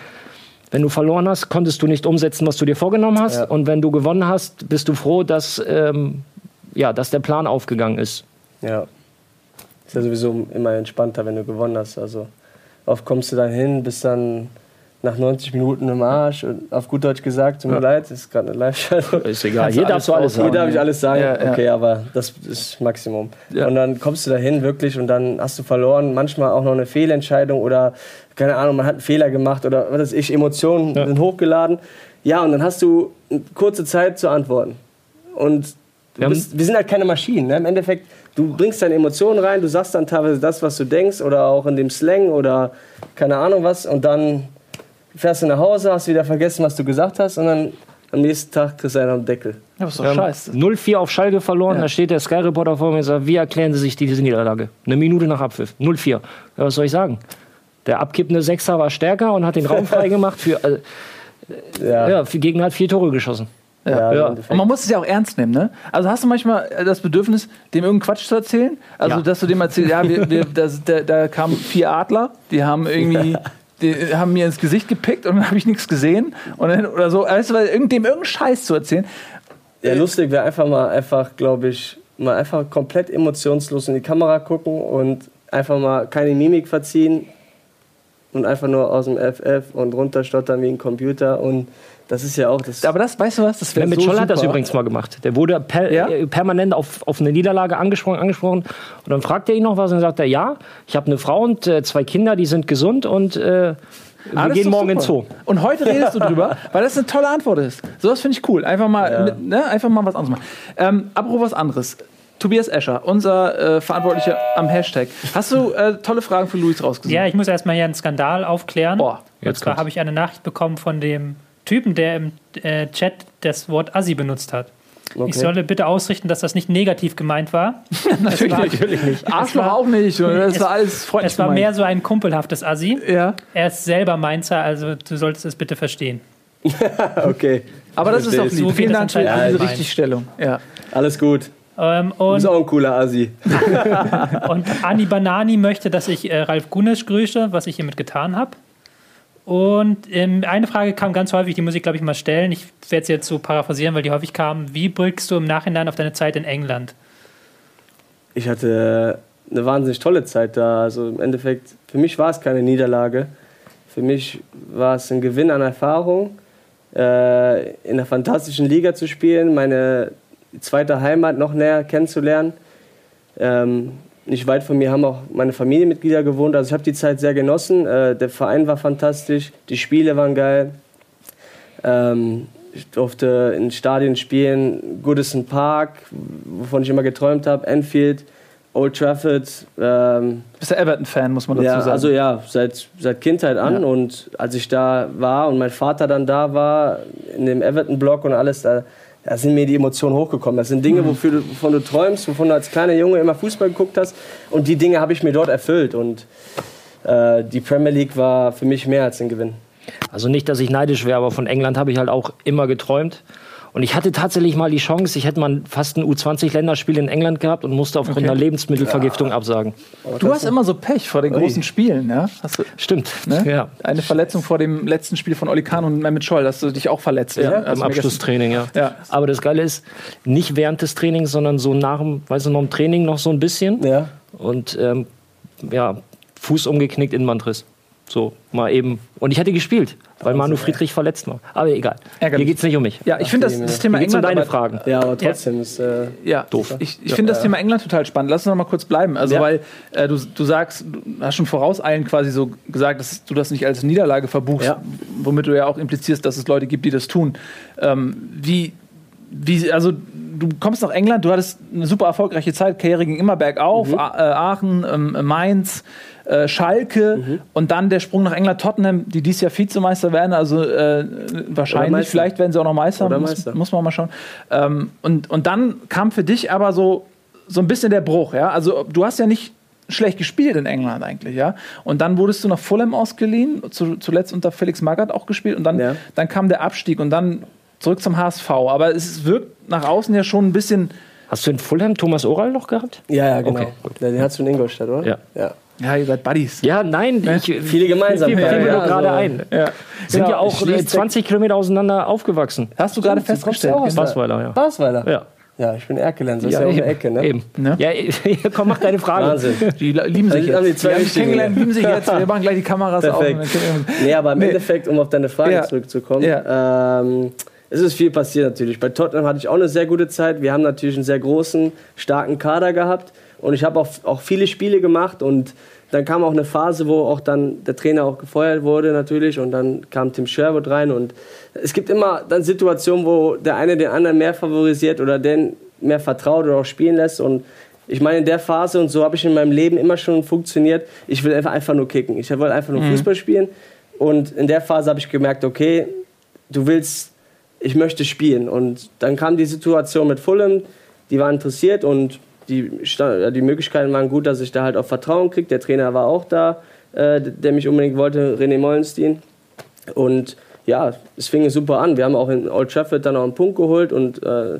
wenn du verloren hast, konntest du nicht umsetzen, was du dir vorgenommen hast. Ja. Und wenn du gewonnen hast, bist du froh, dass, ähm, ja, dass der Plan aufgegangen ist. Ja. Ist ja sowieso immer entspannter, wenn du gewonnen hast. Also oft kommst du dann hin, bist dann nach 90 Minuten im Arsch und auf gut Deutsch gesagt, tut mir leid, ist gerade eine Live-Schaltung. Ist egal. Hier darfst du alles sagen. Hier darf ich alles sagen, Ja, ja. okay, aber das ist Maximum. Ja. Und dann kommst du dahin wirklich und dann hast du verloren, manchmal auch noch eine Fehlentscheidung oder keine Ahnung, man hat einen Fehler gemacht oder was weiß ich, Emotionen sind hochgeladen. Ja, und dann hast du eine kurze Zeit zu antworten. Und bist, wir sind halt keine Maschinen. Ne? Im Endeffekt, du bringst deine Emotionen rein, du sagst dann teilweise das, was du denkst oder auch in dem Slang oder keine Ahnung was und dann fährst du nach Hause, hast wieder vergessen, was du gesagt hast und dann am nächsten Tag kriegst du einen am Deckel. Ja, was ist doch scheiße. 0-4 auf Schalke verloren, Ja. da steht der Sky-Reporter vor mir und sagt, wie erklären Sie sich diese Niederlage? Eine Minute nach Abpfiff, 0-4. Ja, was soll ich sagen? Der abkippende Sechser war stärker und hat den Raum freigemacht für, äh, Ja, ja, für Gegner hat vier Tore geschossen. Ja, ja. Und man muss es ja auch ernst nehmen, ne? Also hast du manchmal äh, das Bedürfnis, dem irgendeinen Quatsch zu erzählen? Also, Ja. dass du dem erzählst, ja, wir, wir, das, da, da kamen vier Adler, die haben irgendwie, die haben mir ins Gesicht gepickt und dann habe ich nichts gesehen. Und dann, oder so, weißt du, weil irgend- dem irgendeinen Scheiß zu erzählen. Ja, lustig wäre einfach mal, einfach, glaube ich, mal einfach komplett emotionslos in die Kamera gucken und einfach mal keine Mimik verziehen und einfach nur aus dem FF und runterstottern wie ein Computer und das ist ja auch das. Aber das, weißt du was, das wäre Mehmet so Scholl hat das übrigens mal gemacht. Der wurde per, Ja? äh, permanent auf, auf eine Niederlage angesprochen, angesprochen. Und dann fragt er ihn noch was und dann sagt er, ja, ich habe eine Frau und äh, zwei Kinder, die sind gesund und äh, wir Ah, gehen morgen ins Zoo. Und heute redest du drüber, weil das eine tolle Antwort ist. Sowas finde ich cool. Einfach mal, Ja. mit, ne, einfach mal was anderes machen. Ähm, apropos was anderes. Tobias Escher, unser äh, Verantwortlicher am Hashtag. Hast du äh, tolle Fragen für Luis rausgesucht? Ja, ich muss erstmal hier einen Skandal aufklären. Boah, Und jetzt habe ich eine Nachricht bekommen von dem Typen, der im äh, Chat das Wort Assi benutzt hat. Okay. Ich solle bitte ausrichten, dass das nicht negativ gemeint war. natürlich, natürlich nicht. Arschloch auch nicht. Das Es- war alles freundlich Es war gemeint. mehr so ein kumpelhaftes Assi. Ja, Er ist selber Mainzer, also du solltest es bitte verstehen. okay, aber das ist ich. lieb. So Vielen Dank für anscheinend diese. Richtigstellung. Ja. alles gut. Ähm, Du bist und, auch ein cooler Asi. und Anni Banani möchte, dass ich äh, Ralf Gunesch grüße, was ich hiermit getan habe. Und ähm, eine Frage kam ganz häufig, die muss ich, glaube ich, mal stellen. Ich werde sie jetzt so paraphrasieren, weil die häufig kam. Wie blickst du im Nachhinein auf deine Zeit in England? Ich hatte eine wahnsinnig tolle Zeit da. Also im Endeffekt, für mich war es keine Niederlage. Für mich war es ein Gewinn an Erfahrung, äh, in einer fantastischen Liga zu spielen, meine zweite Heimat noch näher kennenzulernen. Ähm, nicht weit von mir haben auch meine Familienmitglieder gewohnt. Also ich habe die Zeit sehr genossen. Äh, der Verein war fantastisch, die Spiele waren geil. Ähm, ich durfte in Stadien spielen, Goodison Park, wovon ich immer geträumt habe, Enfield, Old Trafford. Ähm, Bist du Everton-Fan, muss man dazu ja, sagen. also ja, seit, seit Kindheit an. Ja. Und als ich da war und mein Vater dann da war, in dem Everton-Block und alles, da, da sind mir die Emotionen hochgekommen. Das sind Mhm. Dinge, wofür du, wovon du träumst, wovon du als kleiner Junge immer Fußball geguckt hast. Und die Dinge habe ich mir dort erfüllt. Und äh, die Premier League war für mich mehr als ein Gewinn. Also nicht, dass ich neidisch wäre, aber von England habe ich halt auch immer geträumt. Und ich hatte tatsächlich mal die Chance, ich hätte mal fast ein U20-Länderspiel in England gehabt und musste aufgrund Okay. einer Lebensmittelvergiftung absagen. du hast immer so Pech vor den großen Spielen, ja? Hast du, Stimmt. ne? Ja. Eine Verletzung vor dem letzten Spiel von Oli Kahn und Mehmet Scholl, dass du dich auch verletzt. Ja, Also im Abschlusstraining, ja. Ja. Aber das Geile ist, nicht während des Trainings, sondern so nach dem, weißt du, noch im Training noch so ein bisschen. Ja. Und ähm, ja, Fuß umgeknickt, Innenbandriss. So, mal eben. Und ich hätte gespielt, weil Manu Friedrich verletzt war. Aber egal. Ärgerlich. Hier geht es nicht um mich. Ja, ich finde das, das Thema Hier geht's um England. deine aber- Fragen. Ja, aber trotzdem ist. Äh, Ja, Doof. Ich, ich finde das Thema England total spannend. Lass uns noch mal kurz bleiben. Also, Ja. weil äh, du, du sagst, du hast schon vorauseilend quasi so gesagt, dass du das nicht als Niederlage verbuchst, Ja. womit du ja auch implizierst, dass es Leute gibt, die das tun. Ähm, wie, wie, also, du kommst nach England, du hattest eine super erfolgreiche Zeit, Karriere ging immer bergauf, A äh, Aachen, ähm, Mainz, äh, Schalke. Und dann der Sprung nach England, Tottenham, die dieses Jahr Vizemeister werden, also äh, wahrscheinlich, vielleicht werden sie auch noch Meister, Oder muss, Meister. muss man mal schauen. Ähm, und, und dann kam für dich aber so, so ein bisschen der Bruch, ja, also du hast ja nicht schlecht gespielt in England eigentlich, ja. Und dann wurdest du nach Fulham ausgeliehen, zu, zuletzt unter Felix Magath auch gespielt. Und dann, Ja. dann kam der Abstieg. Und dann zurück zum HSV. Aber es wirkt nach außen ja schon ein bisschen, Hast du in Fulham Thomas Oral noch gehabt? Ja, ja, genau. Okay. Ja, den hast du in Ingolstadt, oder? Ja. ja. ja, ihr seid Buddies. Ja, nein, ich, Viele gemeinsam. Wir Ja, nur gerade also- ein. Ja. Sind Genau. ja auch äh, schließt 20 Kilometer auseinander aufgewachsen. Hast du gerade festgestellt? ja. Basweiler, ja. Basweiler. Ja, Ja, ich bin Erkelenser. Das ist ja um die Ecke, ne? Eben. Ne? Ja, komm, mach deine Frage. Wahnsinn. Die lieben sich Also, haben jetzt. die zwei Die haben sich Richtigen, kennengelernt, ja. lieben sich jetzt. Wir machen gleich die Kameras Perfekt. auf. Nee, aber im Nee. Endeffekt, um auf deine Frage Ja. zurückzukommen, Ja. ähm, es ist viel passiert natürlich. Bei Tottenham hatte ich auch eine sehr gute Zeit. Wir haben natürlich einen sehr großen, starken Kader gehabt und ich habe auch, auch viele Spiele gemacht und dann kam auch eine Phase, wo auch dann der Trainer auch gefeuert wurde natürlich und dann kam Tim Sherwood rein und es gibt immer dann Situationen, wo der eine den anderen mehr favorisiert oder den mehr vertraut oder auch spielen lässt und ich meine, in der Phase und so habe ich in meinem Leben immer schon funktioniert. Ich will einfach, einfach nur kicken. Ich wollte einfach nur Fußball spielen. Und in der Phase habe ich gemerkt, okay, du willst, ich möchte spielen. Und dann kam die Situation mit Fulham, die waren interessiert und die, die Möglichkeiten waren gut, dass ich da halt auch Vertrauen kriege. Der Trainer war auch da, äh, der mich unbedingt wollte, René Mollenstein. Und ja, es fing super an. Wir haben auch in Old Trafford dann auch einen Punkt geholt und äh,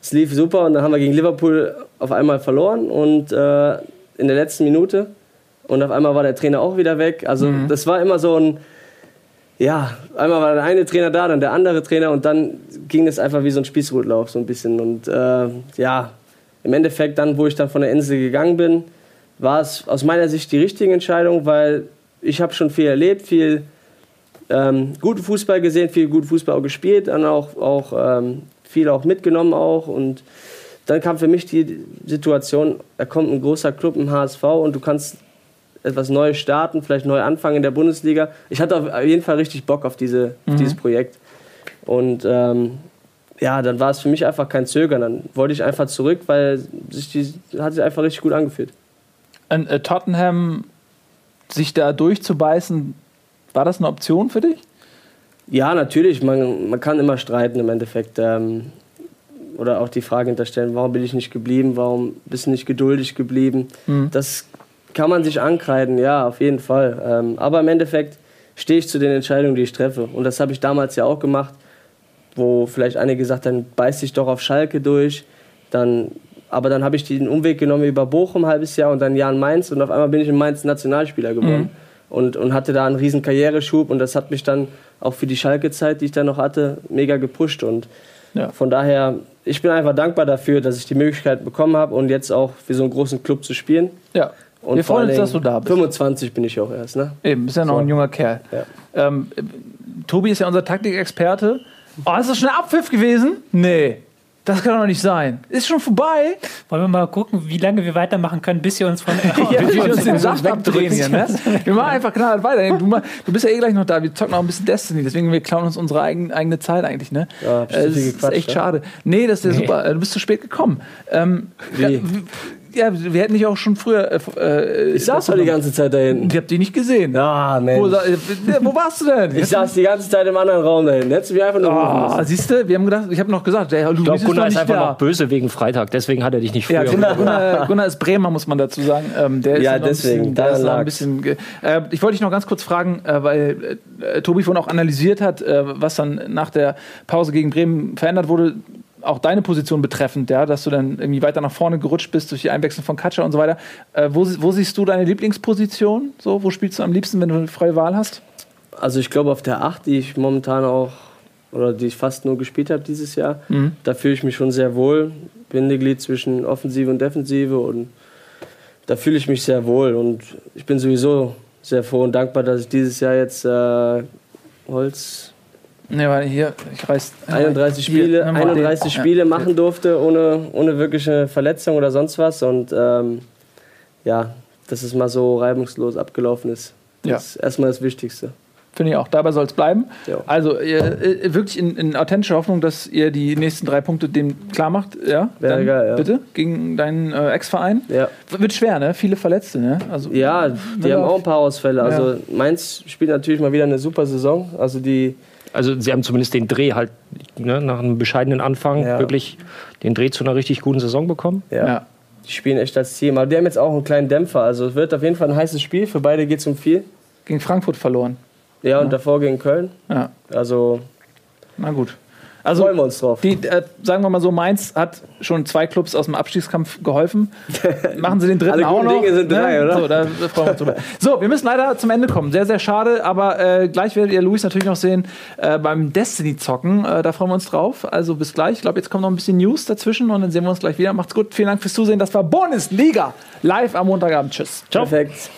es lief super. Und dann haben wir gegen Liverpool auf einmal verloren und äh, in der letzten Minute. Und auf einmal war der Trainer auch wieder weg. Also das war immer so ein, ja, einmal war der eine Trainer da, dann der andere Trainer und dann ging es einfach wie so ein Spießrutlauf so ein bisschen. Und äh, ja, im Endeffekt dann, wo ich dann von der Insel gegangen bin, war es aus meiner Sicht die richtige Entscheidung, weil ich habe schon viel erlebt, viel ähm, guten Fußball gesehen, viel guten Fußball auch gespielt, dann auch, auch ähm, viel auch mitgenommen auch und dann kam für mich die Situation, da kommt ein großer Club im HSV und du kannst etwas Neues starten, vielleicht neu anfangen in der Bundesliga. Ich hatte auf jeden Fall richtig Bock auf, diese, auf dieses Projekt. Und ähm, ja, dann war es für mich einfach kein Zögern. Dann wollte ich einfach zurück, weil sich die, hat sich einfach richtig gut angefühlt. In, äh, Tottenham sich da durchzubeißen, war das eine Option für dich? Ja, natürlich. Man, man kann immer streiten im Endeffekt. Ähm, oder auch die Frage hinterstellen, warum bin ich nicht geblieben? Warum bist du nicht geduldig geblieben? Das kann man sich ankreiden, ja, auf jeden Fall. Ähm, aber im Endeffekt stehe ich zu den Entscheidungen, die ich treffe. Und das habe ich damals ja auch gemacht, wo vielleicht einige gesagt haben, beiß dich doch auf Schalke durch. Dann, aber dann habe ich den Umweg genommen über Bochum ein halbes Jahr und dann ein Jahr in Mainz. Und auf einmal bin ich in Mainz Nationalspieler geworden. Und, und hatte da einen riesen Karriereschub. Und das hat mich dann auch für die Schalke-Zeit, die ich dann noch hatte, mega gepusht. Und Ja. von daher, ich bin einfach dankbar dafür, dass ich die Möglichkeit bekommen habe und jetzt auch für so einen großen Club zu spielen. Ja. Und Wir freuen uns, dass du da bist. 25 bin ich auch erst, ne? Eben, bist ja noch So. ein junger Kerl. Ja. Ähm, äh, Tobi ist ja unser Taktikexperte. Oh, ist das schon ein Abpfiff gewesen? Nee. Das kann doch nicht sein. Ist schon vorbei. Wollen wir mal gucken, wie lange wir weitermachen können, bis ihr uns von. Ja, bis wir uns den Saft abdrehen hier, ne? Wir machen einfach knallhart weiter. Du, ma- du bist ja eh gleich noch da. Wir zocken noch ein bisschen Destiny. Deswegen, wir klauen uns unsere eigen, eigene Zeit eigentlich, ne? Ja, zu äh, das ist echt ja? schade. Nee, das ist ja super. Äh, Du bist zu spät gekommen. Ähm, ja, Wie? Ja, wir hätten dich auch schon früher. Äh, äh, Ich saß doch die ganze Zeit da hinten. Ich hab dich nicht gesehen. Ah, Wo, Mensch. sa- äh, wo warst du denn? Ich saß die ganze Zeit im anderen Raum da hinten. Hättest du mich einfach nur Ah, siehst du, wir haben gedacht, ich habe noch gesagt, der Herr Luis Ich glaube, ist Gunnar ist nicht einfach da. noch böse wegen Freitag, deswegen hat er dich nicht früher. Ja, Gunnar, Gunnar, Gunnar ist Bremer, muss man dazu sagen. Ähm, der ist Ja, ein deswegen, bisschen, der ist ein bisschen äh, ich wollte dich noch ganz kurz fragen, äh, weil äh, Tobi vorhin auch analysiert hat, äh, was dann nach der Pause gegen Bremen verändert wurde. Auch deine Position betreffend, ja, dass du dann irgendwie weiter nach vorne gerutscht bist durch die Einwechslung von Katscher und so weiter. Äh, wo, wo siehst du deine Lieblingsposition? So, wo spielst du am liebsten, wenn du eine freie Wahl hast? Also ich glaube auf der 8, die ich momentan auch, oder die ich fast nur gespielt habe dieses Jahr, Mhm. da fühle ich mich schon sehr wohl. Bindeglied zwischen Offensive und Defensive und da fühle ich mich sehr wohl. Und ich bin sowieso sehr froh und dankbar, dass ich dieses Jahr jetzt äh, Holz Ne, weil hier, ich reiß. 31 Hier, Spiele, nimm mal den. 31 Ja. Spiele machen durfte, ohne, ohne wirkliche Verletzung oder sonst was. Und ähm, ja, dass es mal so reibungslos abgelaufen ist. Das Ja. ist erstmal das Wichtigste. Finde ich auch. Dabei soll es bleiben. Ja. Also ihr, äh, wirklich in, in authentischer Hoffnung, dass ihr die nächsten drei Punkte dem klar macht. Ja, Wäre geil, ja. Bitte gegen deinen äh, Ex-Verein. Ja. Wird schwer, ne? Viele Verletzte, ne? Also, Ja, die haben auch ein paar Ausfälle. Also. Mainz spielt natürlich mal wieder eine super Saison. Also die, Also sie haben zumindest den Dreh halt ne, nach einem bescheidenen Anfang Ja. wirklich den Dreh zu einer richtig guten Saison bekommen. ja, ja. die spielen echt als Team. Aber die haben jetzt auch einen kleinen Dämpfer. Also es wird auf jeden Fall ein heißes Spiel. Für beide geht es um viel. Gegen Frankfurt verloren. Ja, und davor gegen Köln. Ja, Also na gut. Also, freuen wir uns drauf. die, äh, sagen wir mal so, Mainz hat schon zwei Clubs aus dem Abstiegskampf geholfen. Machen sie den dritten Alle auch guten noch. Dinge sind drei, oder? So, da freuen wir uns drüber. So, wir müssen leider zum Ende kommen. Sehr, sehr schade, aber äh, gleich werdet ihr Luis natürlich noch sehen äh, beim Destiny-Zocken. Äh, da freuen wir uns drauf. Also bis gleich. Ich glaube, jetzt kommt noch ein bisschen News dazwischen und dann sehen wir uns gleich wieder. Macht's gut. Vielen Dank fürs Zusehen. Das war Bundesliga live am Montagabend. Tschüss. Perfekt.